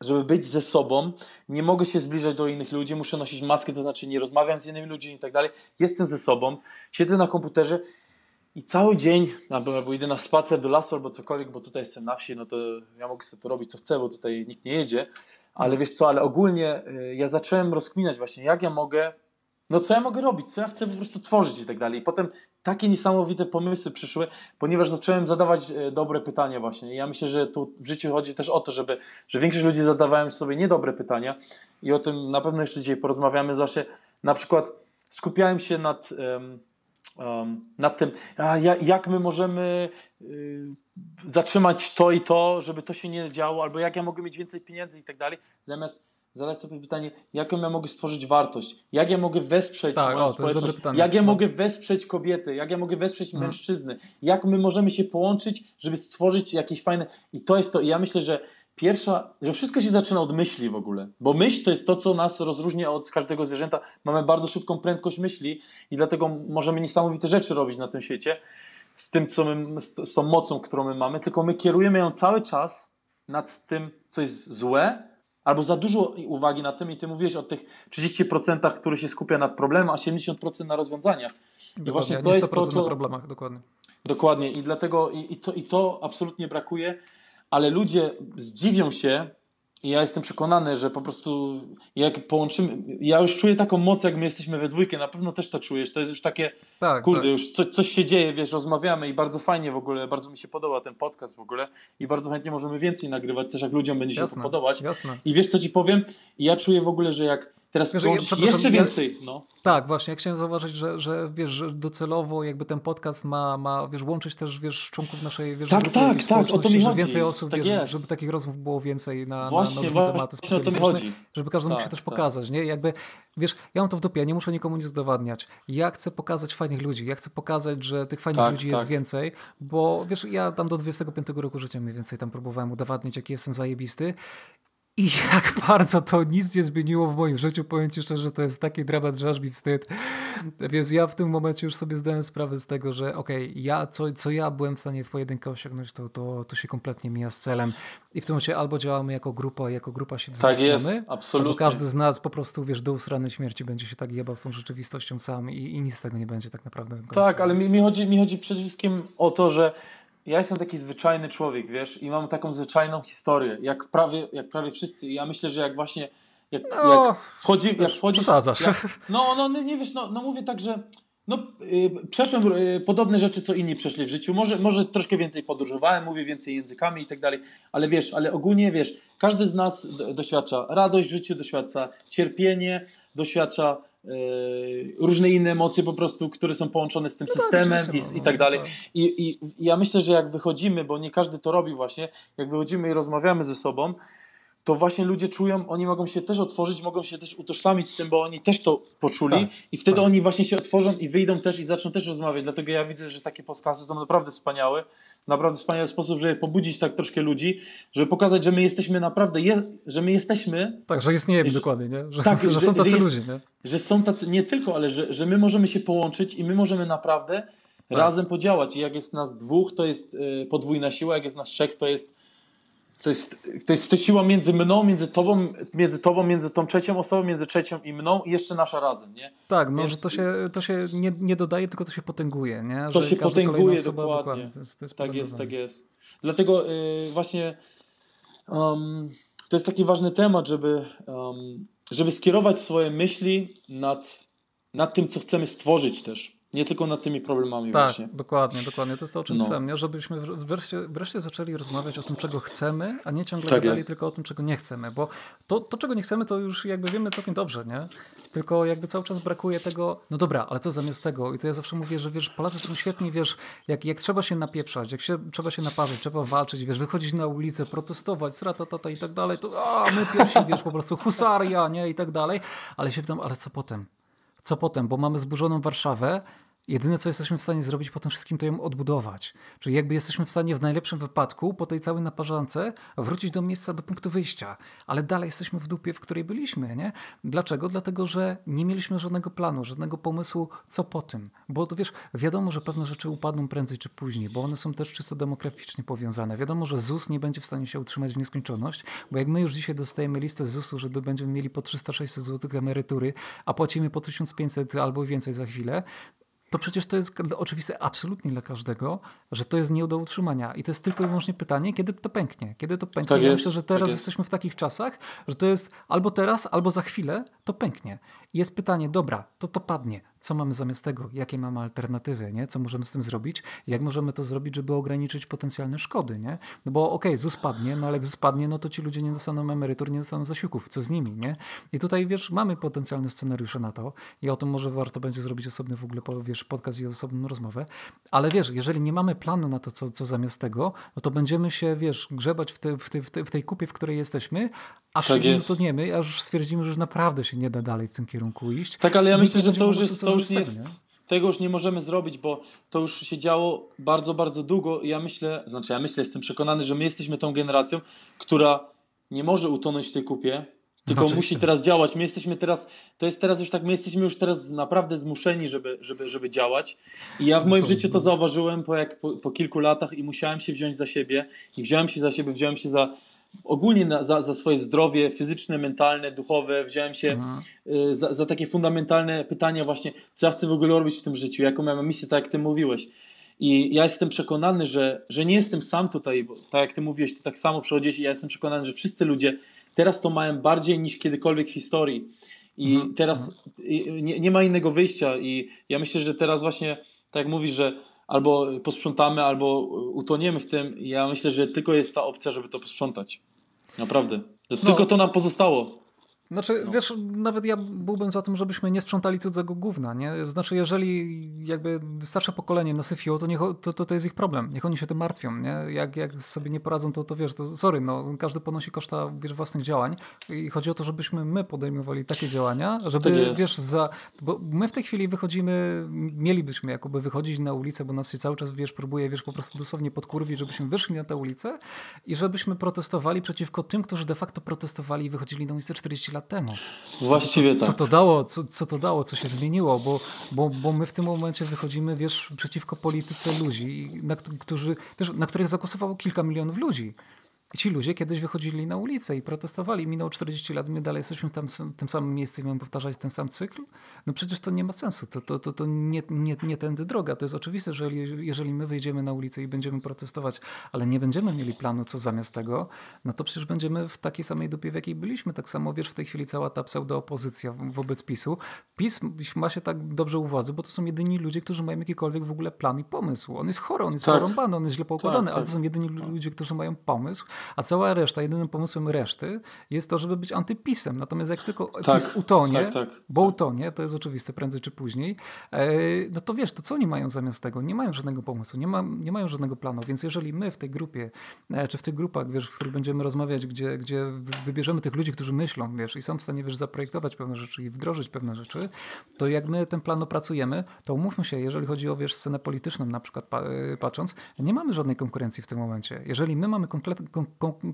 żeby być ze sobą, nie mogę się zbliżać do innych ludzi, muszę nosić maskę, to znaczy nie rozmawiam z innymi ludźmi i tak dalej. Jestem ze sobą, siedzę na komputerze i cały dzień, albo, idę na spacer do lasu albo cokolwiek, bo tutaj jestem na wsi, no to ja mogę sobie to robić co chcę, bo tutaj nikt nie jedzie. Ale wiesz co, ale ogólnie y, ja zacząłem rozkminiać właśnie, jak ja mogę no co ja mogę robić, co ja chcę po prostu tworzyć i tak dalej. I potem takie niesamowite pomysły przyszły, ponieważ zacząłem zadawać e, dobre pytania właśnie. I ja myślę, że tu w życiu chodzi też o to, żeby, że większość ludzi zadawałem sobie niedobre pytania i o tym na pewno jeszcze dzisiaj porozmawiamy. Zawsze na przykład skupiałem się nad, um, um, nad tym, a jak my możemy y, zatrzymać to i to, żeby to się nie działo, albo jak ja mogę mieć więcej pieniędzy i tak dalej, zamiast zadać sobie pytanie, jaką ja mogę stworzyć wartość, jak ja mogę wesprzeć tak, moją o, społeczność, jak ja no. mogę wesprzeć kobiety, jak ja mogę wesprzeć hmm. mężczyzny, jak my możemy się połączyć, żeby stworzyć jakieś fajne... I to jest to, i ja myślę, że pierwsza, że wszystko się zaczyna od myśli w ogóle, bo myśl to jest to, co nas rozróżnia od każdego zwierzęta. Mamy bardzo szybką prędkość myśli i dlatego możemy niesamowite rzeczy robić na tym świecie z tym, co my, z tą mocą, którą my mamy, tylko my kierujemy ją cały czas nad tym, co jest złe, albo za dużo uwagi na tym i ty mówiłeś o tych 30%, które się skupia nad problemem, a 70% na rozwiązaniach. Dokładnie, I właśnie to jest to, co... na problemach, dokładnie. Dokładnie i dlatego i, i, to, i to absolutnie brakuje, ale ludzie zdziwią się, i ja jestem przekonany, że po prostu jak połączymy, ja już czuję taką moc, jak my jesteśmy we dwójkę, na pewno też to czujesz, to jest już takie, tak, kurde, tak. już co, coś się dzieje, wiesz, rozmawiamy i bardzo fajnie w ogóle, bardzo mi się podoba ten podcast w ogóle i bardzo chętnie możemy więcej nagrywać, też jak ludziom będzie jasne, się to podobać. Jasne. I wiesz co ci powiem, ja czuję w ogóle, że jak Teraz wiesz, ja, jeszcze więcej. No. Tak, właśnie. Ja chciałem zauważyć, że, że wiesz, że docelowo jakby ten podcast ma, ma wiesz, łączyć też wiesz, członków naszej wiesz, tak, grupy tak, tak, o to mi że więcej osób, tak wiesz, żeby takich rozmów było więcej na, właśnie, na, na różne tematy specjalistyczne, żeby każdy mógł się też tak. pokazać. Nie? Jakby, wiesz, ja mam to w dupie, ja nie muszę nikomu nic udowadniać. Ja chcę pokazać fajnych ludzi, ja chcę pokazać, że tych fajnych tak, ludzi jest tak. więcej, bo wiesz, ja tam do 25 roku życia mniej więcej tam próbowałem udowadniać, jaki jestem zajebisty i jak bardzo to nic nie zmieniło w moim życiu, powiem Ci szczerze, że to jest taki dramat, że aż mi wstyd. Więc ja w tym momencie już sobie zdałem sprawę z tego, że okej, okay, ja, co, co ja byłem w stanie w pojedynkę osiągnąć, to, to, to się kompletnie mija z celem. I w tym momencie albo działamy jako grupa, jako grupa się wzmacniamy, tak jest, absolutnie. albo każdy z nas po prostu, wiesz, do usranej śmierci będzie się tak jebał z tą rzeczywistością sam i, i nic z tego nie będzie tak naprawdę. Tak, ale mi, mi, chodzi, mi chodzi przede wszystkim o to, że ja jestem taki zwyczajny człowiek, wiesz, i mam taką zwyczajną historię, jak prawie, jak prawie wszyscy. I ja myślę, że jak właśnie jak, no, jak wchodzi, jak wchodzi. Jak, no, no, nie wiesz, no, no mówię tak, że no, y, przeszłem y, podobne rzeczy, co inni przeszli w życiu. Może, może troszkę więcej podróżowałem, mówię więcej językami i tak dalej, ale wiesz, ale ogólnie wiesz, każdy z nas doświadcza radość w życiu, doświadcza cierpienie, doświadcza różne inne emocje po prostu, które są połączone z tym no tak, systemem tak, i, no, i, tak dalej. Tak. I, I ja myślę, że jak wychodzimy, bo nie każdy to robi właśnie, jak wychodzimy i rozmawiamy ze sobą, to właśnie ludzie czują, oni mogą się też otworzyć, mogą się też utożsamić z tym, bo oni też to poczuli tak, i wtedy tak. oni właśnie się otworzą i wyjdą też i zaczną też rozmawiać. Dlatego ja widzę, że takie podcasty są naprawdę wspaniałe. Naprawdę wspaniały sposób, żeby pobudzić tak troszkę ludzi, żeby pokazać, że my jesteśmy naprawdę, je, że my jesteśmy... Tak, że istniejemy że, dokładnie, nie? Że, tak, że, że są tacy że jest, ludzie, nie? Że są tacy, nie tylko, ale że, że my możemy się połączyć i my możemy naprawdę tak. razem podziałać. I jak jest nas dwóch, to jest y, podwójna siła, jak jest nas trzech, to jest to jest, to jest to siła między mną, między tobą, między tobą, między tą trzecią osobą, między trzecią i mną i jeszcze nasza razem, nie? Tak, no, Więc... że to się, to się nie, nie dodaje, tylko to się potęguje, nie? To że się potęguje osoba, dokładnie. dokładnie. To jest, to jest tak jest, tak jest. Dlatego yy, właśnie um, to jest taki ważny temat, żeby, um, żeby skierować swoje myśli nad, nad tym, co chcemy stworzyć też. Nie tylko nad tymi problemami tak, właśnie. dokładnie, dokładnie. To jest to, o czym no. chcemy, żebyśmy wreszcie, wreszcie zaczęli rozmawiać o tym, czego chcemy, a nie ciągle tak gadali jest. tylko o tym, czego nie chcemy, bo to, to, czego nie chcemy, to już jakby wiemy całkiem dobrze, nie? Tylko jakby cały czas brakuje tego, no dobra, ale co zamiast tego? I to ja zawsze mówię, że wiesz, Polacy są świetni, wiesz, jak, jak trzeba się napieprzać, jak się, trzeba się naparzyć, trzeba walczyć, wiesz, wychodzić na ulicę, protestować, sratatata i tak dalej, to a, my pierwsi, wiesz, po prostu husaria, nie? I tak dalej, ale się pytam, ale co potem? Co potem? Bo mamy zburzoną Warszawę, Jedyne, co jesteśmy w stanie zrobić po tym wszystkim, to ją odbudować. Czyli jakby jesteśmy w stanie w najlepszym wypadku, po tej całej naparzance, wrócić do miejsca, do punktu wyjścia. Ale dalej jesteśmy w dupie, w której byliśmy, nie? Dlaczego? Dlatego, że nie mieliśmy żadnego planu, żadnego pomysłu, co po tym. Bo to wiesz, wiadomo, że pewne rzeczy upadną prędzej czy później, bo one są też czysto demograficznie powiązane. Wiadomo, że ZUS nie będzie w stanie się utrzymać w nieskończoność, bo jak my już dzisiaj dostajemy listę ZUS-u, że będziemy mieli po 300-600 zł emerytury, a płacimy po 1500 albo więcej za chwilę, to przecież to jest oczywiste absolutnie dla każdego, że to jest nie do utrzymania. I to jest tylko i wyłącznie pytanie, kiedy to pęknie. Kiedy to pęknie. Tak ja jest, myślę, że tak teraz tak jesteśmy w takich czasach, że to jest albo teraz, albo za chwilę to pęknie. I jest pytanie, dobra, to to padnie. Co mamy zamiast tego? Jakie mamy alternatywy? Nie? Co możemy z tym zrobić? Jak możemy to zrobić, żeby ograniczyć potencjalne szkody? Nie? No bo okej, okay, ZUS padnie, no ale jak ZUS padnie, no to ci ludzie nie dostaną emerytur, nie dostaną zasiłków. Co z nimi? Nie? I tutaj, wiesz, mamy potencjalne scenariusze na to i o tym może warto będzie zrobić osobny w ogóle, wiesz, podcast i osobną rozmowę. Ale wiesz, jeżeli nie mamy planu na to, co, co zamiast tego, no to będziemy się, wiesz, grzebać w, te, w, te, w, w tej kupie, w której jesteśmy, aż tak się nie utoniemy, aż stwierdzimy, że już naprawdę się nie da dalej w tym kierunku iść. Tak, ale ja myślę, że to już, jest, to już nie jest, tego już nie możemy zrobić, bo to już się działo bardzo, bardzo długo i ja myślę, znaczy ja myślę, jestem przekonany, że my jesteśmy tą generacją, która nie może utonąć w tej kupie, tylko Oczywiście. musi teraz działać. My jesteśmy teraz, to jest teraz już tak, my jesteśmy już teraz naprawdę zmuszeni, żeby, żeby, żeby działać. I ja w moim życiu to zauważyłem po, jak, po, po kilku latach i musiałem się wziąć za siebie. I wziąłem się za siebie, wziąłem się za, ogólnie na, za, za swoje zdrowie fizyczne, mentalne, duchowe, wziąłem się mhm. za, za, takie fundamentalne pytania właśnie, co ja chcę w ogóle robić w tym życiu, jaką mam misję, tak jak ty mówiłeś. I ja jestem przekonany, że, że nie jestem sam tutaj, bo tak jak ty mówiłeś, ty tak samo przechodzisz i ja jestem przekonany, że wszyscy ludzie teraz to mają bardziej niż kiedykolwiek w historii. I mhm. teraz mhm. nie, nie ma innego wyjścia i ja myślę, że teraz właśnie, tak jak mówisz, że albo posprzątamy, albo utoniemy w tym. Ja myślę, że tylko jest ta opcja, żeby to posprzątać. Naprawdę. No. Tylko to nam pozostało. Znaczy, no. wiesz, nawet ja byłbym za tym, żebyśmy nie sprzątali cudzego gówna, nie? Znaczy, jeżeli jakby starsze pokolenie nasyfiło, to, niech, to, to, to jest ich problem. Niech oni się tym martwią, nie? Jak, jak sobie nie poradzą, to, to wiesz, to sorry, no, każdy ponosi koszta, wiesz, własnych działań i chodzi o to, żebyśmy my podejmowali takie działania, żeby, tak wiesz, za... Bo my w tej chwili wychodzimy, mielibyśmy jakoby wychodzić na ulicę, bo nas się cały czas, wiesz, próbuje, wiesz, po prostu dosłownie podkurwić, żebyśmy wyszli na tę ulicę i żebyśmy protestowali przeciwko tym, którzy de facto protestowali i wychodzili na ulicę 40 lat temu. Właściwie co, tak. Co to dało, co, co to dało, co się zmieniło, bo, bo, bo my w tym momencie wychodzimy, wiesz, przeciwko polityce ludzi, na, którzy, wiesz, na których zagłosowało kilka milionów ludzi. I ci ludzie kiedyś wychodzili na ulicę i protestowali. Minęło 40 lat, my dalej jesteśmy w, tam, w tym samym miejscu i mamy powtarzać ten sam cykl. No przecież to nie ma sensu. To, to, to, to nie, nie, nie tędy droga. To jest oczywiste, że jeżeli, jeżeli my wyjdziemy na ulicę i będziemy protestować, ale nie będziemy mieli planu, co zamiast tego, no to przecież będziemy w takiej samej dupie, w jakiej byliśmy. Tak samo, wiesz, w tej chwili cała ta pseudo-opozycja wobec PiSu. PiS ma się tak dobrze u władzy, bo to są jedyni ludzie, którzy mają jakikolwiek w ogóle plan i pomysł. On jest chory, on jest tak. porąbany, on jest źle poukładany, tak, ale to tak. są jedyni ludzie, którzy mają pomysł, a cała reszta, jedynym pomysłem reszty jest to, żeby być antypisem. Natomiast jak tylko tak, PiS utonie, tak, tak. bo utonie, to jest oczywiste prędzej czy później, e, no to wiesz, to co oni mają zamiast tego? Nie mają żadnego pomysłu, nie, ma, nie mają żadnego planu, więc jeżeli my w tej grupie, e, czy w tych grupach, wiesz, w których będziemy rozmawiać, gdzie, gdzie wybierzemy tych ludzi, którzy myślą, wiesz, i są w stanie, wiesz, zaprojektować pewne rzeczy i wdrożyć pewne rzeczy, to jak my ten plan opracujemy, to umówmy się, jeżeli chodzi o, wiesz, scenę polityczną na przykład e, patrząc, nie mamy żadnej konkurencji w tym momencie. Jeżeli my mamy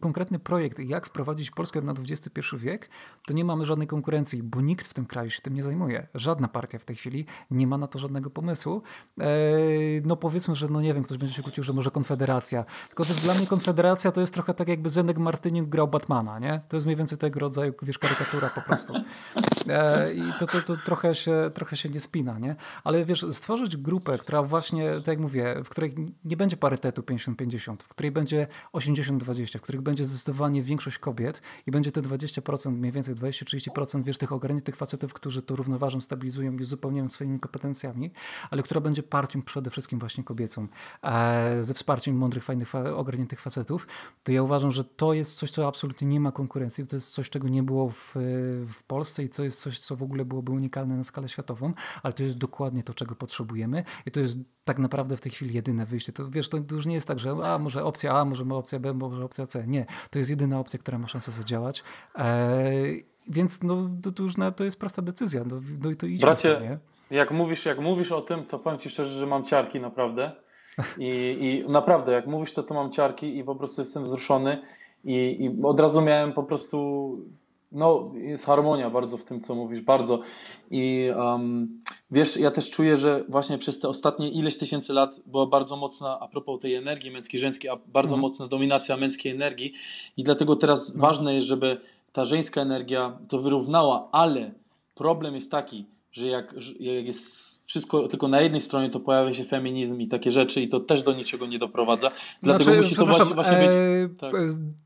konkretny projekt, jak wprowadzić Polskę na XXI wiek, to nie mamy żadnej konkurencji, bo nikt w tym kraju się tym nie zajmuje. Żadna partia w tej chwili nie ma na to żadnego pomysłu. Eee, no powiedzmy, że no nie wiem, ktoś będzie się kłócił, że może Konfederacja. Tylko też dla mnie Konfederacja to jest trochę tak jakby Zenek Martyniuk grał Batmana, nie? To jest mniej więcej tego rodzaju, wiesz, karykatura po prostu. Eee, I to, to, to trochę, się, trochę się nie spina, nie? Ale wiesz, stworzyć grupę, która właśnie, tak jak mówię, w której nie będzie parytetu 50-50, w której będzie 80-20, w których będzie zdecydowanie większość kobiet i będzie te 20%, mniej więcej 20-30%, wiesz, tych ogarniętych facetów, którzy to równoważą, stabilizują i uzupełniają swoimi kompetencjami, ale która będzie partią przede wszystkim właśnie kobiecą, e, ze wsparciem mądrych, fajnych, ogarniętych facetów, to ja uważam, że to jest coś, co absolutnie nie ma konkurencji, to jest coś, czego nie było w, w Polsce i to jest coś, co w ogóle byłoby unikalne na skalę światową, ale to jest dokładnie to, czego potrzebujemy i to jest tak naprawdę w tej chwili jedyne wyjście. To wiesz, to już nie jest tak, że a może opcja A, może opcja B, może opcja C. Nie, to jest jedyna opcja, która ma szansę zadziałać. Eee, więc no, to, to już na, to jest prosta decyzja. No, no i to idzie Bracie, to, nie? Jak mówisz, jak mówisz o tym, to powiem Ci szczerze, że mam ciarki naprawdę. I, I naprawdę, jak mówisz to, to mam ciarki i po prostu jestem wzruszony i, i od razu miałem po prostu no, jest harmonia bardzo w tym, co mówisz, bardzo. I um, wiesz, ja też czuję, że właśnie przez te ostatnie ileś tysięcy lat była bardzo mocna, a propos tej energii męskiej, żeńskiej, a bardzo mhm. mocna dominacja męskiej energii. I dlatego teraz mhm. ważne jest, żeby ta żeńska energia to wyrównała, ale problem jest taki, że jak, jak jest wszystko tylko na jednej stronie, to pojawia się feminizm i takie rzeczy i to też do niczego nie doprowadza. Dlatego znaczy, musi to właśnie, właśnie być... E, tak.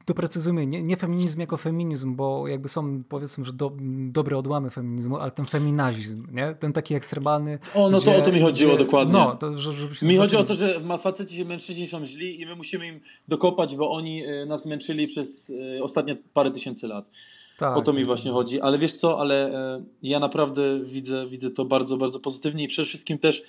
Doprecyzujmy, nie, nie, feminizm jako feminizm, bo jakby są powiedzmy, że do, dobre odłamy feminizmu, ale ten feminazizm, nie? ten taki ekstremalny... O, no gdzie, to o to mi chodziło gdzie, dokładnie. No, to, że, żeby się mi chodzi o to, że faceci, mężczyźni są źli i my musimy im dokopać, bo oni e, nas męczyli przez e, ostatnie parę tysięcy lat. Tak, o to mi właśnie tak. chodzi. Ale wiesz co, ale e, ja naprawdę widzę, widzę to bardzo, bardzo pozytywnie i przede wszystkim też,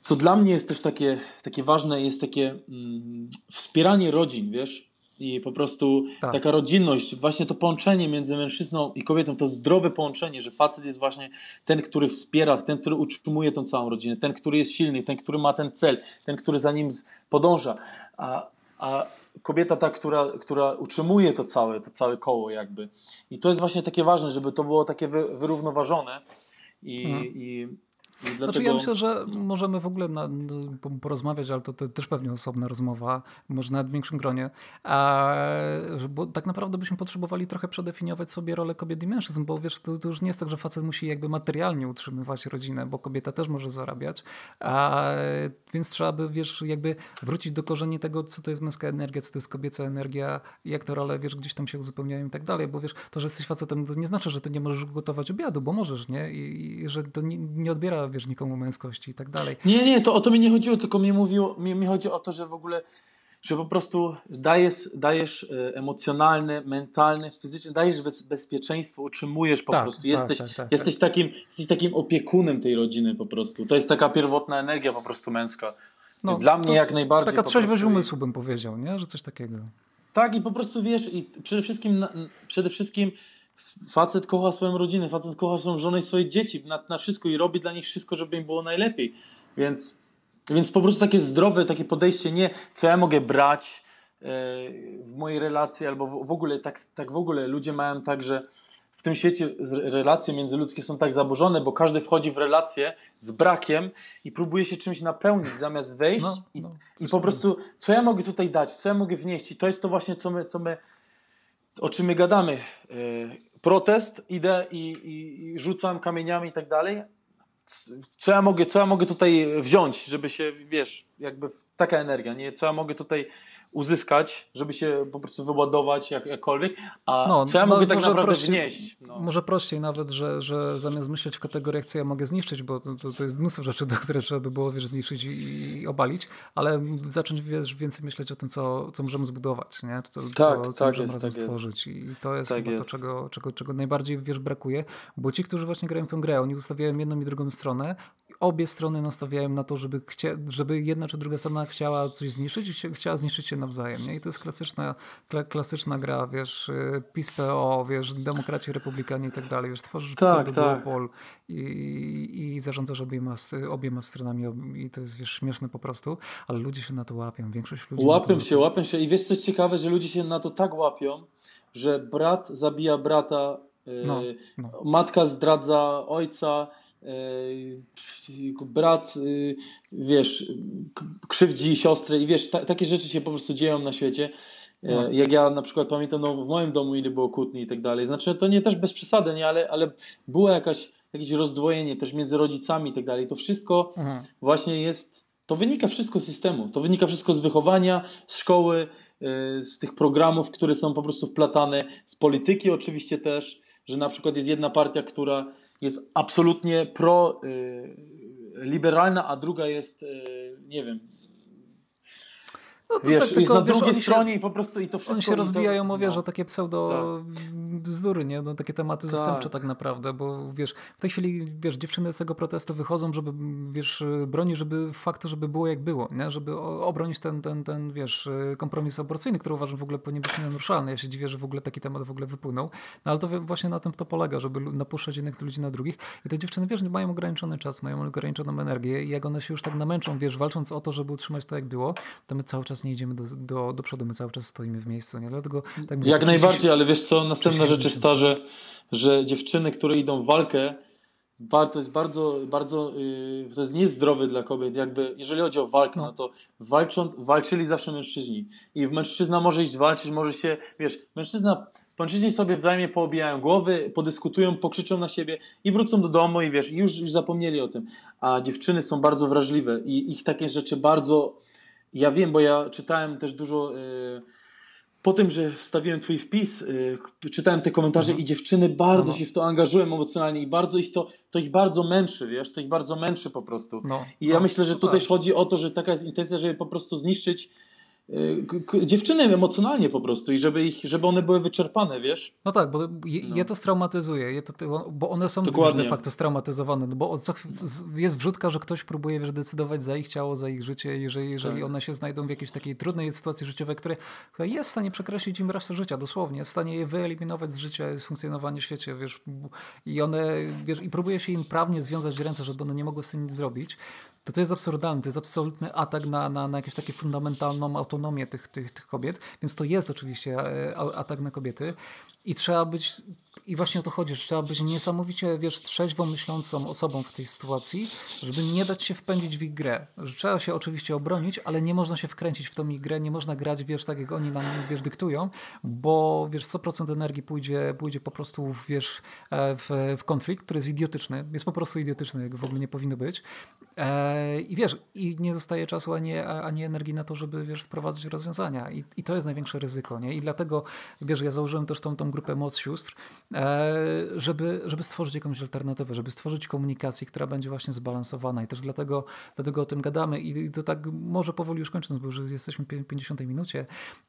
co dla mnie jest też takie, takie ważne, jest takie mm, wspieranie rodzin, wiesz? I po prostu tak. taka rodzinność, właśnie to połączenie między mężczyzną i kobietą, to zdrowe połączenie, że facet jest właśnie ten, który wspiera, ten, który utrzymuje tą całą rodzinę, ten, który jest silny, ten, który ma ten cel, ten, który za nim podąża. A, a kobieta ta, która, która utrzymuje to całe, to całe koło jakby. I to jest właśnie takie ważne, żeby to było takie wyrównoważone i, mhm. i Dlatego... Znaczy ja myślę, że możemy w ogóle na, porozmawiać, ale to, to, też pewnie osobna rozmowa, może nawet w większym gronie, a, bo tak naprawdę byśmy potrzebowali trochę przedefiniować sobie rolę kobiet i mężczyzn, bo wiesz, to, to, już nie jest tak, że facet musi jakby materialnie utrzymywać rodzinę, bo kobieta też może zarabiać, a, więc trzeba by, wiesz, jakby wrócić do korzeni tego, co to jest męska energia, co to jest kobieca energia, jak te role, wiesz, gdzieś tam się uzupełniają i tak dalej, bo wiesz, to, że jesteś facetem, to nie znaczy, że ty nie możesz gotować obiadu, bo możesz, nie? I, i że to nie, nie odbiera wiesz, nikomu męskości i tak dalej. Nie, nie, to o to mi nie chodziło, tylko mi mówiło, mi, mi chodzi o to, że w ogóle, że po prostu dajesz, dajesz e, emocjonalne, mentalne, fizyczne, dajesz bez, bezpieczeństwo, utrzymujesz po tak, prostu. Tak, jesteś, tak, tak, jesteś, takim, jesteś takim opiekunem tej rodziny po prostu. To jest taka pierwotna energia po prostu męska. No, Dla mnie jak najbardziej. Taka trzeźwość umysłu bym powiedział, nie? że coś takiego. Tak i po prostu wiesz, i przede wszystkim, przede wszystkim facet kocha swoją rodzinę, facet kocha swoją żonę i swoje dzieci na, na wszystko i robi dla nich wszystko, żeby im było najlepiej. Więc, więc po prostu takie zdrowe, takie podejście, nie co ja mogę brać e, w mojej relacji, albo w, w, ogóle, tak, tak w ogóle ludzie mają tak, że w tym świecie relacje międzyludzkie są tak zaburzone, bo każdy wchodzi w relację z brakiem i próbuje się czymś napełnić, zamiast wejść no, i, no, i po prostu, co ja mogę tutaj dać, co ja mogę wnieść. I to jest to właśnie, co my, co my o czym my gadamy. Protest, idę i, i, i rzucam kamieniami i tak dalej. Co ja, mogę, co ja mogę tutaj wziąć, żeby się, wiesz, jakby taka energia, nie? Co ja mogę tutaj uzyskać, żeby się po prostu wyładować jak, jakkolwiek, a no, co ja no, mogę tak naprawdę prościej, wnieść. No. Może prościej nawet, że, że zamiast myśleć w kategoriach, co ja mogę zniszczyć, bo to, to jest mnóstwo rzeczy, do które trzeba by było wiesz, zniszczyć i, i, obalić, ale zacząć wiesz, więcej myśleć o tym, co, co możemy zbudować, nie? co, tak, co, co tak możemy jest, razem tak stworzyć. I to jest tak chyba jest. to, czego, czego, czego najbardziej wiesz, brakuje, bo ci, którzy właśnie grają w tę grę, oni ustawiają jedną i drugą stronę, obie strony nastawiają na to, żeby, chcia, żeby jedna czy druga strona chciała coś zniszczyć i chciała zniszczyć się nawzajem. Nie? I to jest klasyczna, klasyczna gra, wiesz, y, PiS-PO, wiesz, demokraci, republikanie i tak dalej. Wiesz, tworzysz tak, pseudo-duopol tak. i, i zarządzasz obiema, obiema stronami i to jest, wiesz, śmieszne po prostu, ale ludzie się na to łapią. Większość ludzi Łapią się, łapią się i wiesz, coś ciekawe, że ludzie się na to tak łapią, że brat zabija brata, y, no, no. matka zdradza ojca, brat, y, wiesz, krzywdzi siostrę i wiesz, takie rzeczy się po prostu dzieją na świecie. E, no. Jak ja na przykład pamiętam no, w moim domu ile było kłótni i tak dalej. Znaczy to nie też bez przesady, nie, ale, ale było jakaś, jakieś rozdwojenie też między rodzicami i tak dalej. To wszystko mhm. właśnie jest, to wynika wszystko z systemu, to wynika wszystko z wychowania, z szkoły, z tych programów, które są po prostu wplatane, z polityki oczywiście też, że na przykład jest jedna partia, która jest absolutnie pro-liberalna, y, a druga jest, y, nie wiem, no to wiesz, tak, tylko, na wiesz, drugiej stronie się, i po prostu i to wszystko... Oni się rozbijają, to, wiesz, no. o takie pseudo tak. bzdury, nie? No, takie tematy tak. zastępcze tak naprawdę, bo wiesz, w tej chwili, wiesz, dziewczyny z tego protestu wychodzą, żeby, wiesz, broni, żeby faktu, żeby było jak było, nie? Żeby obronić ten, ten, ten, wiesz, kompromis aborcyjny, który uważam w ogóle powinien być nienaruszalny. Ja się dziwię, że w ogóle taki temat w ogóle wypłynął. No ale to właśnie na tym to polega, żeby napuszczać jednych ludzi na drugich. I te dziewczyny, wiesz, mają ograniczony czas, mają ograniczoną energię i jak one się już tak namęczą, wiesz, walcząc o to, żeby utrzymać to jak było, to my cały czas nie idziemy do, do, do przodu, my cały czas stoimy w miejscu, nie? Dlatego tak mówię, Jak najbardziej, ale wiesz co, następna rzecz jest ta, że, że dziewczyny, które idą w walkę, to jest bardzo, bardzo, yy, to jest niezdrowe dla kobiet, jakby, jeżeli chodzi o walkę, no, no to walcząc, walczyli zawsze mężczyźni i mężczyzna może iść walczyć, może się, wiesz, mężczyzna Mężczyźni sobie wzajemnie poobijają głowy, podyskutują, pokrzyczą na siebie i wrócą do domu i wiesz, już, już zapomnieli o tym. A dziewczyny są bardzo wrażliwe i ich takie rzeczy bardzo. Ja wiem, bo ja czytałem też dużo. Yy po tym, że wstawiłem twój wpis, yy, czytałem te komentarze mhm. i dziewczyny bardzo no. się w to angażują emocjonalnie i bardzo ich to, to ich bardzo męczy, wiesz, to ich bardzo męczy po prostu. No. I ja no. myślę, że tutaj tak. chodzi o to, że taka jest intencja, żeby po prostu zniszczyć dziewczyny emocjonalnie po prostu i żeby, ich, żeby one były wyczerpane, wiesz? No tak, bo je, no. je to straumatyzuje, je to, bo one są już de facto straumatyzowane, no bo co, jest wrzutka, że ktoś próbuje wiesz, decydować za ich ciało, za ich życie, jeżeli, jeżeli tak. one się znajdą w jakiejś takiej trudnej sytuacji życiowej, które, która jest w stanie przekreślić im resztę życia, dosłownie, jest w stanie je wyeliminować z życia, z funkcjonowania w świecie, wiesz, i one, wiesz, i próbuje się im prawnie związać ręce, żeby one nie mogły z tym nic zrobić, to to jest absurdalne, to jest absolutny atak na, na, na jakąś taką fundamentalną autonomię tych, tych, tych kobiet, więc to jest oczywiście e, atak na kobiety i trzeba być i właśnie o to chodzi, że trzeba być niesamowicie, wiesz, trzeźwo myślącą osobą w tej sytuacji, żeby nie dać się wpędzić w ich grę. Że trzeba się oczywiście obronić, ale nie można się wkręcić w tą ich grę, nie można grać, wiesz, tak jak oni nam, wiesz, dyktują, bo, wiesz, 100% energii pójdzie, pójdzie po prostu, wiesz, e, w, w konflikt, który jest idiotyczny, jest po prostu idiotyczny, jak w ogóle nie powinno być. E, I wiesz, i nie zostaje czasu ani, ani energii na to, żeby, wiesz, wprowadzić rozwiązania. I, i to jest największe ryzyko, nie? I dlatego, wiesz, ja założyłem też tą, tą grupę moc sióstr, E, żeby, żeby stworzyć jakąś alternatywę, żeby stworzyć komunikację, która będzie właśnie zbalansowana i też dlatego, dlatego o tym gadamy i to tak może powoli już kończąc, bo już jesteśmy w 50 minucie,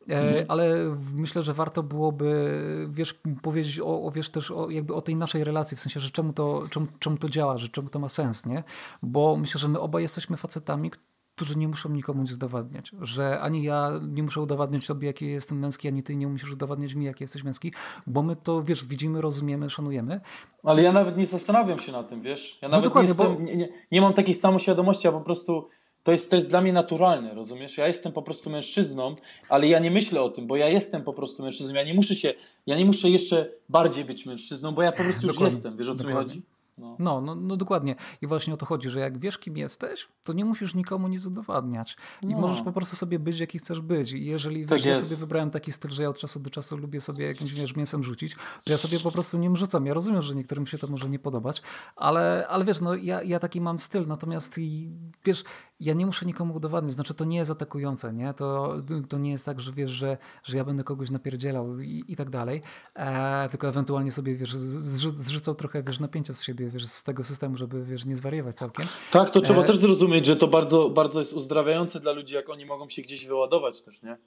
mhm. ale myślę, że warto byłoby wiesz, powiedzieć o, o, wiesz, też o, jakby o tej naszej relacji, w sensie, że czemu to, czemu, czemu to działa, że czemu to ma sens, nie? Bo myślę, że my obaj jesteśmy facetami, którzy nie muszą nikomu nic udowadniać, że ani ja nie muszę udowadniać sobie, jaki jestem męski, ani ty nie musisz udowadniać mi, jaki jesteś męski, bo my to, wiesz, widzimy, rozumiemy, szanujemy. Ale ja nawet nie zastanawiam się na tym, wiesz? Ja no nawet dokładnie, nie, jestem, bo... nie, nie, nie mam takiej samoświadomości, a po prostu to jest, to jest dla mnie naturalne, rozumiesz? Ja jestem po prostu mężczyzną, ale ja nie myślę o tym, bo ja jestem po prostu mężczyzną. Ja nie muszę się, ja nie muszę jeszcze bardziej być mężczyzną, bo ja po prostu już jestem. Wiesz o co mi chodzi? No. No, no, no, dokładnie. I właśnie o to chodzi, że jak wiesz, kim jesteś, to nie musisz nikomu nic udowadniać. I no. możesz po prostu sobie być, jaki chcesz być. I jeżeli wiesz, tak ja sobie wybrałem taki styl, że ja od czasu do czasu lubię sobie jakimś wiesz, mięsem rzucić, to ja sobie po prostu nim rzucam. Ja rozumiem, że niektórym się to może nie podobać, ale, ale wiesz, no ja, ja taki mam styl, natomiast i, wiesz, ja nie muszę nikomu udowadniać, znaczy to nie jest atakujące, nie? To, to nie jest tak, że wiesz, że, że ja będę kogoś napierdzielał i, i tak dalej, e, tylko ewentualnie sobie, wiesz, zrzucał trochę, wiesz, napięcia z siebie, wiesz, z tego systemu, żeby, wiesz, nie zwariować całkiem. Tak, to trzeba e... też zrozumieć, że to bardzo, bardzo jest uzdrawiające dla ludzi, jak oni mogą się gdzieś wyładować też, nie?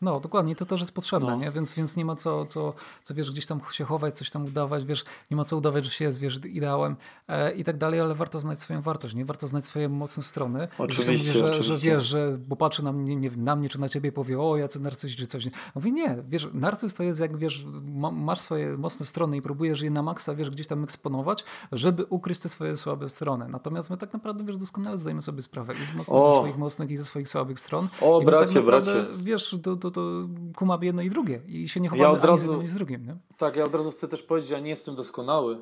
No, dokładnie, to też jest potrzebne, no. nie? Więc, więc nie ma co, co, co, wiesz, gdzieś tam się chować, coś tam udawać, wiesz, nie ma co udawać, że się jest, wiesz, ideałem e, i tak dalej, ale warto znać swoją wartość, nie? Warto znać swoje mocne strony. Oczywiście, mówię, że, oczywiście. że wiesz, że, bo patrzy na mnie, nie, na mnie czy na ciebie powie, o, jacy narcyści czy coś. Mówi, nie, wiesz, narcyz to jest jak, wiesz, ma, masz swoje mocne strony i próbujesz je na maksa, wiesz, gdzieś tam eksponować, żeby ukryć te swoje słabe strony. Natomiast my tak naprawdę, wiesz, doskonale zdajemy sobie sprawę i z mocnych, ze swoich mocnych i ze swoich słabych stron. O, I bracie, tak naprawdę, bracie. Wiesz, to, to, to mamy jedno i drugie i się nie chowamy ja od razu, ani z z drugim. Nie? Tak, ja od razu chcę też powiedzieć, ja nie jestem doskonały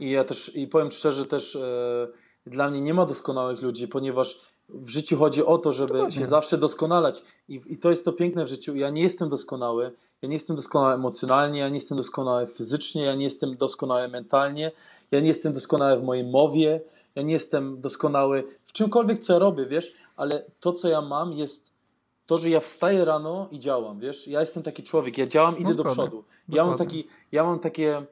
i ja też, i powiem szczerze też, e, dla mnie nie ma doskonałych ludzi, ponieważ w życiu chodzi o to, żeby Dokładnie. się zawsze doskonalać I, i to jest to piękne w życiu. Ja nie jestem doskonały, ja nie jestem doskonały emocjonalnie, ja nie jestem doskonały fizycznie, ja nie jestem doskonały mentalnie, ja nie jestem doskonały w mojej mowie, ja nie jestem doskonały w czymkolwiek, co ja robię, wiesz, ale to, co ja mam, jest to, że ja wstaję rano i działam, wiesz, ja jestem taki człowiek, ja działam, idę do przodu. Ja mam, taki, ja mam takie,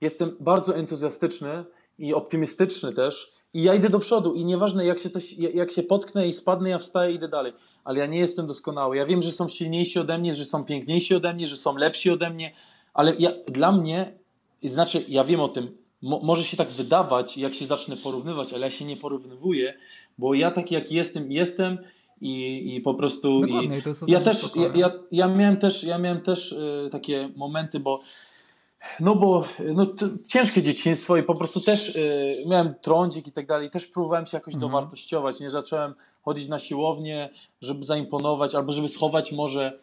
jestem bardzo entuzjastyczny i optymistyczny też i ja idę do przodu i nieważne jak się, coś, jak się potknę i spadnę, ja wstaję i idę dalej, ale ja nie jestem doskonały. Ja wiem, że są silniejsi ode mnie, że są piękniejsi ode mnie, że są lepsi ode mnie, ale ja, dla mnie, znaczy ja wiem o tym, Mo, może się tak wydawać, jak się zacznę porównywać, ale ja się nie porównywuję, bo ja taki jak jestem, jestem i, i po prostu. Dokładnie, i to ja też, ja, ja, ja, miałem też, ja miałem też y, takie momenty, bo no bo no, ciężkie dzieciństwo i po prostu też y, miałem trądzik i tak dalej. Też próbowałem się jakoś mhm. dowartościować. Nie zacząłem chodzić na siłownię, żeby zaimponować albo żeby schować może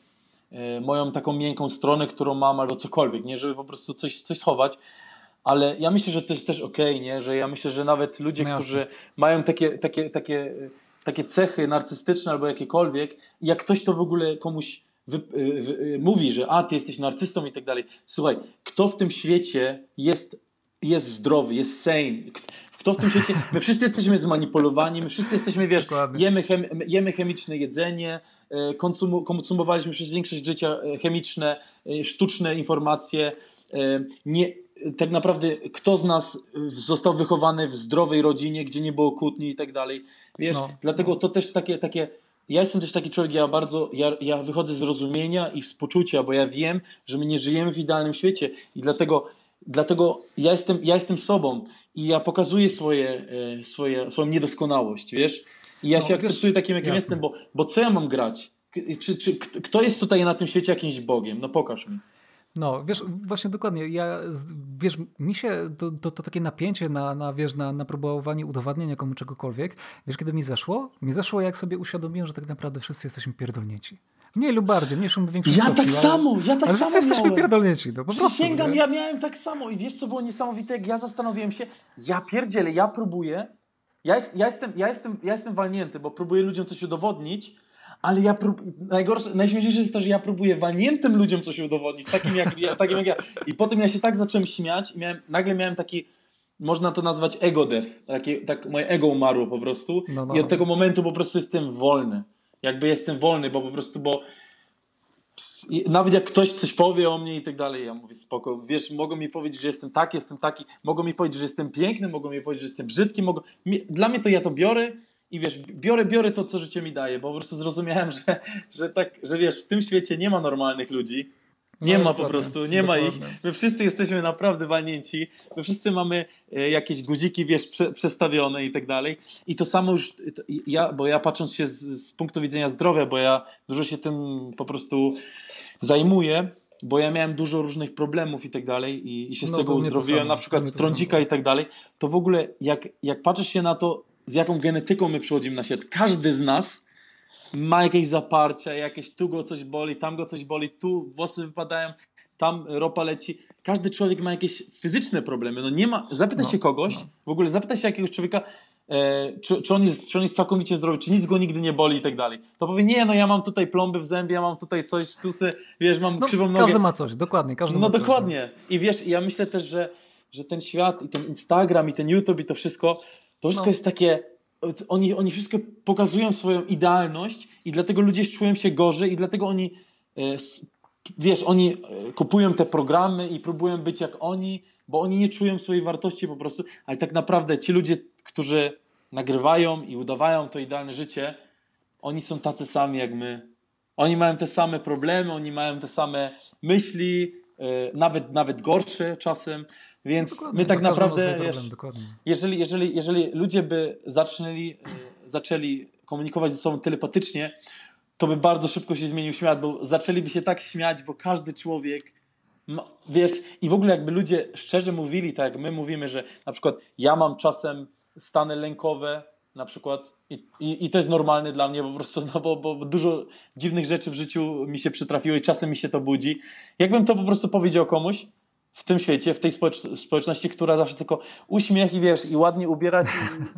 y, moją taką miękką stronę, którą mam, albo cokolwiek, nie, żeby po prostu coś, coś schować. Ale ja myślę, że to jest też okej, okay, nie? Że ja myślę, że nawet ludzie, no którzy mają takie, takie, takie takie cechy narcystyczne albo jakiekolwiek, jak ktoś to w ogóle komuś wy, wy, wy, mówi, że a, ty jesteś narcystą i tak dalej. Słuchaj, kto w tym świecie jest, jest zdrowy, jest sane? Kto w tym świecie... My wszyscy jesteśmy zmanipulowani, my wszyscy jesteśmy, wiesz, jemy, chem, jemy chemiczne jedzenie, e, konsum, konsumowaliśmy przez większość życia e, chemiczne, e, sztuczne informacje. Nie, tak naprawdę kto z nas został wychowany w zdrowej rodzinie, gdzie nie było kłótni i tak dalej. Wiesz, no. dlatego to też takie, takie ja jestem też taki człowiek, ja bardzo, ja, ja wychodzę z rozumienia i z poczucia, bo ja wiem, że my nie żyjemy w idealnym świecie i dlatego, dlatego ja, jestem, ja jestem sobą i ja pokazuję swoje, e, swoje, swoją niedoskonałość, wiesz? I ja no, się akceptuję takim, jakim jasne. jestem, bo, bo co ja mam grać? Czy, czy, kto jest tutaj na tym świecie jakimś Bogiem? No pokaż mi. No, wiesz, właśnie dokładnie, ja, wiesz, mi się to, to, to, takie napięcie na, na, wiesz, na, na próbowanie udowadniania komu czegokolwiek, wiesz, kiedy mi zeszło? Mi zeszło, jak sobie uświadomiłem, że tak naprawdę wszyscy jesteśmy pierdolnięci. Mniej lub bardziej, mniejszym lub większym Ja stopniu, tak ale, samo, ja tak ale samo wszyscy jesteśmy pierdolnięci, no po prostu. Sięgam, ja miałem tak samo i wiesz, co było niesamowite, jak ja zastanowiłem się, ja pierdzielę, ja próbuję, ja, jest, ja, jestem, ja, jestem, ja jestem walnięty, bo próbuję ludziom coś udowodnić, ale ja prób... najgorsze, najśmieszniejsze jest to, że ja próbuję walniętym ludziom coś udowodnić, takim jak, ja, takim jak ja. I potem ja się tak zacząłem śmiać i miałem, nagle miałem taki, można to nazwać ego death, takie, tak moje ego umarło po prostu no, no. i od tego momentu po prostu jestem wolny. Jakby jestem wolny, bo po prostu, bo nawet jak ktoś coś powie o mnie i tak dalej, ja mówię spoko, wiesz, mogą mi powiedzieć, że jestem taki, jestem taki, mogą mi powiedzieć, że jestem piękny, mogą mi powiedzieć, że jestem brzydki, mogą... dla mnie to ja to biorę i wiesz, biorę, biorę to, co życie mi daje, bo po prostu zrozumiałem, że, że tak, że wiesz, w tym świecie nie ma normalnych ludzi. Nie no, ma po prostu, nie dokładnie. ma ich. My wszyscy jesteśmy naprawdę walnięci. My wszyscy mamy e, jakieś guziki, wiesz, prze, przestawione i tak dalej. I to samo już, ja, bo ja patrząc się z, z punktu widzenia zdrowia, bo ja dużo się tym po prostu zajmuję, bo ja miałem dużo różnych problemów i tak dalej i, i się z no, tego uzdrowiłem, na przykład z trądzika i tak dalej, to w ogóle jak, jak patrzysz się na to, z jaką genetyką my przychodzimy na świat. Każdy z nas ma jakieś zaparcia, jakieś tu go coś boli, tam go coś boli, tu włosy wypadają, tam ropa leci. Każdy człowiek ma jakieś fizyczne problemy. No nie ma, zapytaj no, się kogoś, no. w ogóle zapytaj się jakiegoś człowieka, e, czy, czy, on jest, czy on jest całkowicie zdrowy, czy nic go nigdy nie boli i tak dalej. To powie, nie, no ja mam tutaj plomby w zębie, ja mam tutaj coś, tu se, wiesz, mam no, krzywą nogę. Każdy ma coś, dokładnie, każdy no, ma dokładnie. coś. No dokładnie. I wiesz, ja myślę też, że, że ten świat i ten Instagram i ten YouTube i to wszystko, to wszystko no. jest takie, oni, oni wszystko pokazują swoją idealność i dlatego ludzie czują się gorzej i dlatego oni, e, wiesz, oni e, kupują te programy i próbują być jak oni, bo oni nie czują swojej wartości po prostu, ale tak naprawdę ci ludzie, którzy nagrywają i udawają to idealne życie, oni są tacy sami jak my. Oni mają te same problemy, oni mają te same myśli, e, nawet, nawet gorsze czasem. Więc dokładnie, my tak naprawdę, wiesz, jeżeli, jeżeli, jeżeli ludzie by zaczęli, e, zaczęli komunikować ze sobą telepatycznie, to by bardzo szybko się zmienił świat, bo zaczęliby się tak śmiać, bo każdy człowiek, wiesz, i w ogóle jakby ludzie szczerze mówili, tak jak my mówimy, że na przykład ja mam czasem stany lękowe, na przykład, i, i, i to jest normalne dla mnie po prostu, no bo, bo dużo dziwnych rzeczy w życiu mi się przytrafiło i czasem mi się to budzi. Jakbym to po prostu powiedział komuś, w tym świecie, w tej społeczności, która zawsze tylko uśmiech i wiesz, i ładnie ubierać,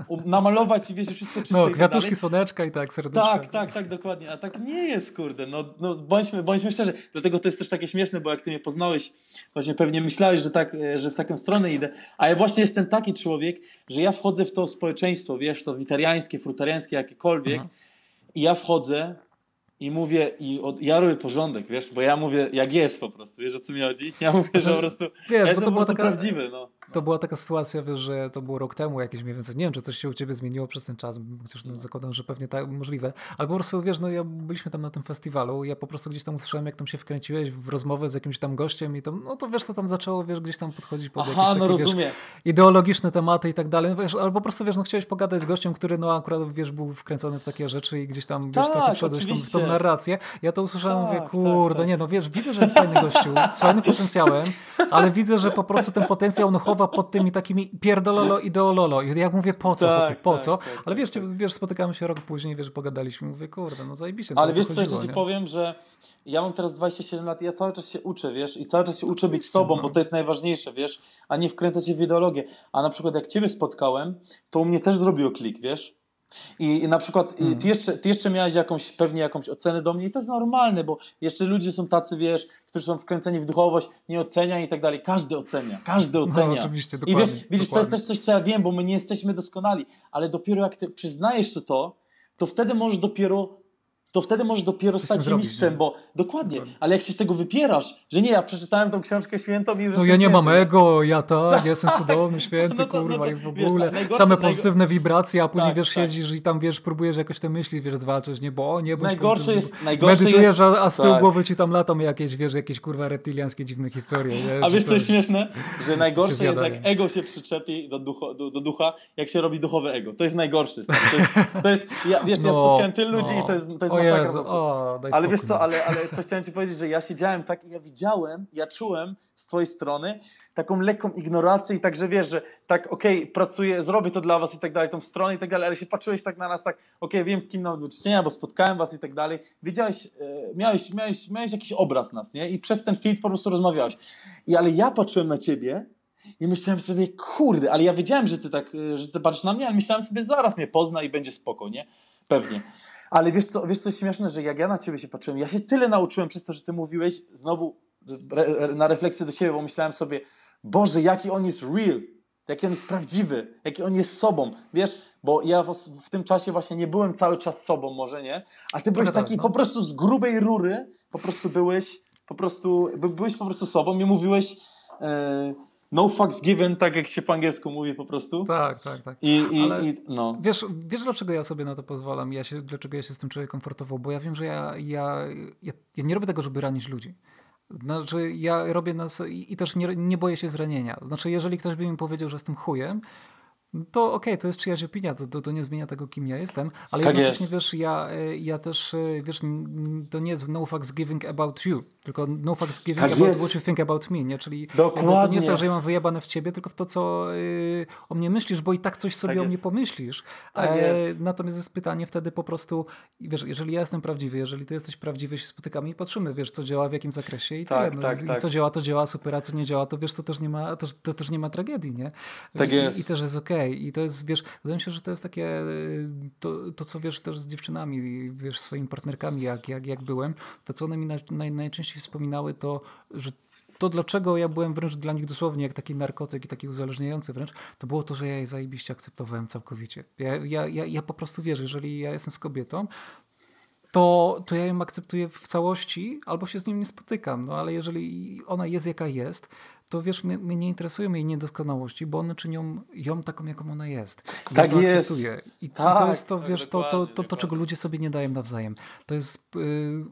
i namalować i wiesz, wszystko czyste No, kwiatuszki, tak słoneczka i tak, serduszka. Tak, tak, tak, dokładnie. A tak nie jest, kurde. No, no bądźmy, bądźmy szczerzy. Dlatego to jest też takie śmieszne, bo jak ty mnie poznałeś, właśnie pewnie myślałeś, że, tak, e, że w taką stronę idę. A ja właśnie jestem taki człowiek, że ja wchodzę w to społeczeństwo, wiesz, to witariańskie, frutariańskie, jakiekolwiek. Aha. I ja wchodzę i mówię, i od, ja robię porządek, wiesz, bo ja mówię jak jest po prostu, wiesz o co mi chodzi? Ja mówię, że po prostu wiesz, ja bo to była taka, prawdziwy, no. To była taka sytuacja, wiesz, że to było rok temu jakieś mniej więcej, nie wiem, czy coś się u ciebie zmieniło przez ten czas, chociaż no, zakładam, że pewnie tak możliwe, ale po prostu, wiesz, no ja byliśmy tam na tym festiwalu, ja po prostu gdzieś tam usłyszałem, jak tam się wkręciłeś w rozmowę z jakimś tam gościem i to, no to wiesz, co tam zaczęło, wiesz, gdzieś tam podchodzić pod Aha, jakieś no takie, wiesz, ideologiczne tematy i tak dalej, no, wiesz, ale po prostu, wiesz, no chciałeś pogadać z gościem, który, no akurat, wiesz, był wkręcony w takie rzeczy i gdzieś tam, wiesz, tak, trochę wszedłeś w tą narrację, ja to usłyszałem, tak, mówię, tak, kurde, tak, nie, no wiesz, widzę, że jest fajny gościu, z fajnym potencjałem, ale widzę, że po prostu ten potencjał on chowa pod tymi takimi pierdololo ideololo. I ja mówię, po co, tak, po tak, co? Tak, ale wiesz, wiesz, spotykamy się rok później, wiesz, pogadaliśmy, mówię, kurde, no zajebiście. Ale wiesz, co ci powiem, że ja mam teraz 27 lat i ja cały czas się uczę, wiesz, i cały czas się uczę być sobą, bo to jest najważniejsze, wiesz, a nie wkręcać się w ideologię. A na przykład jak ciebie spotkałem, to u mnie też zrobiło klik, wiesz, I, I, na przykład hmm. ty, jeszcze, ty jeszcze miałeś jakąś, pewnie jakąś ocenę do mnie i to jest normalne, bo jeszcze ludzie są tacy, wiesz, którzy są wkręceni w duchowość, nie ocenia i tak dalej. Każdy ocenia, każdy no, ocenia. No, oczywiście, dokładnie. I wiesz, widzisz, dokładnie. to jest też coś, co ja wiem, bo my nie jesteśmy doskonali, ale dopiero jak ty przyznajesz to, to, to wtedy możesz dopiero to wtedy możesz dopiero stać się mistrzem, bo dokładnie, dokładnie, ale jak się z tego wypierasz, że nie, ja przeczytałem tą książkę świętą i już No ja nie mam ego, ja tak, ja jestem cudowny, święty, no to, kurwa, no to, i w ogóle, wiesz, same pozytywne wibracje, a później, tak, wiesz, tak. siedzisz i tam, wiesz, próbujesz jakoś te myśli, wiesz, zwalczyć, nie, bo o, nie bądź najgorsze jest, Medytujesz, jest, a z tyłu tak. głowy ci tam latą jakieś, wiesz, jakieś, kurwa, reptilianskie dziwne historie. Nie? A wiesz, co jest śmieszne? Że najgorsze jest, jak ego się przyczepi do, ducho, do, do, ducha, jak się robi duchowe ego. To jest najgorsze. To jest, to jest ja, wiesz, ja no, spotkałem tylu ludzi i to jest, to jest masakra daj Ale wiesz co, ale, ale coś chciałem ci powiedzieć, że ja siedziałem tak i ja widziałem, ja czułem z twojej strony taką lekką ignorację i także wiesz, że tak okej, okay, pracuję, zrobię to dla was i tak dalej, tą stronę i tak dalej, ale się patrzyłeś tak na nas, tak okej, okay, wiem z kim mam do czynienia, bo spotkałem was i tak dalej. Wiedziałeś, e, miałeś, miałeś, miałeś jakiś obraz nas, nie? I przez ten feed po prostu rozmawiałeś. I ale ja patrzyłem na ciebie i myślałem sobie, kurde, ale ja wiedziałem, że ty tak, e, że ty patrzysz na mnie, ale myślałem sobie, zaraz mnie pozna i będzie spoko, nie? Pewnie. Ale wiesz co, wiesz co jest śmieszne, że jak ja na ciebie się patrzyłem, ja się tyle nauczyłem przez to, że ty mówiłeś, znowu na refleksję do siebie, bo myślałem sobie, Boże, jaki on jest real, jaki on jest prawdziwy, jaki on jest sobą. Wiesz, bo ja w, w tym czasie właśnie nie byłem cały czas sobą, może nie, a ty byłeś taki no. po prostu z grubej rury, po prostu byłeś, po prostu, byłeś po prostu sobą i mówiłeś, e, no fucks given, tak jak się po angielsku mówi po prostu. Tak, tak, tak. I, i, Ale i no. wiesz, wiesz, dlaczego ja sobie na to pozwalam? Ja się, dlaczego ja się z tym czuję komfortowo? Bo ja wiem, że ja, ja, ja, ja nie robię tego, żeby ranić ludzi. Znaczy, ja robię nas i, i też nie, nie boję się zranienia. Znaczy, jeżeli ktoś by mi powiedział, że jestem chujem, to okej, okay, to jest czyjaś opinia, to, to, to, nie zmienia tego, kim ja jestem, ale tak jednocześnie, jest. wiesz, ja, e, ja też, e, wiesz, to nie jest no fucks giving about you, tylko no fucks giving tak about jest. what you think about me, nie? Czyli to nie jest tak, że ja mam wyjebane w ciebie, tylko w to, co y, o mnie myślisz, bo i tak coś sobie tak o mnie pomyślisz. Tak e, natomiast jest pytanie wtedy po prostu, wiesz, jeżeli ja jestem prawdziwy, jeżeli ty jesteś prawdziwy, się spotykamy i patrzymy, wiesz, co działa, w jakim zakresie i tak, tyle. No, i, I, tak. co działa, to działa super, a co nie działa, to wiesz, to też nie ma, to, to też nie ma tragedii, nie? Tak I, jest. I też jest okej. Okay. I to jest, wiesz, wydaje mi się, że to jest takie, to, to co wiesz też z dziewczynami, wiesz, swoimi partnerkami, jak, jak, jak byłem, to co one mi naj, najczęściej wspominały, to, że to dlaczego ja byłem wręcz dla nich dosłownie jak taki narkotyk i taki uzależniający wręcz, to było to, że ja je zajebiście akceptowałem całkowicie. Ja, ja, ja, ja po prostu wierzę, jeżeli ja jestem z kobietą, to, to ja ją akceptuję w całości albo się z nim nie spotykam. No ale jeżeli ona jest jaka jest, to wiesz, mnie, mnie nie interesują jej niedoskonałości, bo one czynią ją taką, jaką ona jest. Ja tak to jest. akceptuję. I, tak, to jest to, wiesz, to, to, to, to, czego ludzie sobie nie dają nawzajem. To jest... Yy,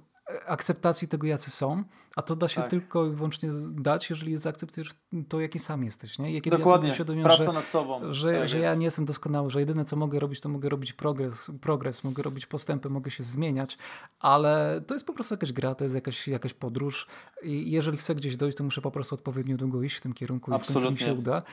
akceptacji tego, jacy są, a to da się tak. tylko i wyłącznie dać, jeżeli zaakceptujesz to, jaki sam jesteś. Nie? I kiedy Dokładnie. ja sobie że, nad sobą. że, tak że ja nie jestem doskonały, że jedyne co mogę robić, to mogę robić progres, progres, mogę robić postępy, mogę się zmieniać, ale to jest po prostu jakaś gra, to jest jakaś, jakaś podróż i jeżeli chcę gdzieś dojść, to muszę po prostu odpowiednio długo iść w tym kierunku Absolutnie. i w końcu mi się uda.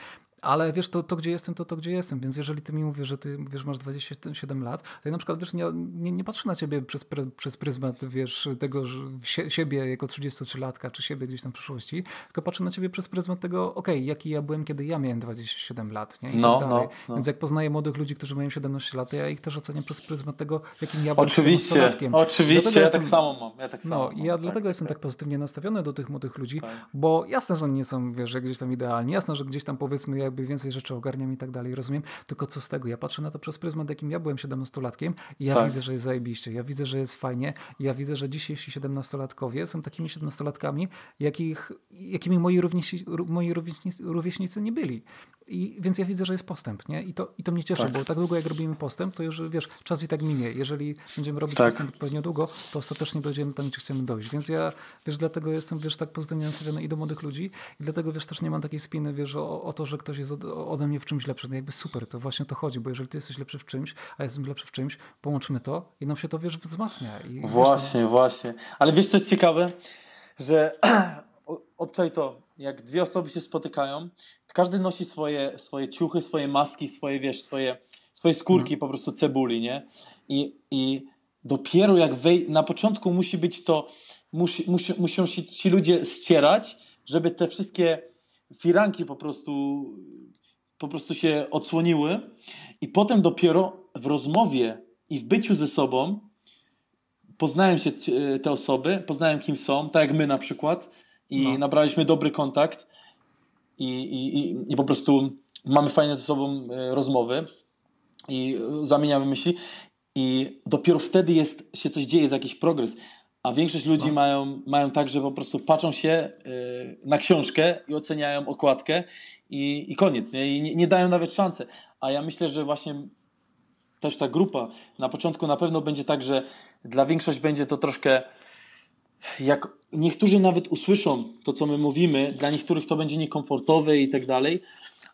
Ale wiesz, to, to gdzie jestem, to to gdzie jestem, więc jeżeli ty mi mówisz, że ty wiesz, masz 27 lat, to ja na przykład wiesz, nie, nie, nie patrzę na ciebie przez, przez pryzmat wiesz, tego że siebie jako 33-latka, czy siebie gdzieś tam w przyszłości, tylko patrzę na ciebie przez pryzmat tego, okej, okay, jaki ja byłem, kiedy ja miałem 27 lat, nie? I no, tak dalej. No, no. Więc jak poznaję młodych ludzi, którzy mają 17 lat, to ja ich też oceniam przez pryzmat tego, jakim ja byłem Oczywiście, oczywiście, ja jestem, tak samo mam. Ja tak no, samo ja mam, dlatego tak, jestem tak. tak pozytywnie nastawiony do tych młodych ludzi, tak. bo jasne, że oni nie są, wiesz, gdzieś tam idealni, jasne, że gdzieś tam powiedzmy jakby więcej rzeczy ogarniam i tak dalej, rozumiem, tylko co z tego? Ja patrzę na to przez pryzmat, jakim ja byłem 17-latkiem i ja tak. widzę, że jest zajebiście, ja widzę, że jest fajnie, ja widzę, że dzisiejsi 17-latkowie są takimi 17-latkami, jakich, jakimi moi, rówieśnicy, moi rówieśnicy nie byli. I, więc ja widzę, że jest postęp, nie? I to, i to mnie cieszy, tak. bo tak długo jak robimy postęp, to już wiesz, czas i tak minie. Jeżeli będziemy robić tak. postęp odpowiednio długo, to ostatecznie dojdziemy tam, gdzie chcemy dojść. Więc ja, wiesz, dlatego jestem, wiesz, tak pozytywnie nastawiony i do młodych ludzi i dlatego, wiesz, też nie mam takiej spiny, wiesz, o, o to, że ktoś jest ode mnie w czymś lepszy. No jakby super, to właśnie to chodzi, bo jeżeli ty jesteś lepszy w czymś, a jestem lepszy w czymś, połączymy to i nam się to, wiesz, wzmacnia. I, właśnie, wiesz, to... właśnie. Ale wiesz, co jest ciekawe? Że obczaj to, jak dwie osoby się spotykają, każdy nosi swoje, swoje ciuchy, swoje maski, swoje, wiesz, swoje, swoje skórki hmm. po prostu cebuli, nie? I, i dopiero jak wej... na początku musi być to, musi, musi, muszą się ci ludzie ścierać, żeby te wszystkie firanki po prostu po prostu się odsłoniły i potem dopiero w rozmowie i w byciu ze sobą poznałem się te osoby, poznałem kim są, tak jak my na przykład i no. nabraliśmy dobry kontakt i, i, i, po prostu mamy fajne ze sobą e, rozmowy i zamieniamy myśli i dopiero wtedy jest, się coś dzieje, jest jakiś progres. A większość ludzi no. mają, mają tak, że po prostu patrzą się e, na książkę i oceniają okładkę i, i koniec, nie? i nie, nie dają nawet szansy. A ja myślę, że właśnie też ta grupa na początku na pewno będzie tak, że dla większości będzie to troszkę jak niektórzy nawet usłyszą to, co my mówimy, dla niektórych to będzie niekomfortowe i tak dalej.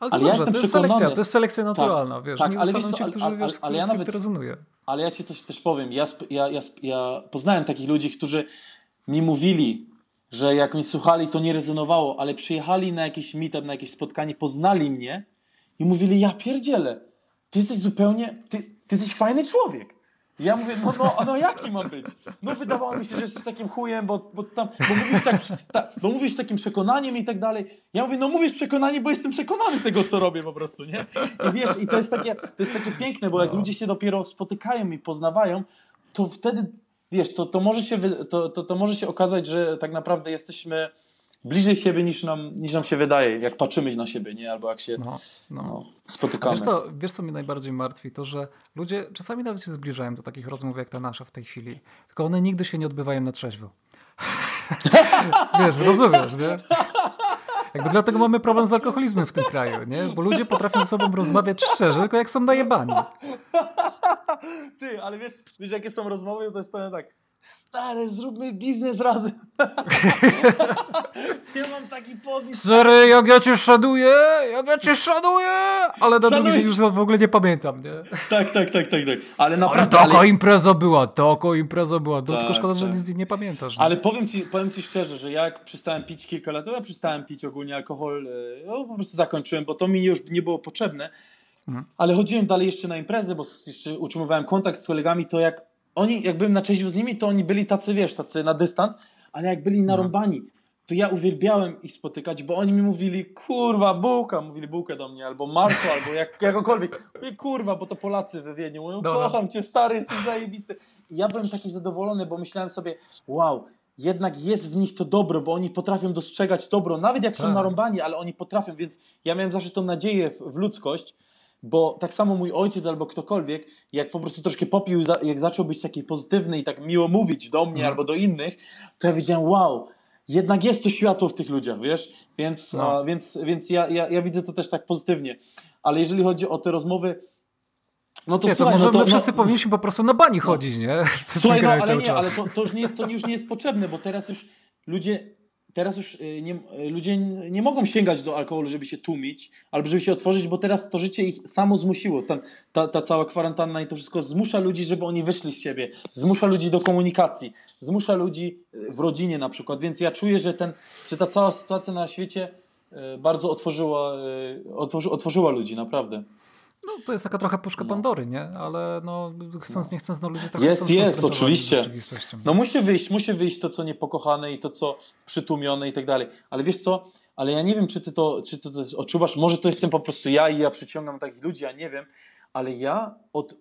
Ale to, ale dobrze, ja to jest selekcja, to jest selekcja naturalna, tak, wiesz, tak, nie zostaną ci, którzy, ale, wiesz, ale, ale ja nawet, rezonuje. Ale ja ci coś też powiem, ja, ja, ja, ja poznałem takich ludzi, którzy mi mówili, że jak mnie słuchali, to nie rezonowało, ale przyjechali na jakiś meetup, na jakieś spotkanie, poznali mnie i mówili, ja pierdzielę, ty jesteś zupełnie, ty, ty jesteś fajny człowiek. Ja mówię, no, no, no jaki ma być? No wydawało mi się, że jesteś takim chujem, bo, bo, tam, bo, mówisz tak, ta, bo mówisz takim przekonaniem i tak dalej. Ja mówię, no mówisz przekonanie, bo jestem przekonany tego, co robię po prostu, nie? I wiesz, i to jest takie, to jest takie piękne, bo jak no. ludzie się dopiero spotykają i poznawają, to wtedy, wiesz, to, to, może się, to, to, to może się okazać, że tak naprawdę jesteśmy bliżej siebie niż nam, niż nam się wydaje, jak patrzymy na siebie, nie? Albo jak się no, no. No, spotykamy. wiesz co, wiesz, co mnie najbardziej martwi? To, że ludzie czasami nawet się zbliżają do takich rozmów jak ta nasza w tej chwili, tylko one nigdy się nie odbywają na trzeźwo. wiesz, rozumiesz, nie? Jakby dlatego mamy problem z alkoholizmem w tym kraju, nie? Bo ludzie potrafią ze sobą rozmawiać szczerze, tylko jak są najebani. Ty, ale wiesz, wiesz jakie są rozmowy? To jest powiem tak Stary, zróbmy biznes razem. ja mam taki podnik. Stary, jak ja cię szanuję, jak ja cię szanuję, ale na drugi dzień już w ogóle nie pamiętam, nie? Tak, tak, tak, tak, tak. Ale, naprawdę, ale taka ale... impreza była, taka impreza była. No, tak, tylko szkoda, tak. że nic nie pamiętasz. Nie? Ale powiem ci, powiem ci szczerze, że jak przestałem pić kilka lat, ja przestałem pić ogólnie alkohol, e, no, po prostu zakończyłem, bo to mi już nie było potrzebne. Mhm. Ale chodziłem dalej jeszcze na imprezę, bo jeszcze utrzymywałem kontakt z kolegami, to jak oni, jak byłem na trzeźwiu z nimi, to oni byli tacy, wiesz, tacy na dystans, ale jak byli narąbani, to ja uwielbiałem ich spotykać, bo oni mi mówili, kurwa, bułka, mówili bułkę do mnie, albo Marko, albo jak, jakokolwiek. Mówię, kurwa, bo to Polacy we. Mówią, kocham cię, stary, jesteś zajebisty. I ja byłem taki zadowolony, bo myślałem sobie, wow, jednak jest w nich to dobro, bo oni potrafią dostrzegać dobro, nawet jak tak. są narąbani, ale oni potrafią, więc ja miałem zawsze tą nadzieję w, w ludzkość, bo tak samo mój ojciec albo ktokolwiek, jak po prostu troszkę popił, jak zaczął być taki pozytywny i tak miło mówić do mnie mhm. albo do innych, to ja wiedziałem, wow, jednak jest to światło w tych ludziach, wiesz? Więc, no. a, więc, więc ja, ja, ja widzę to też tak pozytywnie. Ale jeżeli chodzi o te rozmowy, no to, nie, słuchaj, to może no to, my wszyscy no, powinniśmy po prostu na bani no, chodzić, nie? Co słuchaj, no, ale nie, ale to, to, już nie, to już nie jest potrzebne, bo teraz już ludzie teraz już y, nie, y, ludzie nie mogą sięgać do alkoholu, żeby się tłumić, albo żeby się otworzyć, bo teraz to życie ich samo zmusiło. Ta, ta, cała kwarantanna i to wszystko zmusza ludzi, żeby oni wyszli z siebie, zmusza ludzi do komunikacji, zmusza ludzi y, w rodzinie na przykład. Więc ja czuję, że, ten, że ta cała sytuacja na świecie bardzo otworzyła, otworzyła ludzi, naprawdę. No, to jest taka trochę puszka no. Pandory, nie? Ale no, chcąc, nie chcąc, no ludzie trochę jest, są jest, oczywiście. No musi wyjść, musi wyjść to, co niepokochane i to, co przytłumione i tak dalej. Ale wiesz co? Ale ja nie wiem, czy ty to, czy ty to odczuwasz. Może to jestem po prostu ja i ja przyciągam takich ludzi, ja nie wiem. Ale ja od,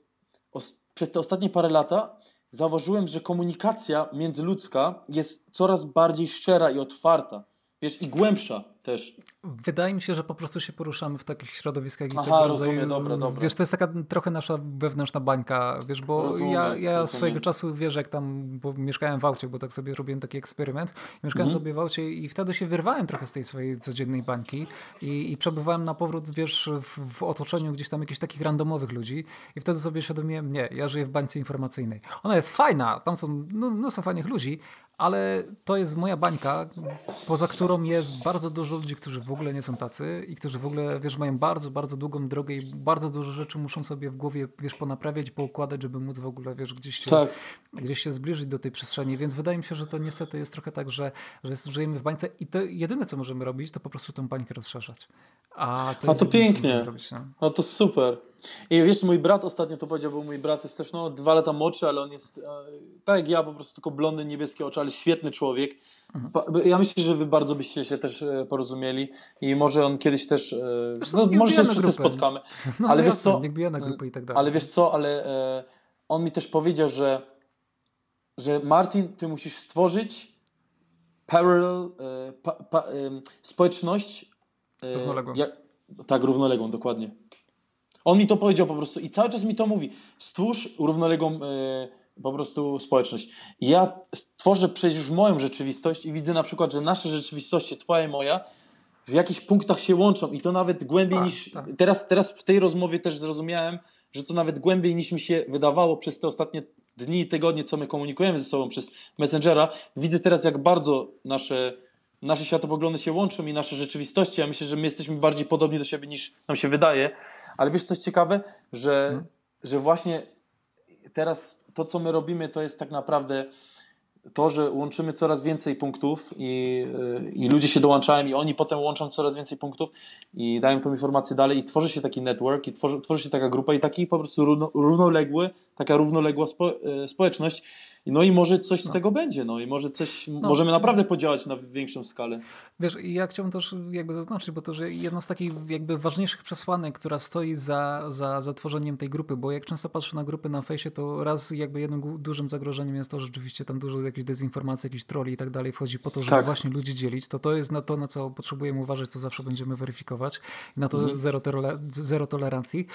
os, przez te ostatnie parę lata zauważyłem, że komunikacja międzyludzka jest coraz bardziej szczera i otwarta. Wiesz, i głębsza też. Wydaje mi się, że po prostu się poruszamy w takich środowiskach i Aha, tego rodzaju. Dobra, dobra. Wiesz, to jest taka trochę nasza wewnętrzna bańka, wiesz, bo rozumiem, ja, ja swojego czasu, wiesz, jak tam, bo mieszkałem w aucie, bo tak sobie robiłem taki eksperyment, mieszkałem mhm. sobie w aucie i wtedy się wyrwałem trochę z tej swojej codziennej bańki i, i przebywałem na powrót, wiesz, w, w otoczeniu gdzieś tam jakichś takich randomowych ludzi i wtedy sobie świadomiłem, nie, ja żyję w bańce informacyjnej. Ona jest fajna, tam są no, mnóstwo fajnych ludzi, ale to jest moja bańka, poza którą jest bardzo dużo ludzi, którzy w ogóle nie są tacy i którzy w ogóle, wiesz, mają bardzo, bardzo długą drogę i bardzo dużo rzeczy muszą sobie w głowie, wiesz, ponaprawiać, poukładać, żeby móc w ogóle, wiesz, gdzieś się, tak. gdzieś się zbliżyć do tej przestrzeni, więc wydaje mi się, że to niestety jest trochę tak, że, że żyjemy w bańce i to jedyne, co możemy robić, to po prostu tą bańkę rozszerzać. A to, A to pięknie. Robić, no. A to super. I wiesz, mój brat ostatnio to powiedział, bo mój brat jest też no, dwa lata młodszy, ale on jest tak jak ja, po prostu tylko blondy, niebieskie oczy, ale świetny człowiek. Mhm. Ja myślę, że wy bardzo byście się też e, porozumieli i może on kiedyś też, e, no, może się wszyscy spotkamy. No, ale wiesz co, na grupę i tak dalej. Ale wiesz co, ale e, on mi też powiedział, że, że Martin, ty musisz stworzyć parallel, e, pa, pa, e, społeczność. równoległą. tak, równoległą, dokładnie. On mi to powiedział po prostu i cały czas mi to mówi. Stwórz równoległą e, po prostu społeczność. Ja tworzę przecież moją rzeczywistość i widzę na przykład, że nasze rzeczywistości, twoja i moja, w jakichś punktach się łączą i to nawet głębiej tak, niż. Tak. Teraz, teraz w tej rozmowie też zrozumiałem, że to nawet głębiej niż mi się wydawało przez te ostatnie dni i tygodnie, co my komunikujemy ze sobą przez Messengera. Widzę teraz, jak bardzo nasze, nasze światopoglądy się łączą i nasze rzeczywistości. Ja myślę, że my jesteśmy bardziej podobni do siebie niż nam się wydaje. Ale wiesz, coś ciekawe, że, hmm. że właśnie teraz to, co my robimy, to jest tak naprawdę to, że łączymy coraz więcej punktów i, y, i ludzie się dołączają i oni potem łączą coraz więcej punktów i dają tą informację dalej i tworzy się taki network i tworzy, tworzy się taka grupa i taki po prostu równo, równoległy, taka równoległa spo, y, społeczność no i może coś z no. tego będzie, no i może coś, no. możemy naprawdę podziałać na większą skalę. Wiesz, ja chciałbym też jakby zaznaczyć, bo to, że jedno z takich jakby ważniejszych przesłanek, która stoi za, za, za tworzeniem tej grupy, bo jak często patrzę na grupy na fejsie, to raz jakby jednym dużym zagrożeniem jest to, że rzeczywiście tam dużo jakichś dezinformacji, jakichś troli i tak dalej wchodzi po to, żeby tak. właśnie ludzi dzielić, to to jest na to, na co potrzebujemy uważać, to zawsze będziemy weryfikować i na to mhm. zero, zero tolerancji,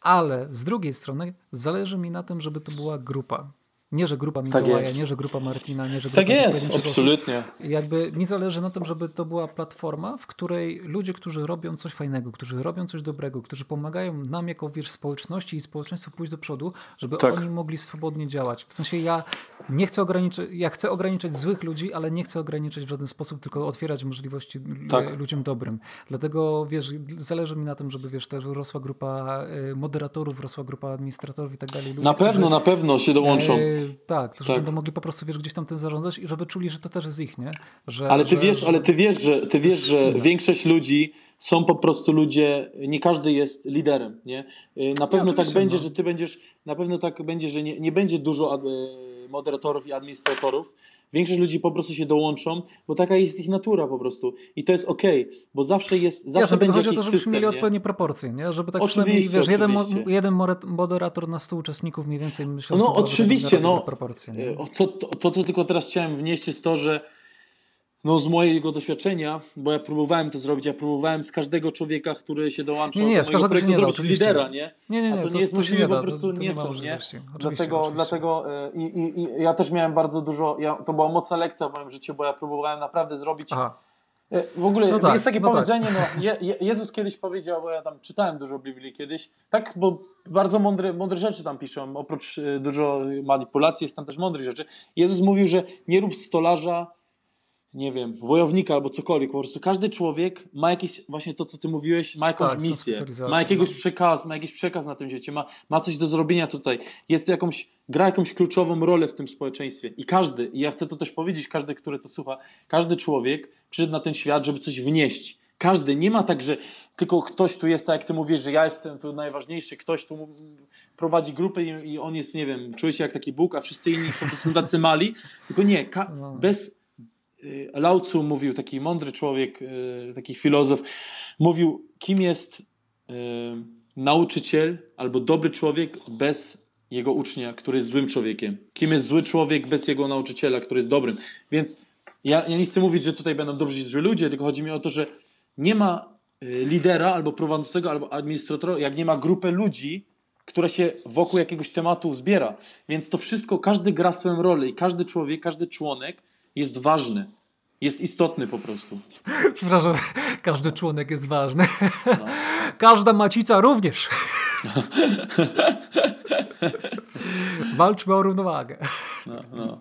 ale z drugiej strony zależy mi na tym, żeby to była grupa. Nie, że grupa tak Mikołaja, tak nie, że grupa Martina, nie, że grupa Tak jest, absolutnie. Osób. Jakby mi zależy na tym, żeby to była platforma, w której ludzie, którzy robią coś fajnego, którzy robią coś dobrego, którzy pomagają nam jako wiesz, społeczności i społeczeństwu pójść do przodu, żeby tak. oni mogli swobodnie działać. W sensie ja nie chcę ograniczyć, ja chcę ograniczać złych ludzi, ale nie chcę ograniczać w żaden sposób, tylko otwierać możliwości tak. ludziom dobrym. Dlatego wiesz, zależy mi na tym, żeby wiesz, też rosła grupa y, moderatorów, rosła grupa administratorów i tak dalej. Ludzi, na pewno, którzy, na pewno się dołączą. E, tak, to że tak. będą mogli po prostu wiesz, gdzieś tam tym zarządzać i żeby czuli, że to też jest ich, nie? Że, ale ty że, wiesz, że, ale ty wiesz, że ty wiesz, że większość ludzi są po prostu ludzie, nie każdy jest liderem, nie? Y, na pewno tak będzie, no. że ty będziesz, na pewno tak będzie, że nie, nie będzie dużo y, moderatorów i administratorów, Większość ludzi po prostu się dołączą, bo taka jest ich natura po prostu. I to jest ok, bo zawsze jest. Zawsze Jasne, będzie chodzi o to, żebyśmy system, mieli nie? odpowiednie proporcje, nie? Żeby tak oczywiście, przynajmniej, wiesz, jeden, jeden moderator na 100 uczestników mniej więcej myślę, No oczywiście, no. Proporcje, nie? To, to, to, co tylko teraz chciałem wnieść jest to, że no z mojego doświadczenia, bo ja próbowałem to zrobić, ja próbowałem z każdego człowieka, który się dołącza nie, nie, do projektu nie zrobić lidera, nie? Nie, nie, nie. A to, to nie jest możliwe, po prostu to, nie, są, nie? Dlatego, oczywiście. dlatego e, i, i, i, ja też miałem bardzo dużo, ja, to była mocna lekcja w moim życiu, bo ja próbowałem naprawdę zrobić Aha. E, w ogóle no tak, jest takie no tak. powiedzenie, tak. no, Je, Jezus kiedyś powiedział, bo ja tam czytałem dużo Biblii kiedyś, tak, bo bardzo mądre, mądre rzeczy tam piszą, oprócz e, dużo manipulacji jest tam też mądrych rzeczy. Jezus mówił, że nie rób stolarza nie wiem, wojownika albo cokolwiek. Po prostu każdy człowiek ma jakieś, właśnie to, co ty mówiłeś, ma jakąś tak, misję, ma jakiegoś no. przekaz, ma jakiś przekaz na tym świecie, ma, ma coś do zrobienia tutaj. Jest jakąś, gra jakąś kluczową rolę w tym społeczeństwie. I każdy, i ja chcę to też powiedzieć, każdy, który to słucha, każdy człowiek przyszedł na ten świat, żeby coś wnieść. Każdy, nie ma tak, że tylko ktoś tu jest, tak jak ty mówisz, że ja jestem tu najważniejszy, ktoś tu prowadzi grupę i, i on jest, nie wiem, czuje się jak taki Bóg, a wszyscy inni są tacy mali. Tylko nie, no. bez Lao Tzu mówił, taki mądry człowiek, y, taki filozof, mówił, kim jest y, nauczyciel albo dobry człowiek bez jego ucznia, który jest złym człowiekiem. Kim jest zły człowiek bez jego nauczyciela, który jest dobrym. Więc ja, ja nie chcę mówić, że tutaj będą dobrzy i zły ludzie, tylko chodzi mi o to, że nie ma lidera albo prowadzącego, albo administratora, jak nie ma grupy ludzi, która się wokół jakiegoś tematu zbiera. Więc to wszystko, każdy gra swoją rolę i każdy człowiek, każdy członek jest ważny. Jest istotny po prostu. Przepraszam, każdy członek jest ważny. No. Każda macica również. Walczmy o równowagę. No, no.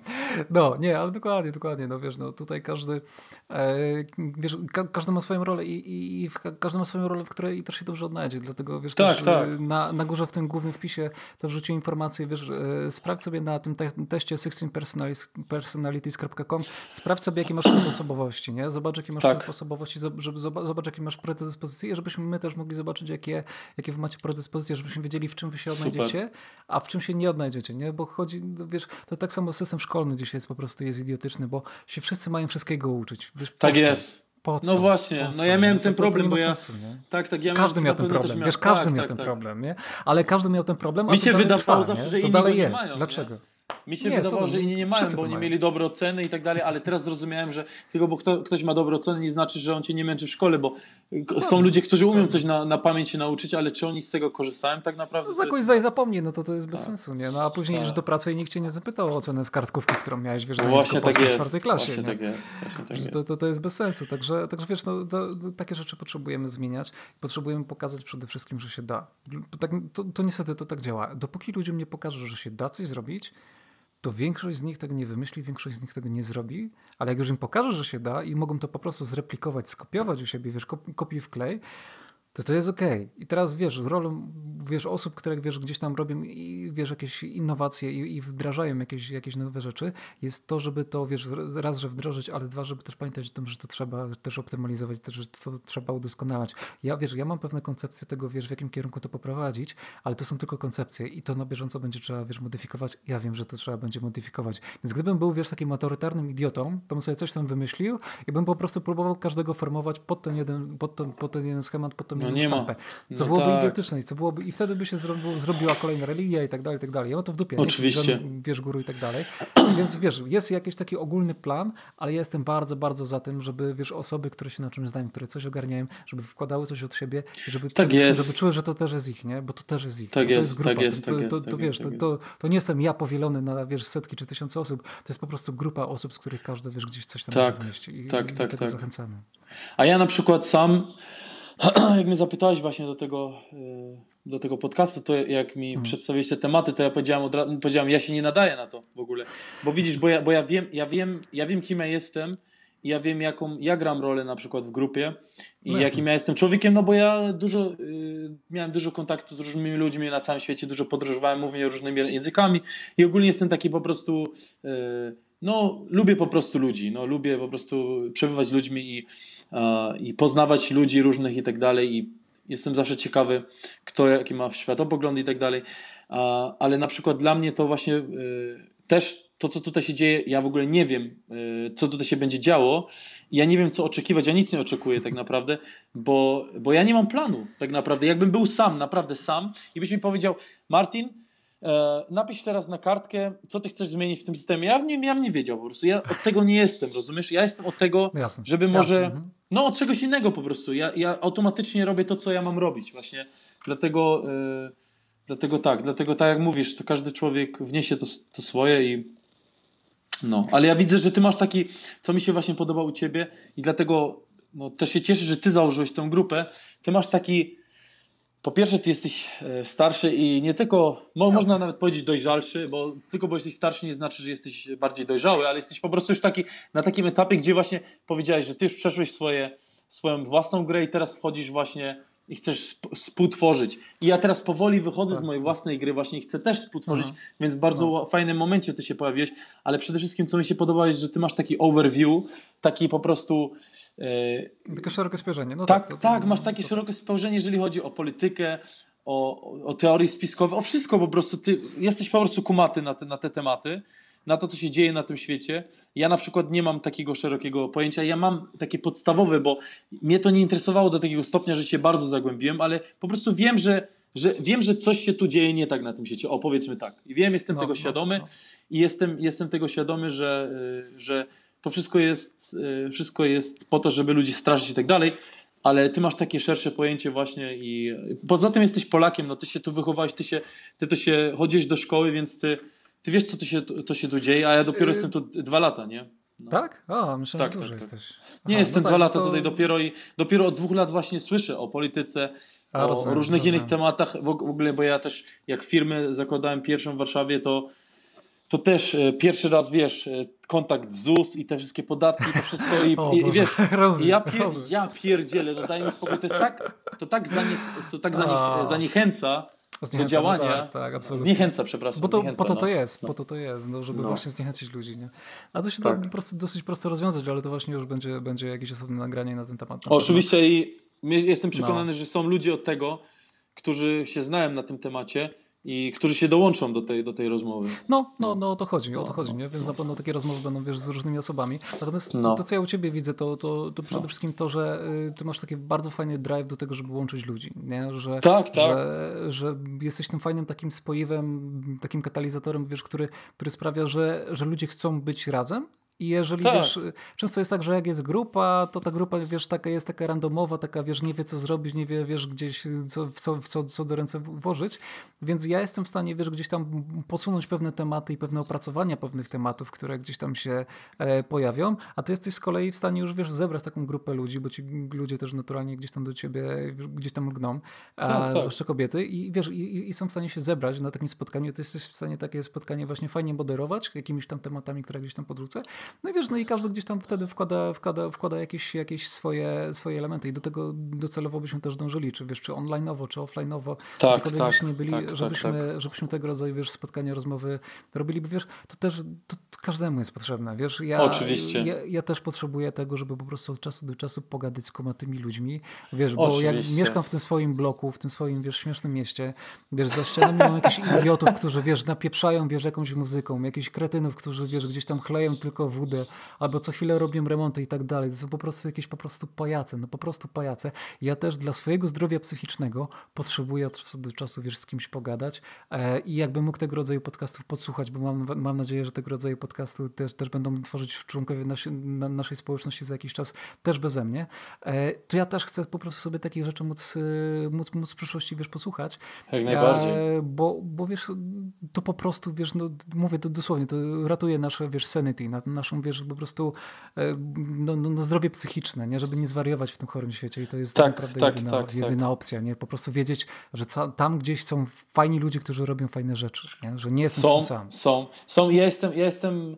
no, nie, ale dokładnie, dokładnie, no wiesz, no tutaj każdy, e, wiesz, ka każdy ma swoją rolę i, i, i każdy ma swoją rolę, w której też się dobrze odnajdzie, dlatego wiesz, tak, też tak. Na, na górze w tym głównym wpisie to wrzuciłem informację, wiesz, e, sprawdź sobie na tym te teście 16personalities.com, sprawdź sobie, jakie masz typ osobowości, nie? Zobacz, jakie masz tak. typ osobowości, żeby, zobacz, jakie masz predyspozycje, żebyśmy my też mogli zobaczyć, jakie, jakie wy macie predyspozycje, żebyśmy wiedzieli, w czym wy się odnajdziecie, Super. a w czym się nie odnajdziecie, nie? Bo chodzi, no wiesz, to tak samo system szkolny dzisiaj jest po prostu jest idiotyczny, bo się wszyscy mają wszystkiego uczyć. Wiesz, tak co? jest. No właśnie, no ja miałem ten problem, bo ja... Sensu, tak, tak, ja każdy miał ten problem, wiesz, każdy tak, miał tak, ten tak. problem, nie? Ale każdy miał ten problem, a Mi się wydawało zawsze, że to dalej jest. Mają, Dlaczego? Nie? Mi się nie, wydawało, że inni nie mają, bo oni mają. mieli dobre oceny i tak dalej, ale teraz zrozumiałem, że tylko bo kto, ktoś ma dobre oceny nie znaczy, że on cię nie męczy w szkole, bo są ludzie, którzy umią coś na, na pamięć się nauczyć, ale czy oni z tego korzystają tak naprawdę? No, za kogoś jest... zapomnij, no to to jest bez tak. sensu, nie? No a później idziesz do pracy i nikt cię nie zapytał o ocenę z kartkówki, którą miałeś, wiesz, no właśnie tak jest. w czwartej klasie. Właśnie tak jest. Właśnie tak jest. To, to, to jest bez sensu, także, także wiesz, no, to, takie rzeczy potrzebujemy zmieniać. Potrzebujemy pokazać przede wszystkim, że się da. Tak, to, to niestety to tak działa. Dopóki ludziom nie pokażą, że się da coś zrobić, to większość z nich tego nie wymyśli, większość z nich tego nie zrobi, ale jak już im pokażę, że się da i mogą to po prostu zreplikować, skopiować u siebie, wiesz, kopiuj w klej, to to jest okej. Okay. I teraz wiesz, rolą wiesz, osób, które wiesz, gdzieś tam robią i wiesz, jakieś innowacje i, i, wdrażają jakieś, jakieś nowe rzeczy, jest to, żeby to wiesz, raz, że wdrożyć, ale dwa, żeby też pamiętać o tym, że to trzeba też optymalizować, też, że to trzeba udoskonalać. Ja wiesz, ja mam pewne koncepcje tego, wiesz, w jakim kierunku to poprowadzić, ale to są tylko koncepcje i to na bieżąco będzie trzeba, wiesz, modyfikować. Ja wiem, że to trzeba będzie modyfikować. Więc gdybym był, wiesz, takim autorytarnym idiotą, to bym sobie coś tam wymyślił i bym po prostu próbował każdego formować pod ten jeden, pod ten, pod ten jeden schemat, pod tą no jedną sztampę. Co no byłoby tak. idiotyczne i co byłoby i wtedy by się zrobił, zrobiła kolejna religia i tak dalej, i tak dalej. Ja to w dupie. Oczywiście. Nie wiesz, guru i tak dalej. Więc wiesz, jest jakiś taki ogólny plan, ale ja jestem bardzo, bardzo za tym, żeby wiesz, osoby, które się na czymś znają, które coś ogarniają, żeby wkładały coś od siebie i żeby, tak jest. żeby czuły, że to też jest ich, nie? Bo to też jest ich. Tak jest, to jest grupa. Tak jest, to, tak to, jest, to, tak wiesz, jest, to, to, nie jestem ja powielony na wiesz, setki czy tysiące osób. To jest po prostu grupa osób, z których każdy wiesz, gdzieś coś tam tak, wnieść. I, tak, i tak, tak. zachęcamy. A ja na przykład sam jak mnie zapytałeś właśnie do tego, y, do tego podcastu, to jak mi hmm. przedstawiłeś te tematy, to ja powiedziałem, od razu, powiedziałem, ja się nie nadaję na to w ogóle. Bo widzisz, bo ja, bo ja wiem, ja wiem, ja wiem, kim ja jestem i ja wiem, jaką ja gram rolę na przykład w grupie i no jakim ja jestem człowiekiem, no bo ja dużo y, miałem dużo kontaktu z różnymi ludźmi na całym świecie, dużo podróżowałem, mówię różnymi językami i ogólnie jestem taki po prostu y, no, lubię po prostu ludzi, no, lubię po prostu przebywać z ludźmi i i poznawać ludzi różnych i tak dalej. I jestem zawsze ciekawy, kto jaki ma światopogląd i tak dalej. Ale na przykład dla mnie to właśnie y, też to, co tutaj się dzieje, ja w ogóle nie wiem, co tutaj się będzie działo. Ja nie wiem, co oczekiwać. Ja nic nie oczekuję tak naprawdę, bo, bo ja nie mam planu tak naprawdę. Jakbym był sam, naprawdę sam i byś mi powiedział, Martin, E, napisz teraz na kartkę, co ty chcesz zmienić w tym systemie. Ja nie, ja nie wiedział po prostu. Ja od tego nie jestem, rozumiesz? Ja jestem od tego, jasne, żeby może. Jasne, mhm. no, od czegoś innego po prostu. Ja, ja automatycznie robię to, co ja mam robić, właśnie. Dlatego, yy, dlatego tak, dlatego tak jak mówisz, to każdy człowiek wniesie to, to swoje i. No, ale ja widzę, że ty masz taki, co mi się właśnie podoba u ciebie i dlatego no, też się cieszę, że ty założyłeś tę grupę. Ty masz taki po pierwsze, ty jesteś e, starszy i nie tylko, mo, można nawet powiedzieć dojrzalszy, bo tylko bo jesteś starszy nie znaczy, że jesteś bardziej dojrzały, ale jesteś po prostu już taki, na takim etapie, gdzie właśnie powiedziałeś, że ty już przeszłeś swoje, swoją własną grę i teraz wchodzisz właśnie i chcesz współtworzyć. I ja teraz powoli wychodzę tak, z mojej tak. własnej gry właśnie i chcę też współtworzyć, mhm. więc w bardzo no. fajnym momencie ty się pojawiłeś, ale przede wszystkim co mi się podoba jest, że ty masz taki overview, taki po prostu takie szerokie spojrzenie. No tak, tak, tak, masz takie to... szerokie spojrzenie, jeżeli chodzi o politykę, o, o teorie spiskowe, o wszystko po prostu. Ty jesteś po prostu kumaty na te, na te tematy, na to, co się dzieje na tym świecie. Ja na przykład nie mam takiego szerokiego pojęcia. Ja mam takie podstawowe, bo mnie to nie interesowało do takiego stopnia, że się bardzo zagłębiłem, ale po prostu wiem, że, że wiem, że coś się tu dzieje nie tak na tym świecie. O, powiedzmy tak. I wiem, jestem no, tego no, świadomy no. i jestem, jestem tego świadomy, że, y, że to wszystko jest, y, wszystko jest po to, żeby ludzi straszyć i tak dalej, ale ty masz takie szersze pojęcie właśnie i poza tym jesteś Polakiem, no ty się tu wychowałeś, ty, się, ty to się chodzisz do szkoły, więc ty, ty wiesz, co to się, to się tu dzieje, a ja dopiero yy... jestem tu dwa lata, nie? No. Tak? A, myślę, tak, że dużo tak, tak. jesteś. Aha, nie, jestem no dwa tak, lata to... tutaj dopiero i dopiero od dwóch lat właśnie słyszę o polityce, a, o rozumiem, różnych rozumiem. innych tematach w ogóle, bo ja też jak firmę zakładałem pierwszą w Warszawie, to to też e, pierwszy raz, wiesz, e, kontakt z ZUS i te wszystkie podatki, to wszystko i, O i, wiesz, rozumiem, ja, pier, rozumiem. ja pierdzielę, no daj mi spokój, to jest tak, to tak, zanie, to tak zanie, A. zaniechęca do Zniechęcamy, działania, Tak, tak, absolutnie. zniechęca, przepraszam. Bo to, zniechęca, po to no. to jest, No. po to to jest, no, żeby No. właśnie zniechęcić ludzi, nie? A to się Tak. da po prostu dosyć prosto rozwiązać, ale to właśnie już będzie, będzie jakieś osobne nagranie na ten temat. na. Oczywiście i jestem przekonany, No. że są ludzie od tego, którzy się znają na tym temacie i którzy się dołączą do tej, do tej rozmowy. No, no, no o to chodzi, o to No, chodzi, no. nie? Więc na pewno takie rozmowy będą, wiesz, z różnymi osobami. Natomiast No. to, co ja u ciebie widzę, to, to, to przede No. wszystkim to, że y, ty masz taki bardzo fajny drive do tego, żeby łączyć ludzi, nie? Że, Tak, tak. Że, że jesteś tym fajnym takim spoiwem, takim katalizatorem, wiesz, który, który sprawia, że, że ludzie chcą być razem. I jeżeli Tak. wiesz, często jest tak, że jak jest grupa, to ta grupa, wiesz, taka jest taka randomowa, taka, wiesz, nie wie co zrobić, nie wie, wiesz, gdzieś co, w co, co, co do ręce włożyć. Więc ja jestem w stanie, wiesz, gdzieś tam posunąć pewne tematy i pewne opracowania pewnych tematów, które gdzieś tam się e, pojawią, a ty jesteś z kolei w stanie już, wiesz, zebrać taką grupę ludzi, bo ci ludzie też naturalnie gdzieś tam do ciebie, gdzieś tam lgną, a, Tak, tak. zwłaszcza kobiety i wiesz, i, i- i są w stanie się zebrać na takim spotkaniu, ty jesteś w stanie takie spotkanie właśnie fajnie moderować, jakimiś tam tematami, które gdzieś tam podrzucę. No i wiesz, no i każdy gdzieś tam wtedy wkłada, wkłada, wkłada jakieś, jakieś swoje, swoje elementy. I do tego docelowo byśmy też dążyli, czy wiesz, czy online'owo, czy offline'owo, Tak, tak, byśmy nie byli, tak, tak, żebyśmy, tak. żebyśmy tego rodzaju, wiesz, spotkania, rozmowy robili, bo wiesz, to też to każdemu jest potrzebne, wiesz, ja, Oczywiście. Ja, ja też potrzebuję tego, żeby po prostu od czasu do czasu pogadać z kumatymi ludźmi, wiesz, bo jak mieszkam w tym swoim bloku, w tym swoim, wiesz, śmiesznym mieście, wiesz, za ścianami mam jakichś idiotów, którzy, wiesz, napieprzają, wiesz, jakąś muzyką, jakichś kretynów, którzy, wiesz, gdzieś tam chleją tylko wódę, albo co chwilę robią remonty i tak dalej. To są po prostu jakieś po prostu pajace, no po prostu pajace. Ja też dla swojego zdrowia psychicznego potrzebuję od czasu do czasu, wiesz, z kimś pogadać e, i jakbym mógł tego rodzaju podcastów podsłuchać, bo mam, mam nadzieję, że tego rodzaju podcasty też, też będą tworzyć członkowie nasi, na, naszej społeczności za jakiś czas, też beze mnie, e, to ja też chcę po prostu sobie takich rzeczy móc, e, móc, móc w przyszłości, wiesz, posłuchać. Jak najbardziej. E, bo, bo wiesz, to po prostu, wiesz, no, mówię to dosłownie, to ratuje nasze, wiesz, sanity, na, naszą, wiesz, po prostu e, no, no, no zdrowie psychiczne, nie? Żeby nie zwariować w tym chorym świecie i to jest Tak, naprawdę tak, jedyna, tak, tak. jedyna opcja, nie? Po prostu wiedzieć, że tam gdzieś są fajni ludzie, którzy robią fajne rzeczy, nie? Że nie jestem Są, sam. są, są. Ja jestem, ja jestem,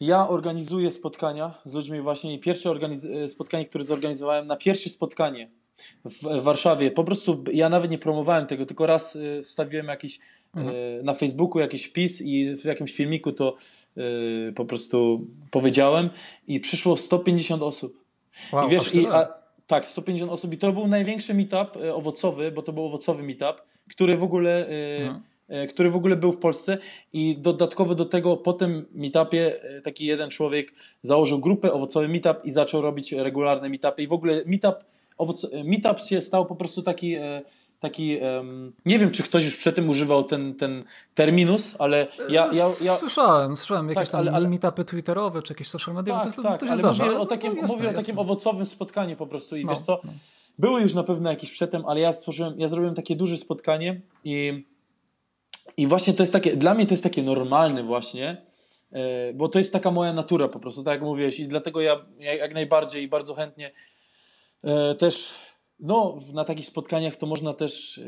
ja organizuję spotkania z ludźmi właśnie i pierwsze organiz- spotkanie, które zorganizowałem na pierwsze spotkanie w, w Warszawie, po prostu ja nawet nie promowałem tego, tylko raz y, wstawiłem jakiś Mhm. y, na Facebooku jakiś wpis i w jakimś filmiku to y, po prostu powiedziałem i przyszło 150 osób. Wow, I wiesz, i, a, tak, 150 osób i to był największy meetup e, owocowy, bo to był owocowy meetup, który w ogóle, e, Mhm. e, który w ogóle był w Polsce i dodatkowo do tego po tym meetupie e, taki jeden człowiek założył grupę owocowy meetup i zaczął robić regularne meetupy i w ogóle meetup, owoc, e, meetup się stał po prostu taki e, taki, em, nie wiem czy ktoś już przed tym używał ten, ten terminus, ale ja, ja, ja Słyszałem, słyszałem jakieś tam ale- ale- meetupy twitterowe, czy jakieś social media, tak, to, tak, to się ale zdarza. mówię o takim, no, jasne, mówię o takim owocowym spotkaniu po prostu i No, wiesz co, no. były już na pewno jakieś przedtem, ale ja stworzyłem, ja zrobiłem takie duże spotkanie i, i właśnie to jest takie, dla mnie to jest takie normalne właśnie, e, bo to jest taka moja natura po prostu, tak jak mówiłeś i dlatego ja jak, jak najbardziej i bardzo chętnie e, też no, na takich spotkaniach to można też e,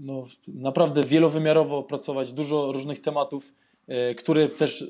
no, naprawdę wielowymiarowo pracować, dużo różnych tematów, e, które też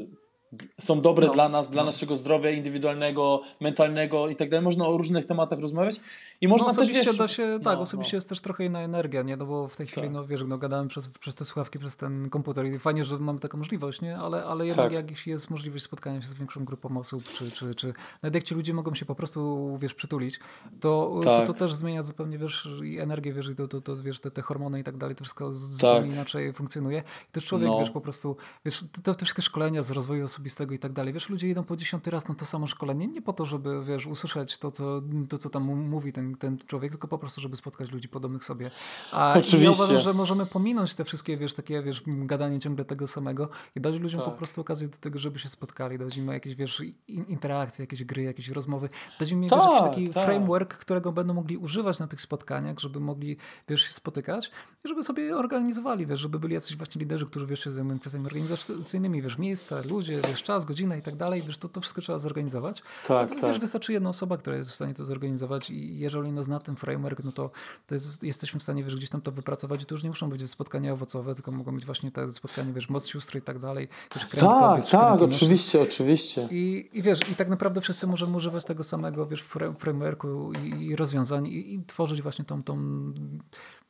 są dobre No, dla nas, dla no. naszego zdrowia indywidualnego, mentalnego i tak dalej. Można o różnych tematach rozmawiać i można no, też osobiście wiesz, da się, tak, no, osobiście no. jest też trochę inna energia, nie? No bo w tej chwili, Tak. no wiesz, no gadałem przez, przez te słuchawki, przez ten komputer i fajnie, że mamy taką możliwość, nie? Ale, ale jednak Tak. jak jest możliwość spotkania się z większą grupą osób, czy, czy, czy nawet jak ci ludzie mogą się po prostu, wiesz, przytulić, to, to, Tak. to też zmienia zupełnie, wiesz, i energię, wiesz, i to, to, to wiesz, te, te hormony i tak dalej, to wszystko zupełnie inaczej funkcjonuje. I też człowiek, Tak. No. wiesz, po prostu, wiesz, te, te wszystkie szkolenia z rozwoju osobistego i tak dalej, wiesz, ludzie idą po dziesiąty raz na to samo szkolenie, nie po to, żeby, wiesz, usłyszeć to, co, to, co tam mówi ten, ten człowiek, tylko po prostu, żeby spotkać ludzi podobnych sobie. A Oczywiście. ja uważam, że możemy pominąć te wszystkie, wiesz, takie, wiesz, gadanie ciągle tego samego i dać ludziom po Tak. prostu okazję do tego, żeby się spotkali, dać im jakieś, wiesz, in- interakcje, jakieś gry, jakieś rozmowy, dać im wiesz, Tak, jakiś taki tak. framework, którego będą mogli używać na tych spotkaniach, żeby mogli, wiesz, się spotykać i żeby sobie organizowali, wiesz, żeby byli jacyś właśnie liderzy, którzy, wiesz, się zajmują kwestiami organizacyjnymi, wiesz, miejsca, ludzie, wiesz, czas, godzina i tak dalej, wiesz, to, to wszystko trzeba zorganizować. Tak, no to tak. wiesz, wystarczy jedna osoba, która jest w stanie to zorganizować i jeżeli jeżeli nas zna ten framework, no to, to jest, jesteśmy w stanie, wiesz, gdzieś tam to wypracować i to już nie muszą być spotkania owocowe, tylko mogą być właśnie te spotkania, wiesz, moc sióstr i tak dalej. Wiesz, tak, kobiet, tak, oczywiście, oczywiście. I, I wiesz, i tak naprawdę wszyscy możemy używać tego samego, wiesz, frameworku i, i rozwiązań i, i tworzyć właśnie tą, tą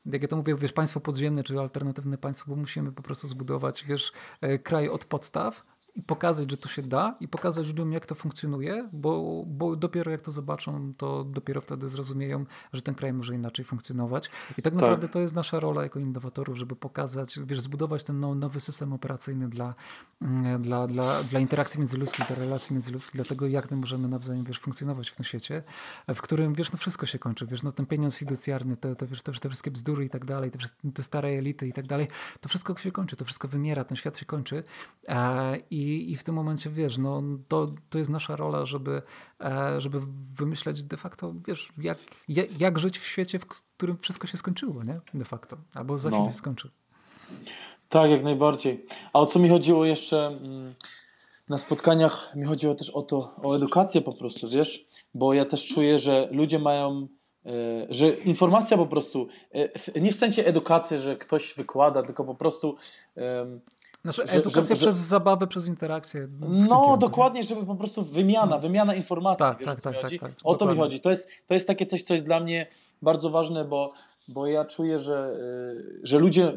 jak ja to mówię, wiesz, państwo podziemne czy alternatywne państwo, bo musimy po prostu zbudować, wiesz, e, kraj od podstaw, i pokazać, że to się da i pokazać ludziom, jak to funkcjonuje, bo, bo dopiero jak to zobaczą, to dopiero wtedy zrozumieją, że ten kraj może inaczej funkcjonować. I tak naprawdę tak. to jest nasza rola jako innowatorów, żeby pokazać, wiesz, zbudować ten nowy system operacyjny dla, mm, dla, dla, dla interakcji międzyludzkich, dla relacji międzyludzkich, dla tego, jak my możemy nawzajem, wiesz, funkcjonować w tym świecie, w którym, wiesz, no wszystko się kończy, wiesz, no ten pieniądz fiducjarny, te, te, wiesz, te, te wszystkie bzdury i tak dalej, te, te stare elity i tak dalej, to wszystko się kończy, to wszystko wymiera, ten świat się kończy i i, i w tym momencie, wiesz, no, to, to jest nasza rola, żeby, e, żeby wymyśleć de facto, wiesz, jak, jak żyć w świecie, w którym wszystko się skończyło, nie? De facto. Albo za chwilę no. się skończy. Tak, jak najbardziej. A o co mi chodziło jeszcze mm, na spotkaniach, mi chodziło też o to, o edukację po prostu, wiesz, bo ja też czuję, że ludzie mają e, że informacja po prostu, e, nie w sensie edukacji, że ktoś wykłada, tylko po prostu znaczy edukacja że, przez że, zabawę, przez interakcję. No dokładnie, żeby po prostu wymiana, no. wymiana informacji. Tak, wiesz, tak, tak, tak, tak, O to mi chodzi. To jest, to jest takie coś, co jest dla mnie bardzo ważne, bo, bo ja czuję, że, y, że ludzie,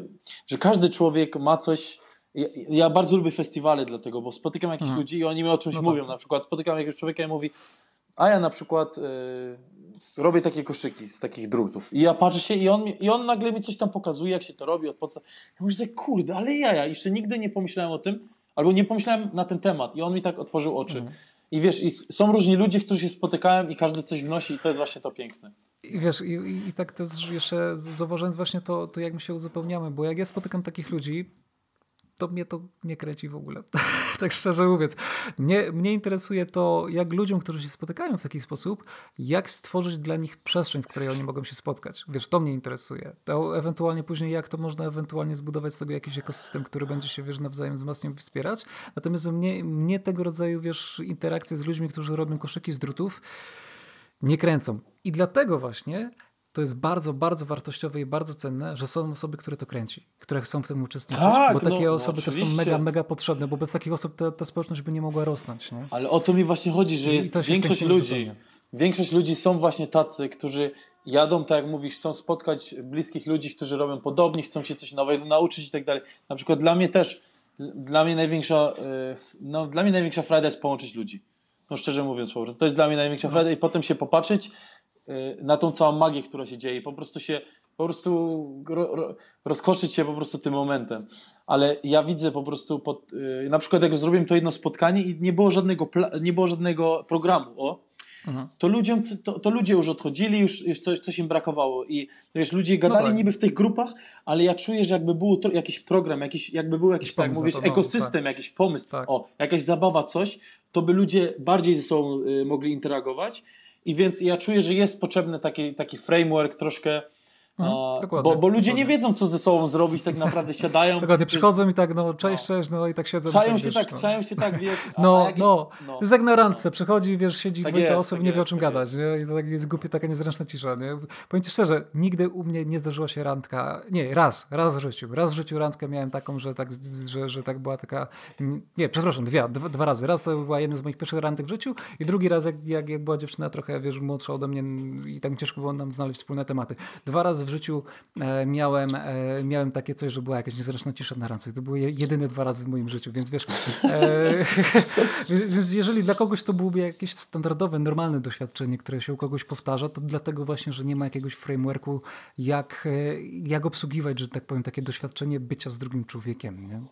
że każdy człowiek ma coś. Ja, ja bardzo lubię festiwale dlatego, bo spotykam jakichś mhm. ludzi i oni mi o czymś no mówią. Tak. Na przykład spotykam jakiegoś człowieka i mówi, a ja na przykład y, robię takie koszyki z takich drutów. I ja patrzę się i on, i on nagle mi coś tam pokazuje, jak się to robi od podstaw. Ja mówię, że kurde, ale ja, ja jeszcze nigdy nie pomyślałem o tym, albo nie pomyślałem na ten temat i on mi tak otworzył oczy. Mhm. I wiesz, i są różni ludzie, którzy się spotykają i każdy coś wnosi i to jest właśnie to piękne. I wiesz, i, i, i tak też jeszcze zauważając właśnie to, to jak my się uzupełniamy, bo jak ja spotykam takich ludzi, to mnie to nie kręci w ogóle. tak szczerze mówiąc. Mnie, mnie interesuje to, jak ludziom, którzy się spotykają w taki sposób, jak stworzyć dla nich przestrzeń, w której oni mogą się spotkać. Wiesz, to mnie interesuje. To ewentualnie później, jak to można ewentualnie zbudować z tego jakiś ekosystem, który będzie się, wiesz, nawzajem wzmacniał wspierać. Natomiast mnie, mnie tego rodzaju, wiesz, interakcje z ludźmi, którzy robią koszyki z drutów, nie kręcą. I dlatego właśnie to jest bardzo, bardzo wartościowe i bardzo cenne, że są osoby, które to kręci, które chcą w tym uczestniczyć, tak, bo takie no, osoby no, to są mega, mega potrzebne, bo bez takich osób ta, ta społeczność by nie mogła rosnąć. Nie? Ale o to mi właśnie chodzi, że jest większość ludzi, zupełnie. większość ludzi są właśnie tacy, którzy jadą, tak jak mówisz, chcą spotkać bliskich ludzi, którzy robią podobnie, chcą się coś nowego nauczyć i tak dalej. Na przykład dla mnie też, dla mnie największa, e, no, dla mnie największa frajda jest połączyć ludzi. No szczerze mówiąc po prostu. To jest dla mnie największa no. frajda i potem się popatrzeć na tą całą magię, która się dzieje, po prostu się, po prostu ro, ro, rozkoszyć się po prostu tym momentem. Ale ja widzę po prostu, pod, yy, na przykład jak zrobiłem to jedno spotkanie i nie było żadnego, nie było żadnego programu, o, mhm. to, ludziom, to, to, ludzie już odchodzili, już, już coś, coś im brakowało i wiesz, ludzie gadali no tak. niby w tych grupach, ale ja czuję, że jakby był to, jakiś program, jakiś, jakby był jakiś, tak, mówisz, no, ekosystem, tak. jakiś pomysł, tak. o, jakaś zabawa, coś, to by ludzie bardziej ze sobą y, mogli interagować i więc ja czuję, że jest potrzebny taki, taki framework troszkę. No, bo, bo ludzie nie wiedzą, co ze sobą zrobić, tak naprawdę siadają. Dokładnie, przychodzą i tak, no cześć, no. cześć, no i tak siedzą. Czają tak, się, tak, no. czają się tak, wiesz. No, jak, no, no, jest jak na randce, przychodzi, wiesz, siedzi tak dwójka jest, osób, tak nie wie o czym tak gadać, nie? I to tak jest głupie, taka niezręczna cisza, nie? Powiem ci szczerze, nigdy u mnie nie zdarzyła się randka, nie, raz, raz w życiu, raz w życiu randkę miałem taką, że tak, że, że tak była taka, nie, przepraszam, dwie, dwa, dwa razy, raz to była jedna z moich pierwszych randek w życiu i drugi raz, jak, jak, jak była dziewczyna trochę, wiesz, młodsza ode mnie i tak ciężko było nam znaleźć wspólne tematy. Dwa razy w życiu E, miałem, e, miałem takie coś, że była jakaś niezręczna cisza na ręce. To były jedyne dwa razy w moim życiu, więc wiesz, e, więc jeżeli dla kogoś to byłoby jakieś standardowe, normalne doświadczenie, które się u kogoś powtarza, to dlatego właśnie, że nie ma jakiegoś frameworku, jak, jak obsługiwać, że tak powiem, takie doświadczenie bycia z drugim człowiekiem, nie?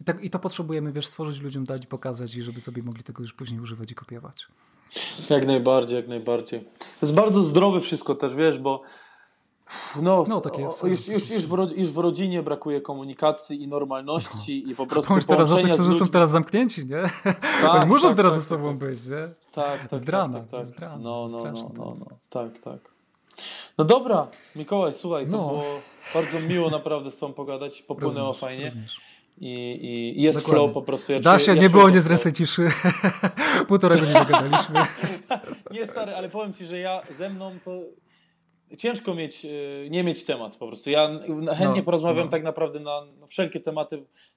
I, tak, I to potrzebujemy, wiesz, stworzyć ludziom, dać, pokazać i żeby sobie mogli tego już później używać i kopiować. Jak najbardziej, jak najbardziej. To jest bardzo zdrowe wszystko też, wiesz, bo no, no tak jest. Już, już, już, w, już w rodzinie brakuje komunikacji i normalności no. i po prostu Pomyśl teraz o tych, którzy są teraz zamknięci, nie? Tak, Oni muszą tak, teraz tak, ze sobą tak, być, nie? Tak, tak. Zdrana, tak, tak, zdrana. No, no, no, no, no, tak, tak. No dobra, Mikołaj, słuchaj, to no. było bardzo miło naprawdę z tobą pogadać, popłynęło również, fajnie. Również. i, i jest Dokładnie. flow po prostu. Ja da się, ja nie było niezręcznej ciszy. Półtora godziny gadaliśmy. nie stary, ale powiem Ci, że ja ze mną to ciężko mieć, e, nie mieć temat po prostu. Ja chętnie no, porozmawiam no. tak naprawdę na, wszelkie tematy,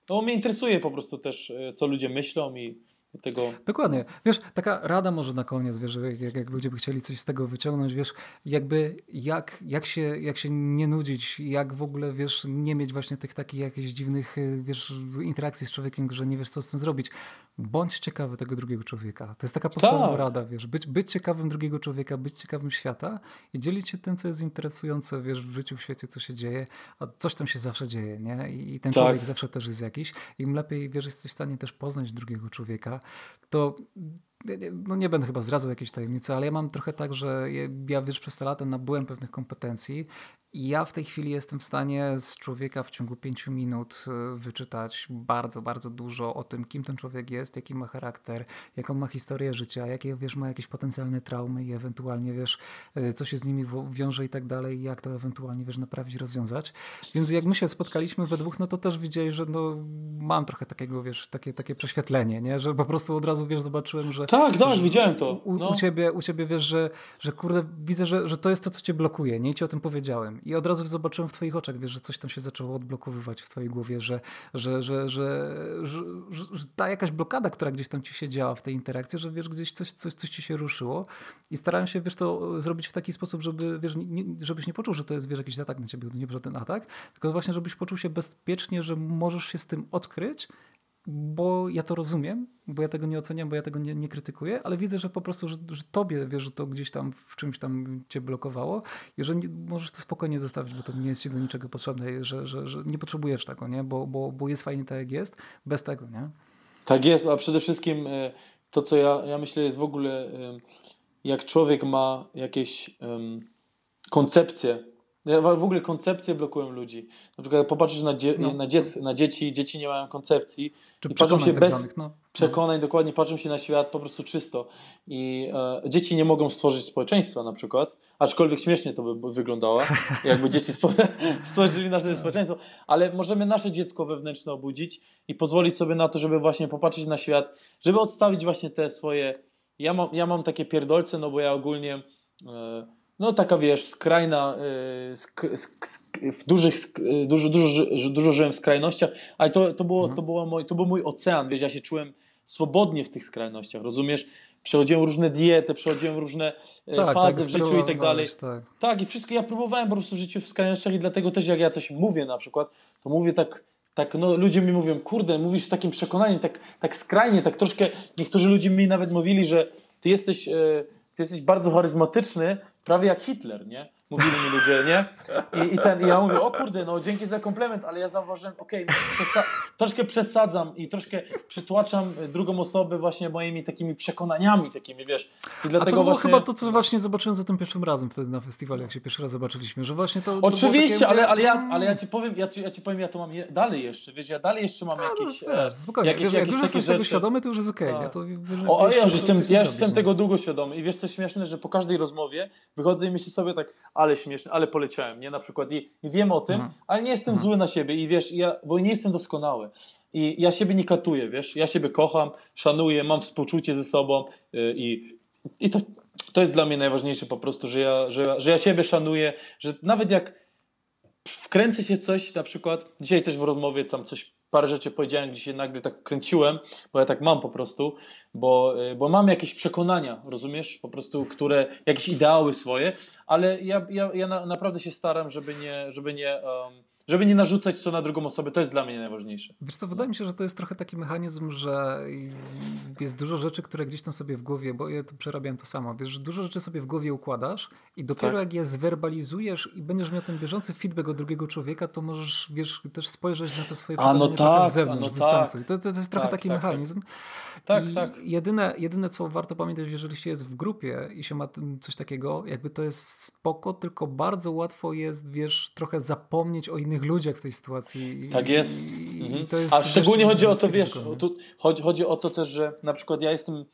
no bo mnie interesuje po prostu też, e, co ludzie myślą i tego... Dokładnie. Wiesz, taka rada może na koniec, wiesz, jak, jak ludzie by chcieli coś z tego wyciągnąć, wiesz, jakby jak, jak, się, jak się nie nudzić, jak w ogóle, wiesz, nie mieć właśnie tych takich jakichś dziwnych, wiesz, interakcji z człowiekiem, że nie wiesz, co z tym zrobić. Bądź ciekawy tego drugiego człowieka. To jest taka podstawowa tak. rada, wiesz, być, być ciekawym drugiego człowieka, być ciekawym świata i dzielić się tym, co jest interesujące, wiesz, w życiu, w świecie, co się dzieje, a coś tam się zawsze dzieje, nie? I ten tak. człowiek zawsze też jest jakiś. Im lepiej, wiesz, jesteś w stanie też poznać drugiego człowieka, to no nie będę chyba zdradzał jakiejś tajemnicy, ale ja mam trochę tak, że ja wiesz, przez te lata nabyłem pewnych kompetencji ja w tej chwili jestem w stanie z człowieka w ciągu pięciu minut e, wyczytać bardzo, bardzo dużo o tym, kim ten człowiek jest, jaki ma charakter, jaką ma historię życia, jakie wiesz, ma jakieś potencjalne traumy i ewentualnie wiesz, e, co się z nimi wiąże i tak dalej, jak to ewentualnie wiesz, naprawić, rozwiązać. Więc jak my się spotkaliśmy we dwóch, no to też widzieli, że no, mam trochę takiego, wiesz, takie, takie prześwietlenie, nie? że po prostu od razu wiesz, zobaczyłem, że. Tak, tak, że, widziałem to. U, no. u, ciebie, u ciebie wiesz, że, że kurde, widzę, że, że to jest to, co cię blokuje, nie? I ci o tym powiedziałem. I od razu zobaczyłem w twoich oczach, wiesz, że coś tam się zaczęło odblokowywać w twojej głowie, że, że, że, że, ta jakaś blokada, która gdzieś tam ci się działa w tej interakcji, że wiesz, gdzieś coś, coś, coś ci się ruszyło. I starałem się, wiesz, to zrobić w taki sposób, żeby, wiesz, żebyś nie poczuł, że to jest, wiesz, jakiś atak na ciebie, nie ten atak, tylko właśnie, żebyś poczuł się bezpiecznie, że możesz się z tym odkryć bo ja to rozumiem, bo ja tego nie oceniam, bo ja tego nie, nie krytykuję, ale widzę, że po prostu, że, że tobie, wiesz, że to gdzieś tam w czymś tam cię blokowało i że możesz to spokojnie zostawić, bo to nie jest ci do niczego potrzebne, że, że, że nie potrzebujesz tego, nie? Bo, bo, bo jest fajnie tak, jak jest, bez tego, nie? Tak jest, a przede wszystkim e, to, co ja, ja myślę, jest w ogóle, e, jak człowiek ma jakieś um, koncepcje ja w ogóle koncepcje blokują ludzi. Na przykład popatrzysz na, dzie no. na, dziec na dzieci, dzieci nie mają koncepcji. Czy i patrzą się tak bez zwanych, no. przekonań, no. dokładnie patrzą się na świat po prostu czysto. I e, dzieci nie mogą stworzyć społeczeństwa na przykład, aczkolwiek śmiesznie to by wyglądało, jakby dzieci stworzyli nasze społeczeństwo, ale możemy nasze dziecko wewnętrzne obudzić i pozwolić sobie na to, żeby właśnie popatrzeć na świat, żeby odstawić właśnie te swoje... Ja mam, ja mam takie pierdolce, no bo ja ogólnie... E, no taka wiesz, skrajna, y, sk, sk, sk, w dużych, y, dużo, dużo, dużo żyłem w skrajnościach, ale to, to, było, mhm. to, było mój, to był mój ocean, wiesz, ja się czułem swobodnie w tych skrajnościach, rozumiesz? Przechodziłem różne diety, przechodziłem różne y, tak, fazy tak, w życiu i tak dalej. Tak. tak, i wszystko ja próbowałem po prostu w życiu w skrajnościach i dlatego też jak ja coś mówię na przykład, to mówię tak, tak no ludzie mi mówią, kurde, mówisz z takim przekonaniem, tak, tak skrajnie, tak troszkę, niektórzy ludzie mi nawet mówili, że ty jesteś, ty jesteś bardzo charyzmatyczny, prawie jak Hitler, nie? Mówili mi ludzie, nie? I, i, ten, I ja mówię, o kurde, no dzięki za komplement, ale ja zauważyłem, okej, okay, przesa troszkę przesadzam i troszkę przytłaczam drugą osobę właśnie moimi takimi przekonaniami takimi, wiesz. I dlatego A to było właśnie... chyba to, co właśnie zobaczyłem za tym pierwszym razem wtedy na festiwalu, jak się pierwszy raz zobaczyliśmy, że właśnie to... Oczywiście, to takie, ale, ale, ja, mm. ale ja ci powiem, ja ci, ja ci powiem, ja to mam je, dalej jeszcze, wiesz, ja dalej jeszcze mam jakieś... No, wiesz, spokojnie, jakieś, jak już jesteś tego świadomy, to już jest okej, okay, to wiesz, O, ja już jestem, ja jestem no. tego długo świadomy i wiesz co śmieszne, że po każdej rozmowie wychodzę i myślę sobie tak, ale śmieszne, ale poleciałem, nie? Na przykład i, i wiem o tym, mhm. ale nie jestem mhm. zły na siebie i wiesz, ja, bo nie jestem doskonały. I ja siebie nie katuję, wiesz, ja siebie kocham, szanuję, mam współczucie ze sobą yy, i, i to, to jest dla mnie najważniejsze po prostu, że ja, że, że ja siebie szanuję, że nawet jak wkręcę się coś, na przykład, dzisiaj też w rozmowie tam coś parę rzeczy powiedziałem, gdzie się nagle tak kręciłem, bo ja tak mam po prostu, bo, y, bo mam jakieś przekonania, rozumiesz, po prostu, które, jakieś ideały swoje, ale ja, ja, ja na, naprawdę się staram, żeby nie, żeby nie um, żeby nie narzucać to na drugą osobę, to jest dla mnie najważniejsze. Wiesz co, wydaje mi się, że to jest trochę taki mechanizm, że jest dużo rzeczy, które gdzieś tam sobie w głowie, bo ja tu przerabiam to samo, wiesz, że dużo rzeczy sobie w głowie układasz i dopiero tak. jak je zwerbalizujesz i będziesz miał ten bieżący feedback od drugiego człowieka, to możesz, wiesz, też spojrzeć na te swoje przekonania no tak, z zewnątrz, no z dystansu. Tak. I to, to, jest trochę tak, taki tak, tak. mechanizm. Tak, I tak. Jedyne, jedyne, co warto pamiętać, jeżeli się jest w grupie i się ma coś takiego, jakby to jest spoko, tylko bardzo łatwo jest, wiesz, trochę zapomnieć o innych ludziach w tej sytuacji. Tak jest. I i to jest A szczególnie chodzi o to, wiesz, ryzyko, tu, chodzi, chodzi o to też, że na przykład ja jestem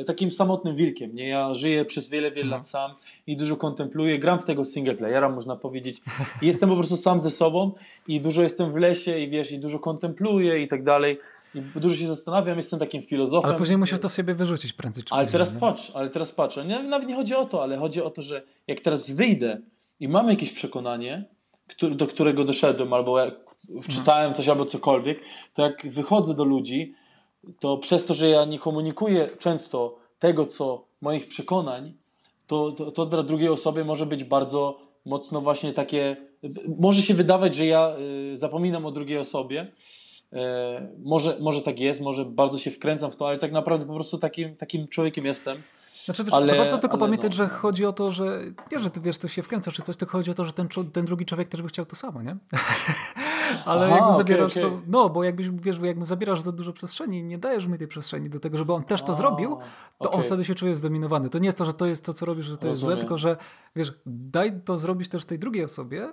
e, takim samotnym wilkiem, nie? Ja żyję przez wiele, wiele Mhm. lat sam i dużo kontempluję, gram w tego single playera, można powiedzieć. I jestem po prostu sam ze sobą i dużo jestem w lesie i wiesz, i dużo kontempluję i tak dalej. I dużo się zastanawiam, jestem takim filozofem. Ale później musisz to sobie wyrzucić prędzej czy Ale później, teraz nie? patrz, ale teraz patrz, nie, nawet nie chodzi o to, ale chodzi o to, że jak teraz wyjdę i mam jakieś przekonanie, do którego doszedłem, albo czytałem coś, albo cokolwiek, to jak wychodzę do ludzi, to przez to, że ja nie komunikuję często tego, co moich przekonań, to, to, to dla drugiej osoby może być bardzo mocno właśnie takie, może się wydawać, że ja y, zapominam o drugiej osobie, E, może, może tak jest, może bardzo się wkręcam w to, ale tak naprawdę po prostu takim, takim człowiekiem jestem. Znaczy, wiesz, Ale- to warto tylko pamiętać, no. że chodzi o to, że nie, że ty wiesz, ty się wkręcasz czy coś, tylko chodzi o to, że ten, ten drugi człowiek też by chciał to samo, nie? Ale Aha, jakby okej, zabierasz okej. to, no bo jakbyś, wiesz, bo jakby zabierasz za dużo przestrzeni, nie dajesz mi tej przestrzeni do tego, żeby on też to A, zrobił, to on okej. wtedy się czuje zdominowany. To nie jest to, że to jest to, co robisz, że to jest złe, Rozumiem. tylko że, wiesz, daj to zrobić też tej drugiej osobie,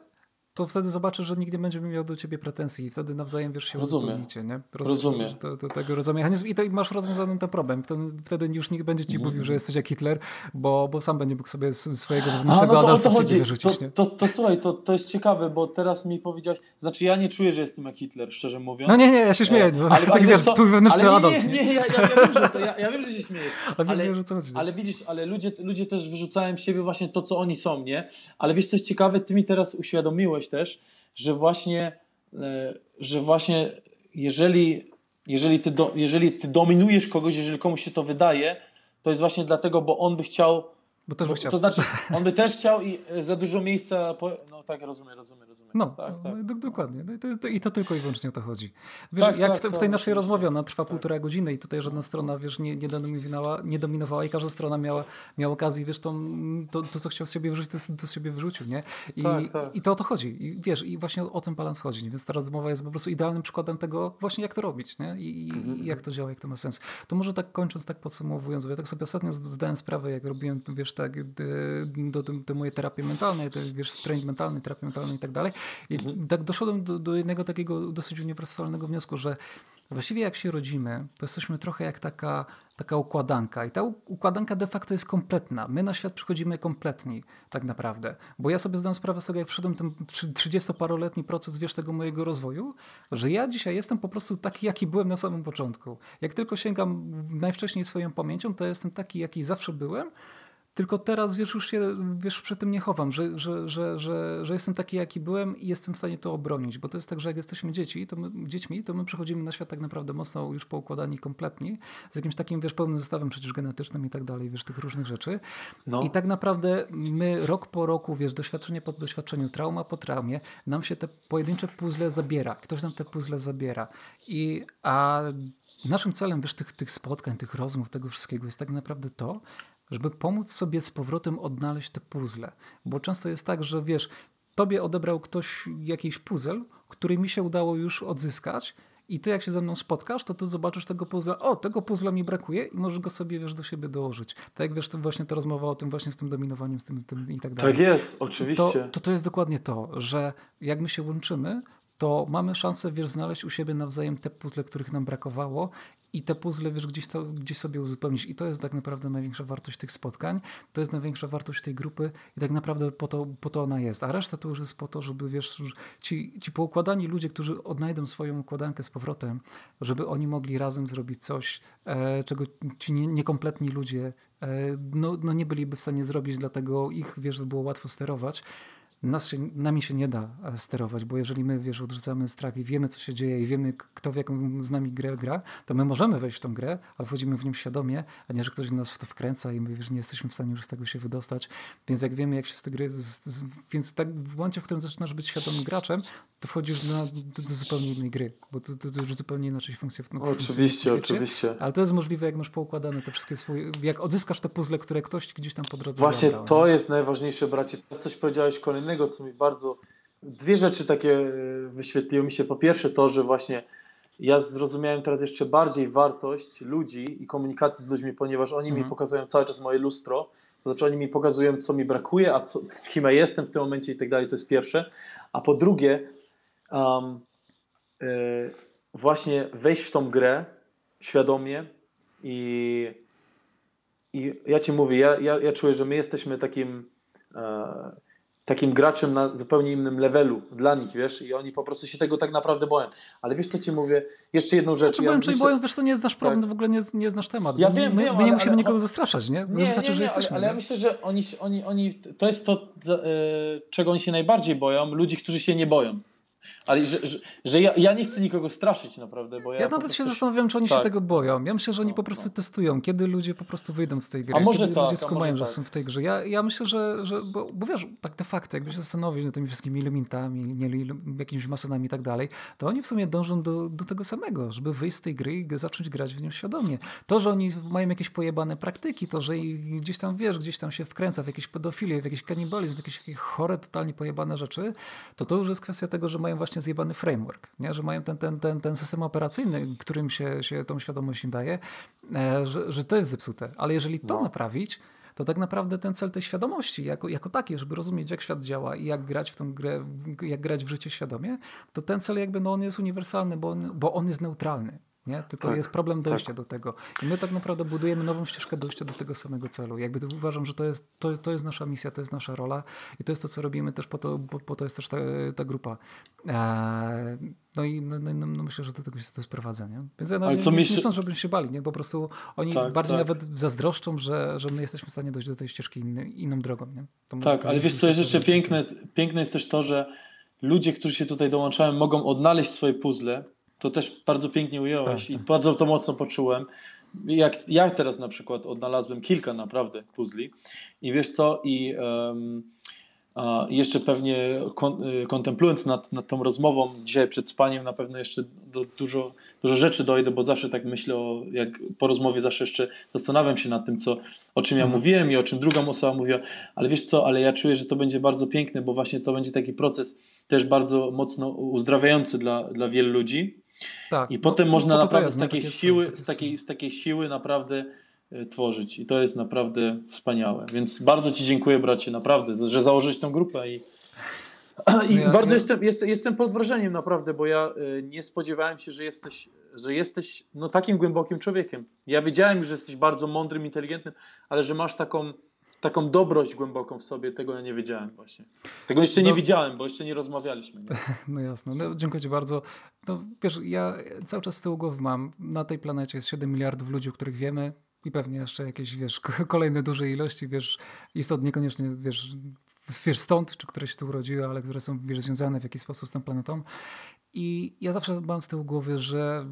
to wtedy zobaczysz, że nikt nie będzie miał do ciebie pretensji i wtedy nawzajem, wiesz, się Rozumiem. uzupełnicie, nie? Rozumiem. że To, to tego rodzaju mechanizm i to masz rozwiązany ten problem. Wtedy, już nikt będzie ci Mhm. mówił, że jesteś jak Hitler, bo, bo sam będzie mógł sobie swojego A, wewnętrznego no to Adolfa to sobie wyrzucić, To, nie? to, to słuchaj, to, to jest ciekawe, bo teraz mi powiedziałeś, znaczy ja nie czuję, że jestem jak Hitler, szczerze mówiąc. No nie, nie, ja się śmieję, no, ale, tak ale wiesz, co, twój wewnętrzny ale nie, Adolf, nie, nie? nie, ja, ja, ja, wiem, że to, ja, ja wiem, że się śmiejesz, Ale, ale, wiem, chodzi. ale widzisz, ale ludzie, ludzie też wyrzucają z siebie właśnie to, co oni są, nie? Ale wiesz, co jest ciekawe, ty mi teraz uświadomiłeś też, że właśnie, e, że właśnie jeżeli, jeżeli, ty do, jeżeli ty dominujesz kogoś, jeżeli komuś się to wydaje, to jest właśnie dlatego, bo on by chciał Bo też by chciał. To znaczy, on by też chciał i e, za dużo miejsca. Po... No tak, rozumiem, rozumiem. No, tak, no, tak. do, dokładnie. No i, to, I to tylko i wyłącznie o to chodzi. Wiesz, Tak, jak tak, w, te, w tak, tej naszej rozmowie, ona trwa Tak. półtora godziny i tutaj żadna strona, wiesz, nie, nie, dominowała, nie dominowała i każda strona miała, miała okazję, wiesz, to, to, to co chciał z siebie wyrzucić, to, to z siebie wyrzucił, nie? I. I to o to chodzi. I wiesz, i właśnie o ten balans chodzi. Więc ta rozmowa jest po prostu idealnym przykładem tego właśnie, jak to robić, nie? I, i, Mhm. i jak to działa, jak to ma sens. To może tak kończąc, tak podsumowując, bo ja tak sobie ostatnio zd- zdałem sprawę, jak robiłem, wiesz, tak, do, do, do mojej terapii mentalnej, te, wiesz, trening mentalny, terapii mentalnej i tak dalej. I tak doszedłem do, do jednego takiego dosyć uniwersalnego wniosku, że właściwie jak się rodzimy, to jesteśmy trochę jak taka, taka układanka. I ta układanka de facto jest kompletna. My na świat przychodzimy kompletni, tak naprawdę. Bo ja sobie zdam sprawę z tego, jak przyszedłem ten trzy- 30-paroletni proces, wiesz, tego mojego rozwoju, że ja dzisiaj jestem po prostu taki, jaki byłem na samym początku. Jak tylko sięgam najwcześniej swoją pamięcią, to jestem taki, jaki zawsze byłem. Tylko teraz, wiesz, już się wiesz, przy tym nie chowam, że, że, że, że, że jestem taki, jaki byłem i jestem w stanie to obronić. Bo to jest tak, że jak jesteśmy dzieci, to my, dziećmi, to my przechodzimy na świat tak naprawdę mocno już poukładani kompletnie, z jakimś takim, wiesz, pełnym zestawem przecież genetycznym i tak dalej, wiesz, tych różnych rzeczy. No. I tak naprawdę my rok po roku, wiesz, doświadczenie po doświadczeniu, trauma po traumie, nam się te pojedyncze puzzle zabiera. Ktoś nam te puzzle zabiera. I, a naszym celem, wiesz, tych, tych spotkań, tych rozmów, tego wszystkiego jest tak naprawdę to, żeby pomóc sobie z powrotem odnaleźć te puzzle. Bo często jest tak, że wiesz, tobie odebrał ktoś jakiś puzzle, który mi się udało już odzyskać i ty jak się ze mną spotkasz, to ty zobaczysz tego puzzla, o, tego puzzla mi brakuje i możesz go sobie, wiesz, do siebie dołożyć. Tak jak wiesz, to właśnie ta rozmowa o tym właśnie z tym dominowaniem, z tym, z tym i tak dalej. Tak jest, To, oczywiście. to to jest dokładnie to, że jak my się łączymy, to mamy szansę, wiesz, znaleźć u siebie nawzajem te puzzle, których nam brakowało i te puzzle, wiesz, gdzieś, to, gdzieś sobie uzupełnić. I to jest tak naprawdę największa wartość tych spotkań, to jest największa wartość tej grupy i tak naprawdę po to, po to ona jest. A reszta to już jest po to, żeby, wiesz, ci, ci poukładani ludzie, którzy odnajdą swoją układankę z powrotem, żeby oni mogli razem zrobić coś, e, czego ci nie, niekompletni ludzie e, no, no nie byliby w stanie zrobić, dlatego ich, wiesz, było łatwo sterować. Nas się, nami się nie da sterować, bo jeżeli my, wiesz, odrzucamy strach i wiemy, co się dzieje i wiemy, kto w jaką z nami grę gra, to my możemy wejść w tą grę, ale wchodzimy w nią świadomie, a nie, że ktoś nas w to wkręca i my, wiesz, nie jesteśmy w stanie już z tego się wydostać. Więc jak wiemy, jak się z tej gry... Z, z, więc tak w momencie, w którym zaczynasz być świadomym graczem, to wchodzisz na, do, do zupełnie innej gry, bo to, to, to już zupełnie inaczej funkcjonuje. w Oczywiście, świecie. oczywiście. Ale to jest możliwe, jak masz poukładane te wszystkie swoje... Jak odzyskasz te puzzle, które ktoś gdzieś tam po drodze Właśnie zabrał, to nie? jest najważniejsze, bracie. Coś powiedziałeś co mi bardzo. Dwie rzeczy takie e, wyświetliły mi się. Po pierwsze, to, że właśnie ja zrozumiałem teraz jeszcze bardziej wartość ludzi i komunikacji z ludźmi, ponieważ oni mi Mhm. pokazują cały czas moje lustro. To znaczy, oni mi pokazują, co mi brakuje, a co, kim ja jestem w tym momencie i tak dalej. To jest pierwsze. A po drugie, um, właśnie wejść w tą grę świadomie i, i ja ci mówię, ja, ja, ja czuję, że my jesteśmy takim takim graczem na zupełnie innym levelu dla nich, wiesz, i oni po prostu się tego tak naprawdę boją. Ale wiesz, co ci mówię? Jeszcze jedną rzecz. Znaczy, ja boją, czy boją, wiesz, to nie jest nasz problem, tak. w ogóle nie, nie jest nasz temat. Ja wiem, my, wiem, my nie ale, musimy ale, nikogo zastraszać, nie? nie wystarczy, nie, nie, że jesteśmy. Ale, ale ja myślę, że oni, oni, oni, to jest to, czego oni się najbardziej boją, ludzi, którzy się nie boją. Ale że, że, że ja, ja, nie chcę nikogo straszyć naprawdę, bo ja... Ja nawet się zastanawiam, czy oni tak. się tego boją. Ja myślę, że oni no, po prostu no. testują, kiedy ludzie po prostu wyjdą z tej gry, a może kiedy tak, ludzie skumają, że tak. są w tej grze. Ja, ja myślę, że, że bo, bo wiesz, tak de facto, jakby się zastanowić nad tymi wszystkimi limitami, nie, jakimiś masonami i tak dalej, to oni w sumie dążą do, do tego samego, żeby wyjść z tej gry i zacząć grać w nią świadomie. To, że oni mają jakieś pojebane praktyki, to, że gdzieś tam, wiesz, gdzieś tam się wkręca w jakieś pedofilię, w jakiś kanibalizm, w jakieś takie chore, totalnie pojebane rzeczy, to to już jest kwestia tego, że mają właśnie zjebany framework nie? że mają ten, ten, ten, ten system operacyjny, którym się, się tą świadomość im daje, e, że, że to jest zepsute. Ale jeżeli to no. naprawić, to tak naprawdę ten cel tej świadomości jako, jako taki, żeby rozumieć, jak świat działa i jak grać w tą grę, jak grać w życie świadomie, to ten cel jakby no on jest uniwersalny, bo on, bo on jest neutralny. Nie? Tylko tak, jest problem dojścia tak. do tego. I my tak naprawdę budujemy nową ścieżkę dojścia do tego samego celu. Jakby uważam, że to jest, to, to jest nasza misja, to jest nasza rola i to jest to, co robimy też po to, po, po to jest też ta, ta grupa. Eee, no i no, no, no, myślę, że do tego się to sprowadza. Nie? Więc ja no, nie, nie, nie żebyśmy się bali. Nie? Po prostu oni tak, bardziej tak. nawet zazdroszczą, że, że my jesteśmy w stanie dojść do tej ścieżki inny, inną drogą. Nie? To tak, ale wiesz co jest jeszcze piękne? Piękne jest też to, że ludzie, którzy się tutaj dołączają, mogą odnaleźć swoje puzzle to też bardzo pięknie ująłeś tak, i tak. bardzo to mocno poczułem. Jak ja teraz na przykład odnalazłem kilka naprawdę puzli i wiesz co, i um, jeszcze pewnie kon, y, kontemplując nad, nad tą rozmową dzisiaj przed spaniem, na pewno jeszcze do, dużo, dużo rzeczy dojdę, bo zawsze tak myślę, o, jak po rozmowie zawsze jeszcze zastanawiam się nad tym, co, o czym ja mhm. mówiłem i o czym druga osoba mówiła, ale wiesz co, ale ja czuję, że to będzie bardzo piękne, bo właśnie to będzie taki proces też bardzo mocno uzdrawiający dla, dla wielu ludzi tak, I potem no, można no naprawdę jest, z, takiej siły, są, z, takiej, z takiej siły naprawdę y, tworzyć. I to jest naprawdę wspaniałe. Więc bardzo Ci dziękuję, bracie, naprawdę, że założyłeś tę grupę i, i no ja, bardzo ja... Jestem, jestem, jestem pod wrażeniem naprawdę, bo ja y, nie spodziewałem się, że jesteś, że jesteś no, takim głębokim człowiekiem. Ja wiedziałem, że jesteś bardzo mądrym, inteligentnym, ale że masz taką taką dobrość głęboką w sobie, tego ja nie wiedziałem właśnie. Tego jeszcze nie no, widziałem, bo jeszcze nie rozmawialiśmy. Nie? No jasne, no, dziękuję Ci bardzo. No, wiesz, ja cały czas z tyłu głowy mam, na tej planecie jest 7 miliardów ludzi, o których wiemy i pewnie jeszcze jakieś, wiesz, kolejne duże ilości, wiesz, istot niekoniecznie, wiesz, wiesz, stąd, czy które się tu urodziły, ale które są wiesz, związane w jakiś sposób z tą planetą. I ja zawsze mam z tyłu głowy, że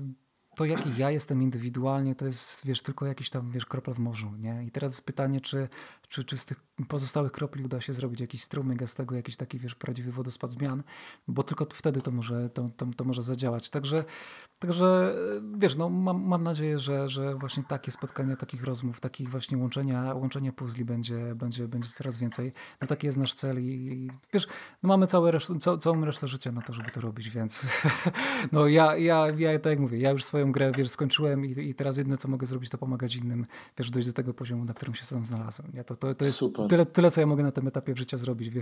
to jaki ja jestem indywidualnie, to jest, wiesz, tylko jakiś tam, wiesz, kropla w morzu, nie? I teraz pytanie, czy, czy, czy z tych pozostałych kropli uda się zrobić jakiś strumyk, a z tego jakiś taki, wiesz, prawdziwy wodospad zmian, bo tylko wtedy to może, to, to, to może zadziałać. Także, także wiesz, no mam, mam nadzieję, że, że właśnie takie spotkania, takich rozmów, takich właśnie łączenia, łączenia puzli będzie, będzie, będzie coraz więcej. No taki jest nasz cel i, i wiesz, no mamy całe reszt, ca, całą resztę życia na to, żeby to robić, więc no ja, ja, ja tak jak mówię, ja już swoją grę, wiesz, skończyłem i, i teraz jedyne, co mogę zrobić, to pomagać innym, wiesz, dojść do tego poziomu, na którym się sam znalazłem. Ja to, to, to jest Super tyle, tyle, co ja mogę na tym etapie życia zrobić.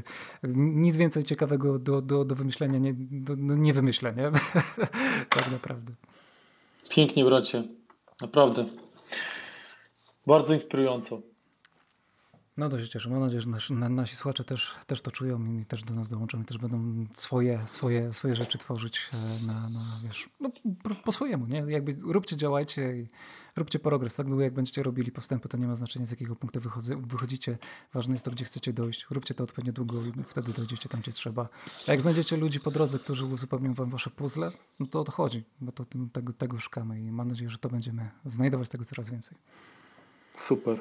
Nic więcej ciekawego do, do, do wymyślenia nie, do, no nie wymyślę, nie? tak naprawdę. Pięknie, bracie. Naprawdę. Bardzo inspirująco. No to się cieszę. Mam nadzieję, że nasi, nasi słuchacze też, też to czują i też do nas dołączą i też będą swoje, swoje, swoje rzeczy tworzyć e, na, na wiesz, no, po swojemu, nie? Jakby róbcie, działajcie i róbcie progres. Tak długo jak będziecie robili postępy, to nie ma znaczenia z jakiego punktu wychodzi, wychodzicie. Ważne jest to, gdzie chcecie dojść. Róbcie to odpowiednio długo i wtedy dojdziecie tam, gdzie trzeba. A jak znajdziecie ludzi po drodze, którzy uzupełnią wam wasze puzzle, no to o to chodzi, bo to tego, tego szukamy i mam nadzieję, że to będziemy znajdować tego coraz więcej. Super.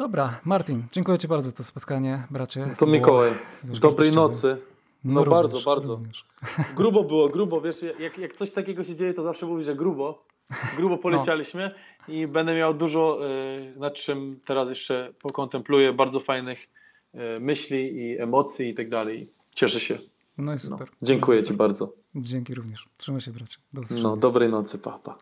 Dobra, Martin, dziękuję Ci bardzo za to spotkanie, bracie. To Mikołaj, dobrej nocy. No, no bardzo, również, bardzo. Również. Grubo było, grubo, wiesz, jak, jak coś takiego się dzieje, to zawsze mówi, że grubo. Grubo no. polecialiśmy no. i będę miał dużo, y, nad czym teraz jeszcze pokontempluję, bardzo fajnych y, myśli i emocji i tak dalej. Cieszę się. No i super. No. Dziękuję no Ci bardzo. Dzięki również. Trzymaj się, bracie. Do usłyszenia. No, dobrej nocy, papa. Pa.